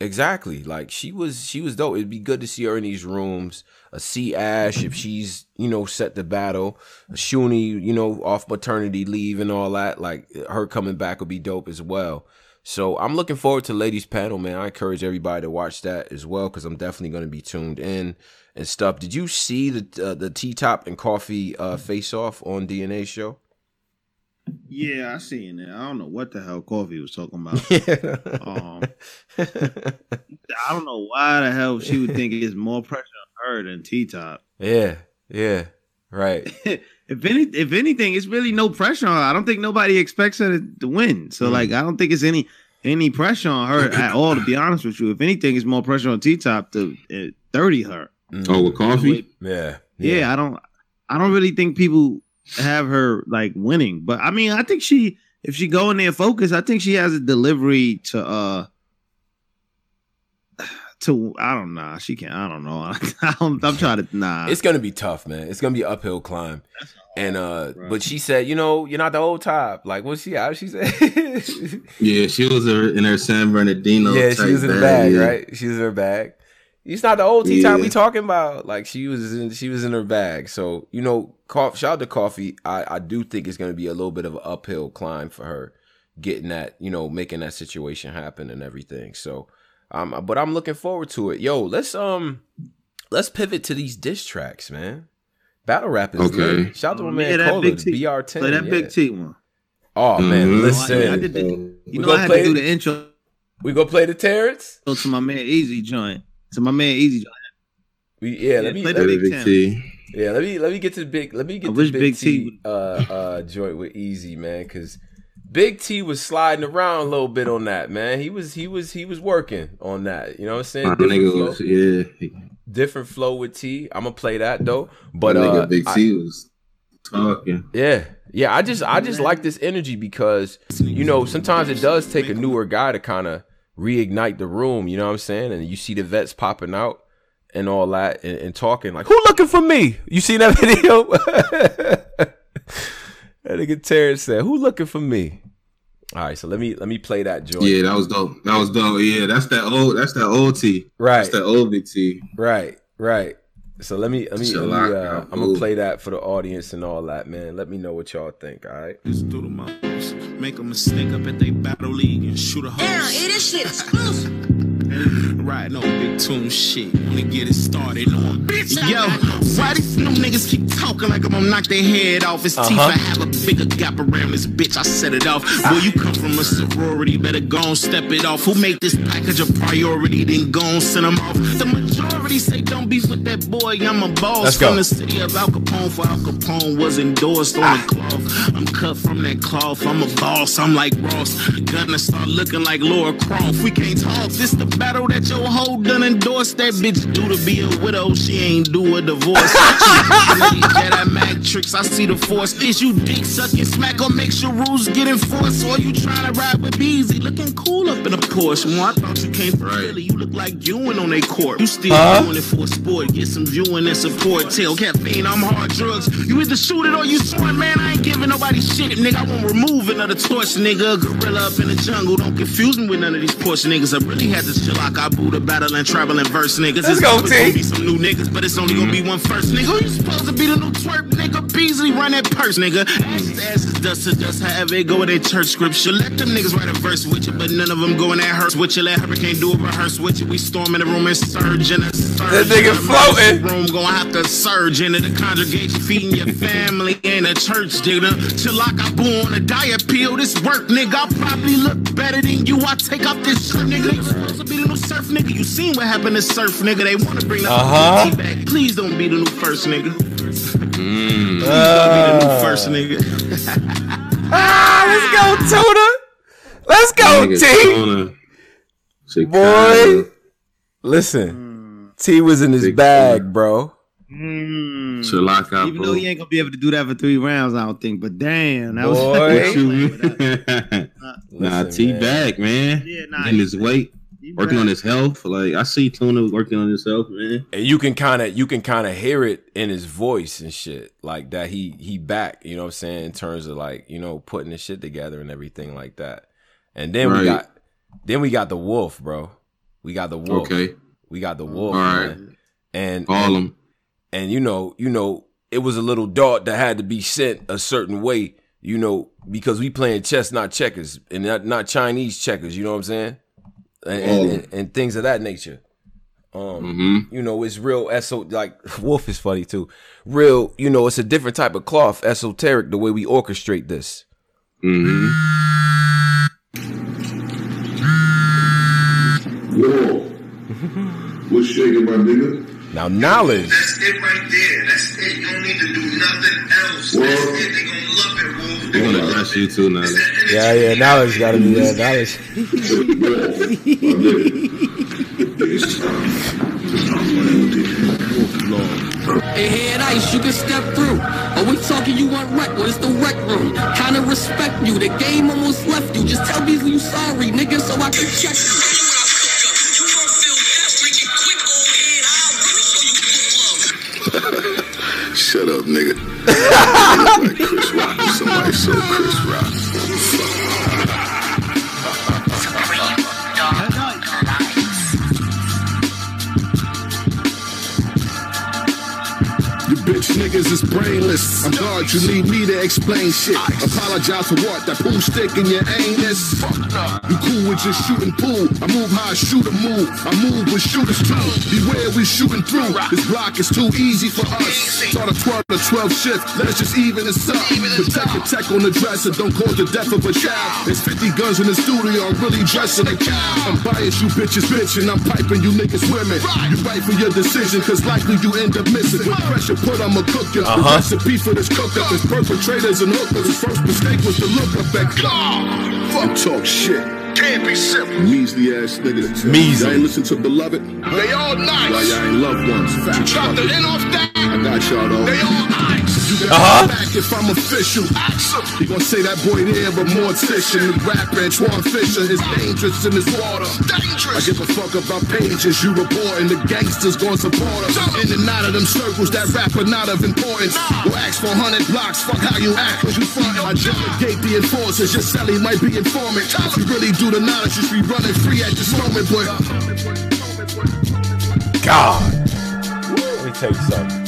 Exactly. Like she was she was dope. It'd be good to see her in these rooms. A A C Ash if she's, you know, set the battle. A Shuni, you know, off maternity leave and all that. Like her coming back would be dope as well. So I'm looking forward to ladies panel, man. I encourage everybody to watch that as well because I'm definitely going to be tuned in and stuff. Did you see the uh, the T Top and Coffee uh, face off on DNA show? Yeah, I seen it. I don't know what the hell Coffee was talking about. um, I don't know why the hell she would think it's more pressure on her than T Top. Yeah, yeah, right. if any, if anything, it's really no pressure on her. I don't think nobody expects her to, to win. So, mm. like, I don't think it's any any pressure on her at all. To be honest with you, if anything, it's more pressure on T Top to uh, thirty her. Mm. Oh, with coffee? Yeah, yeah, yeah. I don't. I don't really think people have her like winning. But I mean, I think she if she go in there focus, I think she has a delivery to uh to I don't know. She can't. I don't know. I'm, I'm, trying to nah. It's gonna be tough, man. It's gonna be uphill climb. And uh, right. but she said, you know, you're not the old top. Like, what's she? How she said? yeah, she was in her San Bernardino. Yeah, she was in her bag, yeah. right? She was in her bag. It's not the old T time yeah. we talking about. Like she was in, she was in her bag. So you know, shout out to Coffee. I I do think it's going to be a little bit of an uphill climb for her getting that, you know, making that situation happen and everything. So, um, but I'm looking forward to it. Yo, let's um, let's pivot to these diss tracks, man. Battle rap is okay. good. Shout out to my man yeah, Cola, BR10. Play that yeah. Big T one. Oh mm-hmm. man, listen. I, I did the, you know, I had to do the intro. We go play the Terrence. Go to my man Easy joint. To my man Easy. Joint. We yeah, let me play the big, big T. Yeah, let me let me get to the big let me get to big, big T, T uh uh joint with Easy, man, cuz Big T was sliding around a little bit on that, man. He was he was he was working on that. You know what I'm saying? Different flow, was, yeah. Different flow with T. I'm gonna play that though. But uh, Big T I, was talking. Yeah. Yeah, I just I just like this energy because you know, sometimes it does take a newer guy to kind of reignite the room, you know what I'm saying? And you see the vets popping out and all that and, and talking like, who looking for me? You see that video? that nigga Terrence said, who looking for me? All right, so let me let me play that joint. Yeah, that was dope. That was dope. Yeah, that's that old that's that old T. Right. That's that old big T. Right, right. So let me let me, let me uh, I'm gonna play that for the audience and all that, man. Let me know what y'all think. All right. Just do the make a mistake up at they battle league and shoot a hose. Yeah, it is shit exclusive. Right, no big tune shit. Wanna get it started on bitch. Yo, why these new niggas keep talking like I'm gonna knock their head off? His uh-huh. teeth I have a bigger gap around this bitch. I set it off. Will you come from a sorority? Better go and step it off. Who make this package a priority? Then go and send them off. The majority say don't beef with that boy. I'm a boss Let's from go. the city of Al Capone. For Al Capone was endorsed on ah. the cloth. I'm cut from that cloth. I'm a boss. I'm like Ross. Gonna start looking like Laura Croft. We can't talk. This the battle that your hoe done endorsed. That bitch do to be a widow. She ain't do a divorce. Jedi Matrix. I see the force. Is you dick sucking smack or make sure rules get enforced? Or you trying to ride with Beezy looking cool up in a Porsche? Well, I thought you came from Philly. You look like you Ewing on a court. You still huh? doing it for sport. Get some viewing and support. Tell caffeine I'm hard drugs. You either shoot it or you swing, man. I ain't giving nobody shit. Nigga, I won't remove another torch, nigga. Gorilla up in the jungle. Don't confuse me with none of these Porsche niggas. I really had to chill like I Buddha battling, traveling verse niggas. Let's it's go, T. Gonna be some new niggas, but it's only gonna be one first, nigga. Who you supposed to be the new twerp, nigga? Beasley run that purse, nigga. Ashes, ashes, dust to dust, however it go with their church scripture. Let them niggas write a verse with you, but none of them going that hurts with you. Let Hurricane do a rehearse with you. We storm in the room and surge in a surge. That nigga floating. Room gonna have to surge into the congregation, feeding your family in a church, nigga. Till like I boo on a diet pill. This work, nigga. I probably look better than you. I take off this shirt, nigga. You supposed to be the new surf, nigga. You seen what happened to surf, nigga. They wanna bring the uh-huh. back. Please don't be the new first, nigga. Mm. Please don't be the new uh. first, nigga. ah, let's go, Tuna. Let's go, T. Boy, listen. T was in his Big bag, tuna. bro. Mm. Shalaka, Even though he ain't gonna be able to do that for three rounds, I don't think. But damn, that Boy. was. nah, T man. back, man. Yeah, nah, in his weight working on his health. Like I see Tuna working on his health, man. And you can kind of you can kind of hear it in his voice and shit like that. He he back, you know what I'm saying, in terms of like you know putting the shit together and everything like that. And then right. we got then we got the wolf, bro. We got the wolf. Okay. We got the wolf. All right. Man. And all them. And you know, you know, it was a little dart that had to be sent a certain way, you know, because we playing chess, not checkers, and not, not Chinese checkers. You know what I'm saying? and, and, and, and things of that nature. Um, mm-hmm. you know, it's real eso like Wolf is funny too. Real, you know, it's a different type of cloth, esoteric, the way we orchestrate this. Mm-hmm. Whoa. What's shaking, my nigga? Now knowledge. That's it right there. That's it. You don't need to do nothing else. Well, That's it. They gonna love it, Wolf. They're gonna dress you too now. It's that energy. Yeah, yeah, knowledge gotta be there. Knowledge. Hey, head ice, you can step through. Are we talking you want wreck? Well, it's the rec room. Kinda respect you. The game almost left you. Just tell Beasley you sorry, nigga, so I can check you. Shut up, nigga. like Chris Rock or somebody so Chris Rock. Niggas is brainless. I'm God, you need me to explain shit. Apologize for what? That pool stick in your anus? You cool with just shooting pool. I move how I shoot a move. I move with shooters too. Beware we shooting through. This block is too easy for us. Start a 12 to 12 shift. Let's just even this up. Protect tech on the dresser. Don't cause the death of a child. There's 50 guns in the studio. I'm really dressing a cow. I'm biased, you bitches bitching. I'm piping you niggas women. You fight for your decision, cause likely you end up missing. With pressure put, I'ma cook you. The uh-huh. recipe for this cook up is perpetrators and hookers. His first mistake was to look up at God. Fuck talk shit. Can't be simple. Measly ass niggas. Measly. Y'all ain't listen to Beloved? They all nice. Why y'all ain't loved ones? Fat Drop the end off that. I got y'all though. They all nice. You got Uh-huh. back if I'm official. He gonna say that boy there, but more mortician. The rapper Antoine Fisher is dangerous in this water. Dangerous. I give a fuck about pages you reporting. The gangsters gonna support us. In and out of them circles, that rapper not of importance. Go ask for 100 blocks, fuck how you act, cause you front. I delegate the enforcers, your celly might be informant. If you really do the knowledge, you should be running free at this moment, boy. God. Let me tell you something.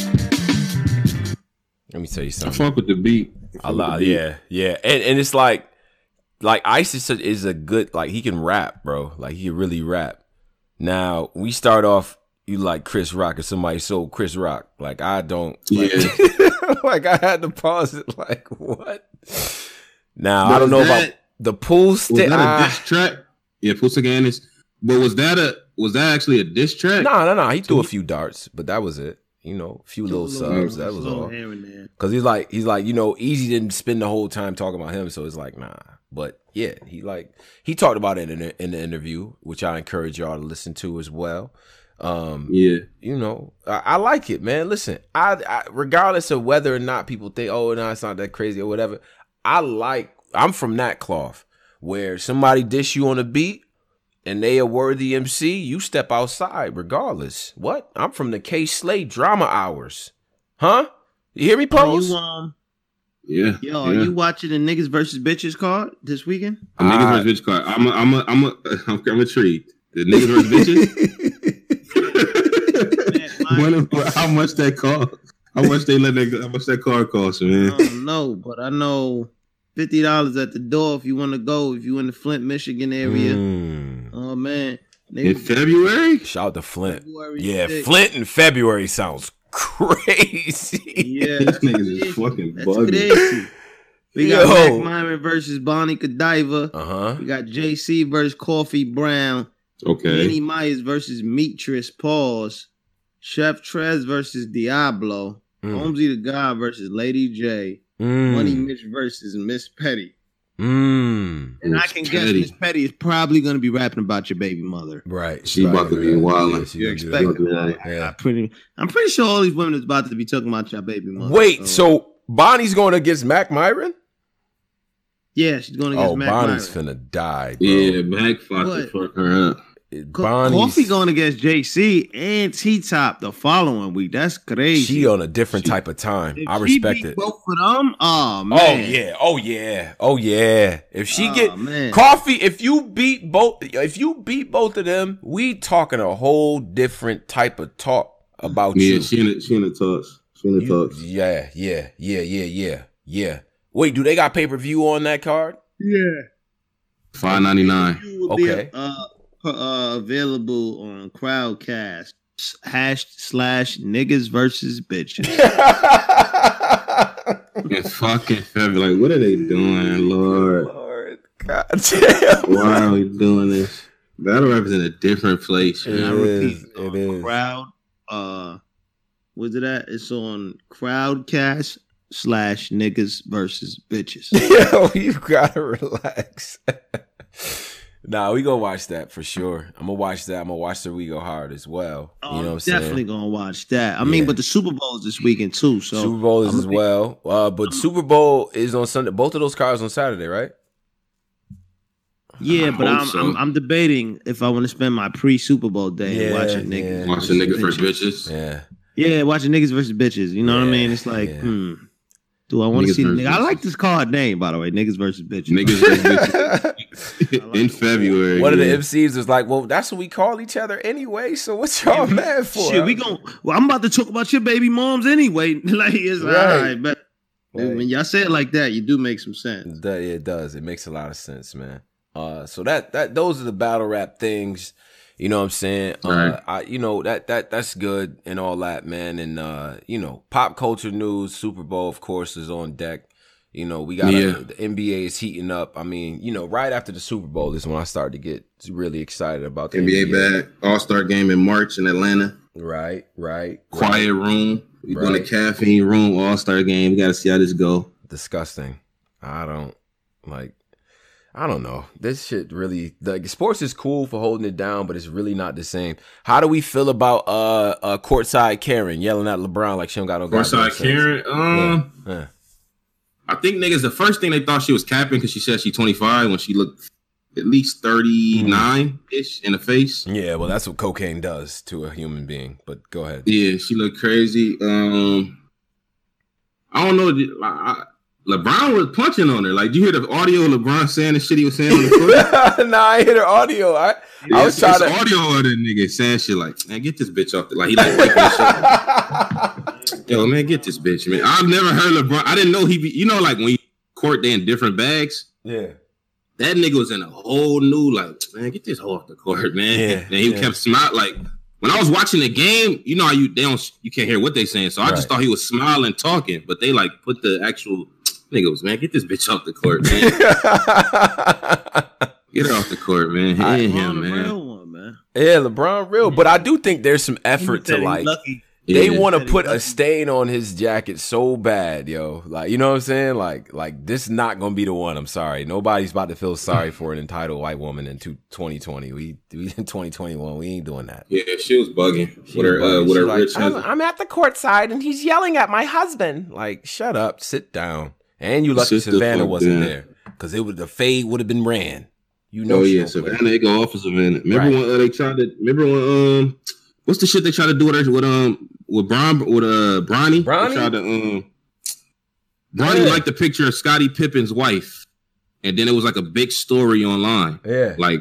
Let me tell you something. I fuck with the beat. A lot, yeah, yeah, and and it's like, like Ice is a, is a good like he can rap, bro. Like he can really rap. Now we start off you like Chris Rock or somebody so Chris Rock. Like I don't. Like, like I had to pause it. Like what? Now I don't know was about the pool Was stick. that a diss track? Yeah, Pusa Ganis. But was that a was that actually a diss track? No, no, no. He threw a few darts, but that was it. You know, a few little subs. That was all. here and there. Cause he's like, he's like, you know, Easy didn't spend the whole time talking about him, so it's like, nah. But yeah, he like he talked about it in the, in the interview, which I encourage y'all to listen to as well. Um, Yeah. you know, I, I like it, man. Listen, I, I regardless of whether or not people think, oh, no, it's not that crazy or whatever. I like. I'm from that cloth where somebody dish you on a beat and they a worthy MC, you step outside regardless. What? I'm from the Kay Slay drama hours, huh? You hear me, Are pose? you um Yeah. yo, are yeah. you watching the niggas versus bitches card this weekend? The niggas Ah. versus bitches card. I'm a, I'm a, I'm a, I'm, I'm intrigued. The niggas versus bitches. When- how much that cost? How much they let that? How much that card cost, man? I don't know, but I know fifty dollars at the door if you want to go. If you in the Flint, Michigan area, Mm. oh man, In February? Shout out to Flint. February Yeah, 6th. Flint in February sounds crazy. Yeah, this niggas is fucking that's bugging. crazy. We got Yo. Mac Myron versus Bonnie Godiva. Uh huh. We got JC versus Coffee Brown. Okay. Minnie Myers versus Metris Pause. Chef Trez versus Diablo. Mm. Holmesy the God versus Lady J. Mm. Money Mitch versus Miss Petty. Mm. And I Miss can guess Miss Petty is probably going to be rapping about your baby mother. Right. She right, about to be right. wildin'. Yeah, You gonna do expect that. it. Yeah. Pretty, I'm pretty sure all these women is about to be talking about your baby mother. Wait, so Bonnie's going against Mac Myron? yeah, she's going against Oh, Mac Bonnie's Myron. finna die, bro. Yeah, Mac fucked the fuck her up. It- Co- Bonnie's Coffee going against JC and T Top the following week. That's crazy. she on a different type of time. If I she respect beat it. Both of them. Oh man. Oh yeah, oh yeah, oh yeah. If she Oh, get man. coffee, if you beat both, if you beat both of them, we talking a whole different type of talk about Yeah, you. she in the, she in the talks. She in the You- talks. yeah, yeah, yeah, yeah, yeah, yeah. Wait, do they got pay per view on that card? Yeah. Five ninety nine. You be, Okay. uh, uh, available on Crowdcast hash slash niggas versus bitches. In fucking February, like what are they doing, Lord? Lord, God damn. Why are we doing this? Battle rap is in a different place. It Man. is. on It is. Crowd. Uh, where's it at? It's on Crowdcast slash niggas versus bitches. Yo, you gotta relax. nah, we gonna watch that for sure. I'm gonna watch that. I'm gonna watch the We Go Hard as well. Oh, you know what I'm I'm saying? definitely gonna watch that. I mean, but the Super Bowl is this weekend too. So Super Bowl is as be- well. Uh, but Super Bowl is on Sunday. Both of those cars on Saturday, right? Yeah, I but I'm, so. I'm I'm debating if I want to spend my pre Super Bowl day Yeah, watching niggas. yeah. Watching niggas versus first bitches. Yeah. Yeah, watching niggas versus bitches. You know what I mean? It's like, yeah. hmm. Do I want to see the versus nigga? I like this card name, by the way. Niggas versus bitches. Niggas versus bitches. in February. One of the yeah. MCs was like, "Well, that's what we call each other anyway. So what's y'all mad for?" Shit, we gon' Well, I'm about to talk about your baby moms anyway. like, it's Right. all right, but Right. when y'all say it like that, you do make some sense. It does- it does. It makes a lot of sense, man. Uh, so that that those are the battle rap things. You know what I'm saying? Uh, Right. I you know that that that's good and all that, man. And uh, you know, pop culture news, Super Bowl, of course, is on deck. You know, we got Yeah. the NBA is heating up. I mean, you know, right after the Super Bowl is when I started to get really excited about the NBA back All Star game in March in Atlanta. Right, right. Quiet room. We doing a Right. caffeine room All Star game. We got to see how this go. disgusting. I don't like. I don't know. This shit really like sports is cool for holding it down, but it's really not the same. How do we feel about uh uh courtside Karen yelling at LeBron like she don't got no Courtside? Karen. Um, Yeah. I think niggas. The first thing they thought she was capping because she said she 25 when she looked at least 39 ish in the face. Yeah, well, that's what cocaine does to a human being. But go ahead. Yeah, she looked crazy. Um, I don't know. I, I, LeBron was punching on her. Like, you hear the audio of LeBron saying the shit he was saying on the court? nah, I hit the audio. I, I was It's- trying it's to. audio of the nigga saying shit like, man, get this bitch off the like he like breaking the shit. Yo, man, get this bitch, man. I've never heard LeBron. I didn't know he be you know, like when you court they in different bags. yeah. That nigga was in a whole new like, man, get this hoe off the court, man. Yeah, and he yeah. kept smiling like when I was watching the game, you know how you they don't you can't hear what they saying. So I just thought he was smiling, talking, but they like put the actual nigga was man, get this bitch off the court, man. get her off the court, man. He I- ain't On him, the man. real one, man. yeah, LeBron real, but I do think there's some effort to like. lucky. They Yeah. want to put a stain on his jacket so bad, yo. Like, you know what I'm saying? Like, like this is not gonna be the one. I'm sorry. Nobody's about to feel sorry for an entitled white woman in 2020. We, we in 2021. We ain't doing that. Yeah, she was bugging She with her was uh, with her She's like, rich I'm. I'm at the court side and he's yelling at my husband. Like, shut up, sit down. And you lucky Sit the Savannah fuck wasn't down. there because it would the fade would have been ran. You know, oh yeah, don't. Savannah, they go off of Savannah. Remember Right. when uh, they tried to? Remember when um, what's the shit they tried to do with her with um with Bron with uh Bronny? Bronny? They tried to um, Bronny Yeah. liked the picture of Scottie Pippen's wife, and then it was like a big story online. Yeah. Like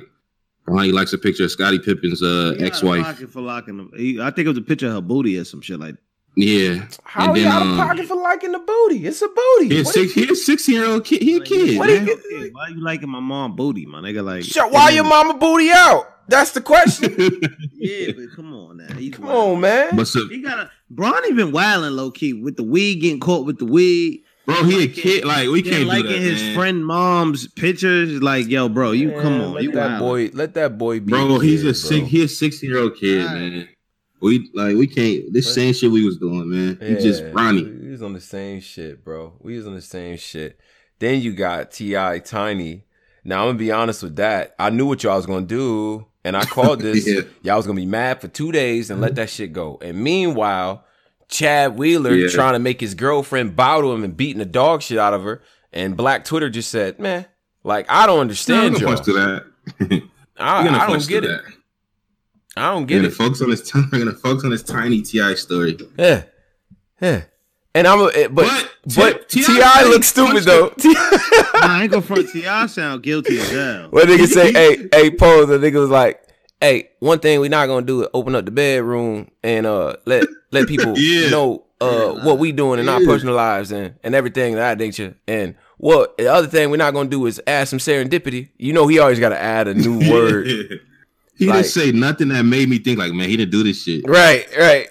Bronny likes a picture of Scottie Pippen's uh He got a ex-wife. pocket for locking them. He- I think it was a picture of her booty or some shit like. Yeah, How and are you then, out of um, pocket for liking the booty? It's a booty. He a six, he a sixteen year old kid. He a Like, kid. What he man. get- okay, why you liking my mom booty, my nigga? Like, Shut, why your mama booty out? That's the question. Yeah, but come on now. He's Come wild. on, man. but so, He got a Bronny been wilding low key with the weed, getting caught with the weed. bro, he a Liking- kid. Like we can't do liking that, his man. friend mom's pictures. Like, yo, bro, you come Man, on, let you that wild. boy. Let that boy be. bro. a he's kid, a six. bro. He a sixteen year old kid, Alright. man. We like we can't. This same shit we was doing, man. He just Ronnie. We was on the same shit, bro. We was on the same shit. Then you got T.I. Tiny. Now I'm gonna be honest with that. I knew what y'all was gonna do, and I called this. Yeah. Y'all was gonna be mad for two days and let mm-hmm. that shit go. And meanwhile, Chad Wheeler Yeah. trying to make his girlfriend bow to him and beating the dog shit out of her. And Black Twitter just said, "Man, like I don't understand gonna y'all. to that. I, I don't get it. that. I don't We're get gonna it. focus on this. We're gonna focus on this tiny T.I. story. Yeah, yeah. And I'm, a, but But but, Ti T.I. looks stupid though. Nah, I ain't gonna front T.I. sound guilty as hell. What nigga say? hey, hey, pose. The nigga was like, "Hey, one thing we not gonna do is open up the bedroom and uh let let people Yeah. know uh what we doing in our personal lives and and everything of that nature. And what the other thing we're not gonna do is add some serendipity. You know, he always got to add a new word. He Like- didn't say nothing that made me think like, man, he didn't do this shit. right, right.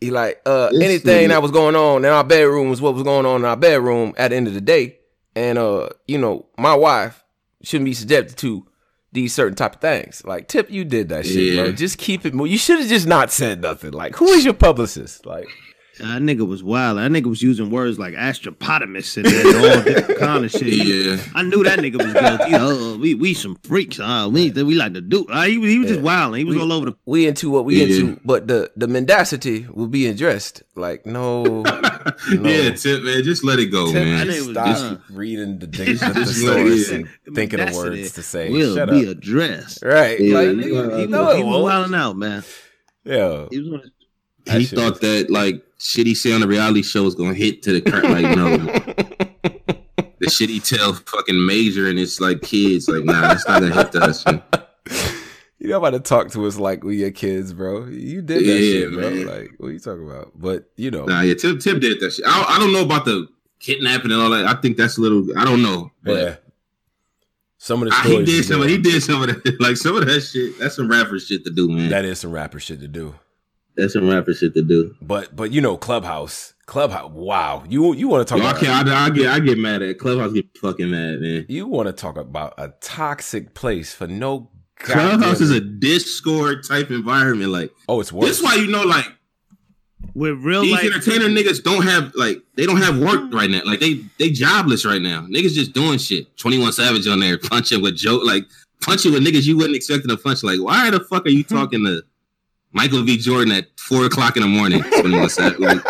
He like, uh, This anything nigga- that was going on in our bedroom was what was going on in our bedroom at the end of the day. And uh, you know, my wife shouldn't be subjected to these certain type of things. Like, Tip, you did that shit, bro. Yeah. Just keep it. mo- You should have just not said nothing. Like, who is your publicist? Like, That nigga was wild. That nigga was using words like astropotamus and all different kind of shit. Yeah. I knew that nigga was guilty. Oh, we we some freaks. Uh, we we like to do. Uh, he, was- he was just wild. He was We- all over the. we into what we Yeah. into, but the the mendacity will be addressed. Like, no, Yeah, Tip, man, just let it go, Tip, man. That just nigga was stop reading the, dic- the Just let it thesaurus go. and thinking of words to say. Will Shut be up. addressed. Right. Yeah, like, nigga, gotta- he, was, he was wilding out, man. Yeah. He was on his he thought that like shit he say on the reality show is gonna hit to the cur- like you know the shit he tell fucking major and it's like kids like nah that's not gonna hit to us. man. You know about to talk to us like we your kids, bro. You did that Yeah, shit, bro. man. Like, what are you talking about? But you know, Nah, yeah, Tip Tip did that shit. I, I don't know about the kidnapping and all that. I think that's a little. I don't know. But yeah. Some of the I, he did some. know, He did some of that. Like some of that shit. That's some rapper shit to do, man. that is some rapper shit to do. That's some rapper shit to do. But but you know, Clubhouse, Clubhouse. Wow, you you want to talk Yo, I about? can't. I, I get. I get mad at Clubhouse. Get fucking mad, man. you want to talk about a toxic place for no Clubhouse is a Discord type environment. Like oh, it's worse. this, why you know, like with real these life. entertainer niggas don't have like they don't have work right now. Like they they jobless right now. Niggas just doing shit. Twenty One Savage on there punching with joke like punching with niggas you wouldn't expecting to punch. Like why the fuck are you talking to Michael B Jordan at four o'clock in the morning? Twenty One Savage. Like,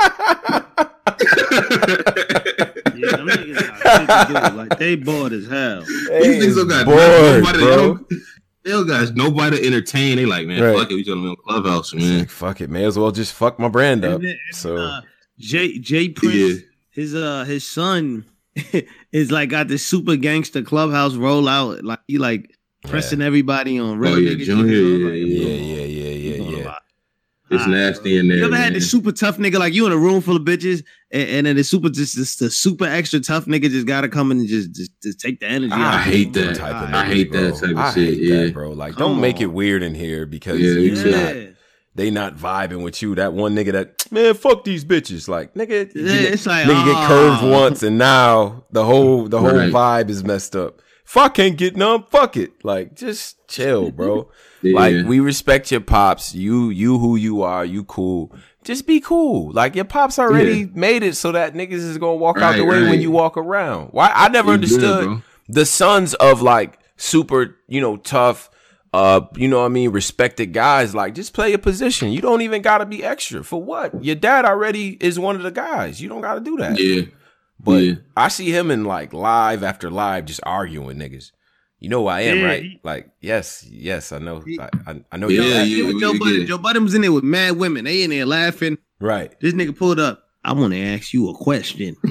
Yeah, them niggas got shit to do. Like they bored as hell. these niggas don't got bored, nobody. They bro. don't, they don't got nobody to entertain. They like man, Right. fuck it. We talking about Clubhouse, man. like, fuck it, may as well just fuck my brand up. And then- and So uh, Jay Jay Prince, Yeah. his uh his son is like got this super gangster clubhouse rollout. Like he like pressing everybody on real Oh, yeah, Junior, yeah, like, yeah, yeah. yeah, yeah, yeah, yeah. It's Ah, nasty in there. You ever had man. the super tough nigga like you in a room full of bitches, and, and then the super just, just the super extra tough nigga just gotta come in and just just, just take the energy. I out. hate that. type of I niggas, hate that type of I shit, hate yeah. that, bro. Like, Come don't make it weird in here because Yeah, you me too. not, they not vibing with you. That one nigga that man, fuck these bitches. Like, nigga, Yeah, get- it's like, nigga get curved oh. once, and now the whole the whole Right. vibe is messed up. If I can't get none, fuck it. Like, just chill, bro. Yeah. Like, we respect your pops. You you who you are. You cool. Just be cool. Like your pops already Yeah. made it so that niggas is gonna walk out the Right, way when you walk around. Why? I never You understood the sons of like super, you know, tough, uh, you know what I mean, respected guys. Like, just play your position. You don't even gotta be extra. For what? Your dad already is one of the guys. You don't gotta do that. Yeah. But yeah. I see him in like live after live just arguing with niggas. You know who I am, Yeah, right? he- like, yes, yes, I know. He- I, I, I know Yeah, you're Yeah, you- you Joe get Budden. it. Joe Budden was in there with mad women. They in there laughing. right. This nigga pulled up. I want to ask you a question.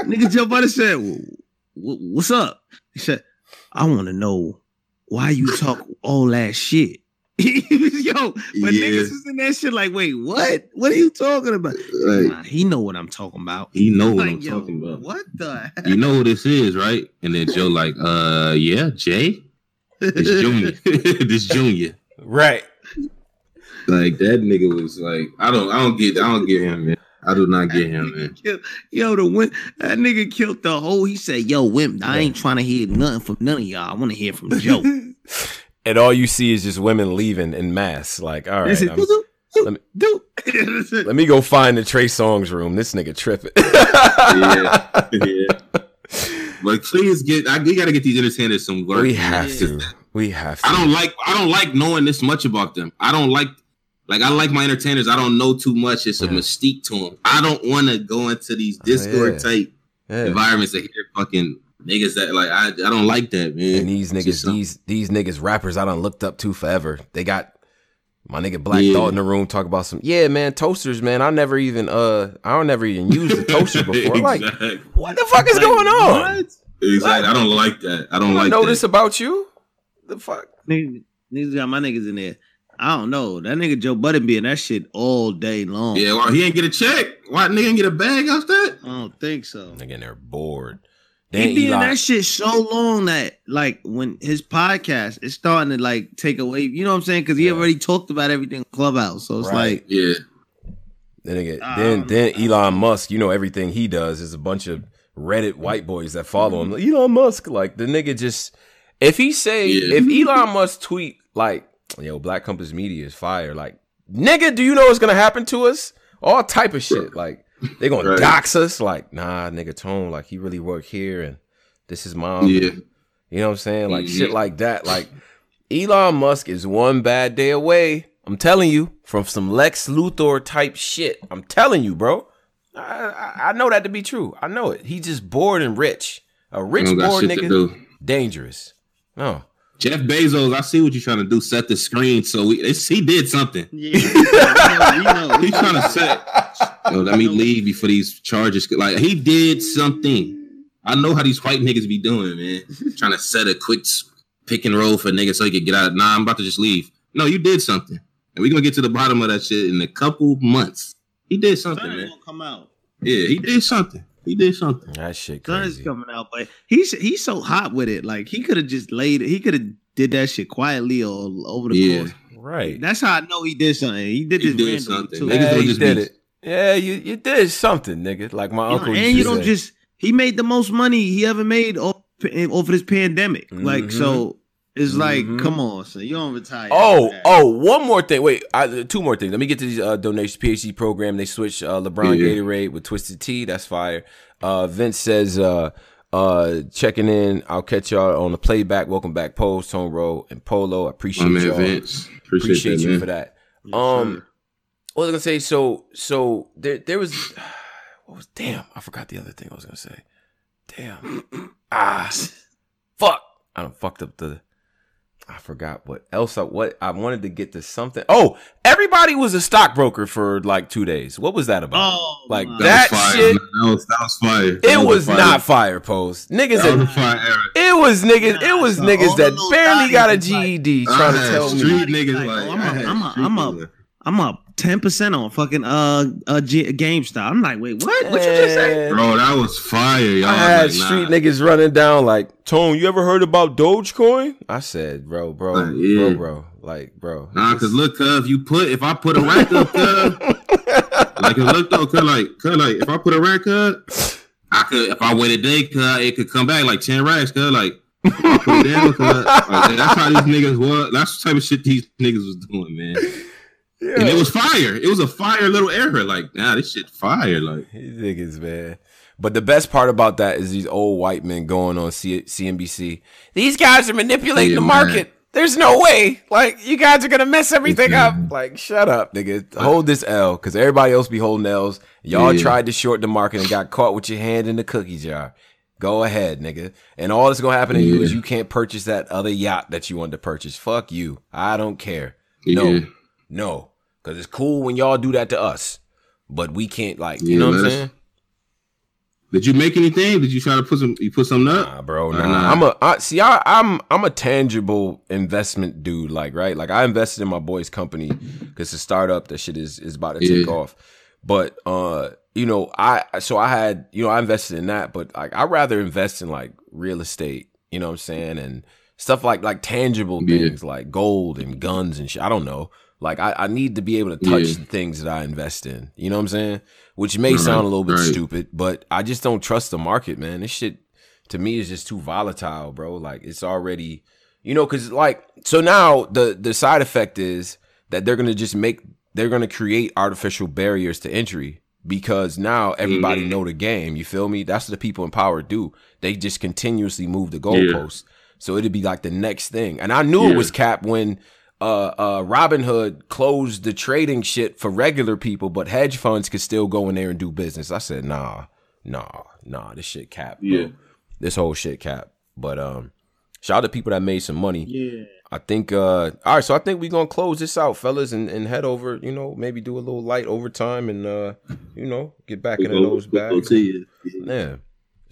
nigga Joe Budden said, "Wh- wh- "What's up?" He said, "I want to know why you talk all that shit." Yo, but Yeah. niggas was in that shit like, wait, what? What are you talking about? Like, Nah, he know what I'm talking about. he know what Like, I'm yo, talking about. What the? Heck? You know who this is, right? And then Joe like, uh, yeah, Jay, it's Junior, this Junior. Right. Like that nigga was like, I don't, I don't get, I don't get him, man. I do not get him, man. Yo, the wimp, that nigga killed the whole. He said, "Yo, wimp, I ain't trying to hear nothing from none of y'all. I want to hear from Joe." And all you see is just women leaving in mass. Like, all right, They right, said, "Do, do, do, let me- let me go find the Trey Songz room. This nigga tripping. Yeah, yeah. But please get, I, we got to get these entertainers some work. we have It's to. We have to. I don't like, I don't like knowing this much about them. I don't like, like, I like my entertainers. I don't know too much. It's a Yeah. mystique to them. I don't want to go into these oh, Discord yeah. type Yeah. environments to hear fucking niggas that like I, I don't like that, man. And these niggas, just these these niggas rappers I done looked up to forever. They got my nigga Black Yeah. Thought in the room talk about some yeah, man, toasters, man. I never even uh I don't never even used a toaster before. Like, what the fuck is going on? Exactly. I don't like that. I don't I like know that. this about you. The fuck? Niggas, niggas got my niggas in there. I don't know. That nigga Joe Budden be in that shit all day long. Yeah, well, he ain't get a check. Why nigga ain't get a bag off that? I don't think so. Nigga, they're bored. Then he be in that shit so long that like when his podcast is starting to like take away, you know what I'm saying? Because he already talked about everything in Clubhouse, so it's Right. like Yeah. Then again, I then don't then Elon Musk, you know everything he does is a bunch of Reddit white boys that follow him. Like, Elon Musk, like the nigga just if he say Yeah. if Elon Musk tweet like yo Black Compass Media is fire, like nigga, do you know what's gonna happen to us? All type of shit. Like they gonna Right. dox us. Like nah, nigga, tone like he really work here and this is mom. Yeah. You know what I'm saying? Like Mhm. shit like that. Like Elon Musk is one bad day away. I'm telling you, from some Lex Luthor type shit. I'm telling you, bro. I, I, I know that to be true. I know it. He just bored and rich. A rich don't bored nigga, do. dangerous. No. Jeff Bezos, I see what you're trying to do. Set the screen so we, it's, he did something. yeah, we know, He's trying to set. Yo, let me leave before these charges. Like he did something. I know how these white niggas be doing, man. trying to set a quick pick and roll for niggas so he could get out. Nah, I'm about to just leave. No, you did something, and we're gonna get to the bottom of that shit in a couple months. He did something, Son man. gonna come out. Yeah, he did something. He did something. That shit Son is coming out, but he's he's so hot with it. Like he could have just laid it. He could have did that shit quietly or over the Yeah. course. Right. That's how I know he did something. He did He this did randomly, something. too. Niggas Yeah, don't just did be- it. Yeah, you, you did something, nigga. Like my You know, uncle and used you to don't say. just he made the most money he ever made off, over this pandemic. Like Mhm. so, it's like, Mhm. come on, son, you don't retire. Oh, after oh, one more thing. Wait, I, two more things. Let me get to these uh, donations. PhD program. They switch uh, LeBron Yeah. Gatorade with Twisted Tea. That's fire. Uh, Vince says, uh, uh, checking in. I'll catch y'all on the playback. Welcome back, Pose, Tone Row, and Polo. I appreciate My man y'all. Vince. Appreciate, Appreciate that, you man. for that. Yes, um, sir. What was I gonna say? So, so there, there was. What was? Damn, I forgot the other thing I was gonna say. Damn. ah, fuck. I don't fucked up the. I forgot what else. I, what I wanted to get to something. Oh, everybody was a stockbroker for like two days. What was that about? Oh, like my that, That was fire. shit. That was that was fire. It That was, fire- not fire post. Niggas, That was that, fire era. it was niggas. It was Nah, niggas that barely got a was like- GED trying to had tell me. street niggas Like, like, oh, I'm I a- had I'm a- street I'm a- niggas. I'm up ten percent on fucking uh uh G- GameStop. I'm like, wait, what? What you just say? Bro, that was fire, y'all. I had like, nah. street niggas running down like, Tone, you ever heard about Dogecoin? I said, bro, bro, Uh, yeah. bro, bro, like, bro. Nah, cause look, cuz you put if I put a rack up, cuz like look though, cuz like, cuz like if I put a rack up, I could if I wait a day, cuz it could come back like ten racks, cuz like. I put it down, cuz like, that's how these niggas was. That's the type of shit these niggas was doing, man. And it was fire. It was a fire little error. Like, nah, this shit fire. Like, niggas, man. But the best part about that is these old white men going on C- CNBC. These guys are manipulating Yeah, the man. market. There's no way. Like, you guys are gonna mess everything Yeah. up. Like, shut up, nigga. Hold this L, because everybody else be holding L's. Y'all Yeah. tried to short the market and got caught with your hand in the cookie jar. Go ahead, nigga. And all that's gonna happen to you is you can't purchase that other yacht that you wanted to purchase. Fuck you. I don't care. yeah. No, no, because it's cool when y'all do that to us, but we can't. Like, you Yeah, know what I'm saying? Did you make anything? Did you try to put some? You put something up? Nah, bro. Nah, Nah. I'm a I, see. I, I'm I'm a tangible investment dude. Like right. Like I invested in my boy's company because the startup. That shit is is about to take off. But uh, you know, I so I had you know I invested in that, but like I rather invest in like real estate. You know what I'm saying and stuff like like tangible Yeah. things like gold and guns and shit. I don't know. Like I, I need to be able to touch Yeah. the things that I invest in. You know what I'm saying? Which may Right, sound a little bit right. stupid, but I just don't trust the market, man. This shit to me is just too volatile, bro. Like it's already, you know, because like so now the the side effect is that they're gonna just make they're gonna create artificial barriers to entry because now everybody Mhm. know the game. You feel me? That's what the people in power do. They just continuously move the goalposts. So it'd be like the next thing. And I knew it was cap when uh uh Robinhood closed the trading shit for regular people, but hedge funds could still go in there and do business. I said, nah, nah, nah, this shit cap. bro. Yeah. This whole shit cap. But um shout out to people that made some money. Yeah. I think uh all right, so I think we're gonna close this out, fellas, and, and head over, you know, maybe do a little light overtime and uh, you know, get back into those bags. Yeah.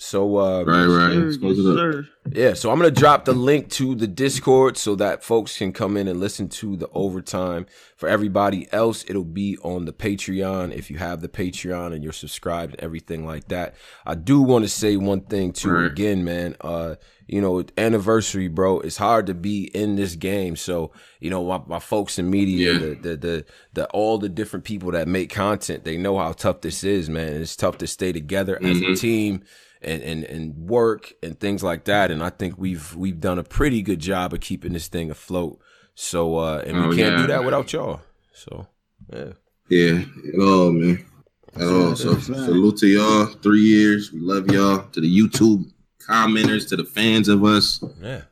So uh, right, right. Yes, sir, yeah, so I'm gonna drop the link to the Discord so that folks can come in and listen to the overtime. For everybody else, it'll be on the Patreon if you have the Patreon and you're subscribed and everything like that. I do want to say one thing too. Right. Again, man, uh, you know, anniversary, bro. It's hard to be in this game. So, you know, my, my folks in media, yeah. the, the, the, the, all the different people that make content, they know how tough this is, man. It's tough to stay together mm-hmm. as a mm-hmm. team and, and, and work and things like that. And I think we've, we've done a pretty good job of keeping this thing afloat. So, uh, and we oh, can't yeah. do that without y'all. So, yeah. Yeah, at all, man. At all. So, salute to y'all. Three years. We love y'all. To the YouTube commenters, to the fans of us. Yeah.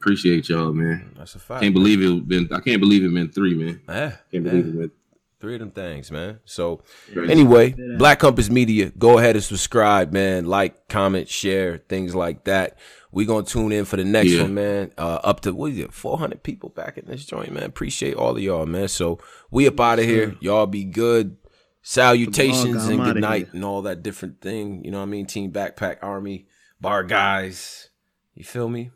Appreciate y'all, man. That's a fact. Can't believe it been I can't believe it been three, man. Yeah. Can't believe it been three of them things, man. So anyway, Black Compass Media, go ahead and subscribe, man. Like, comment, share, things like that. We gonna tune in for the next yeah. one, man. Uh, up to what is it, four hundred people back in this joint, man. Appreciate all of y'all, man. So we up out of here. Y'all be good. Salutations and good night and all that different thing. You know what I mean? Team Backpack Army, bar guys. You feel me?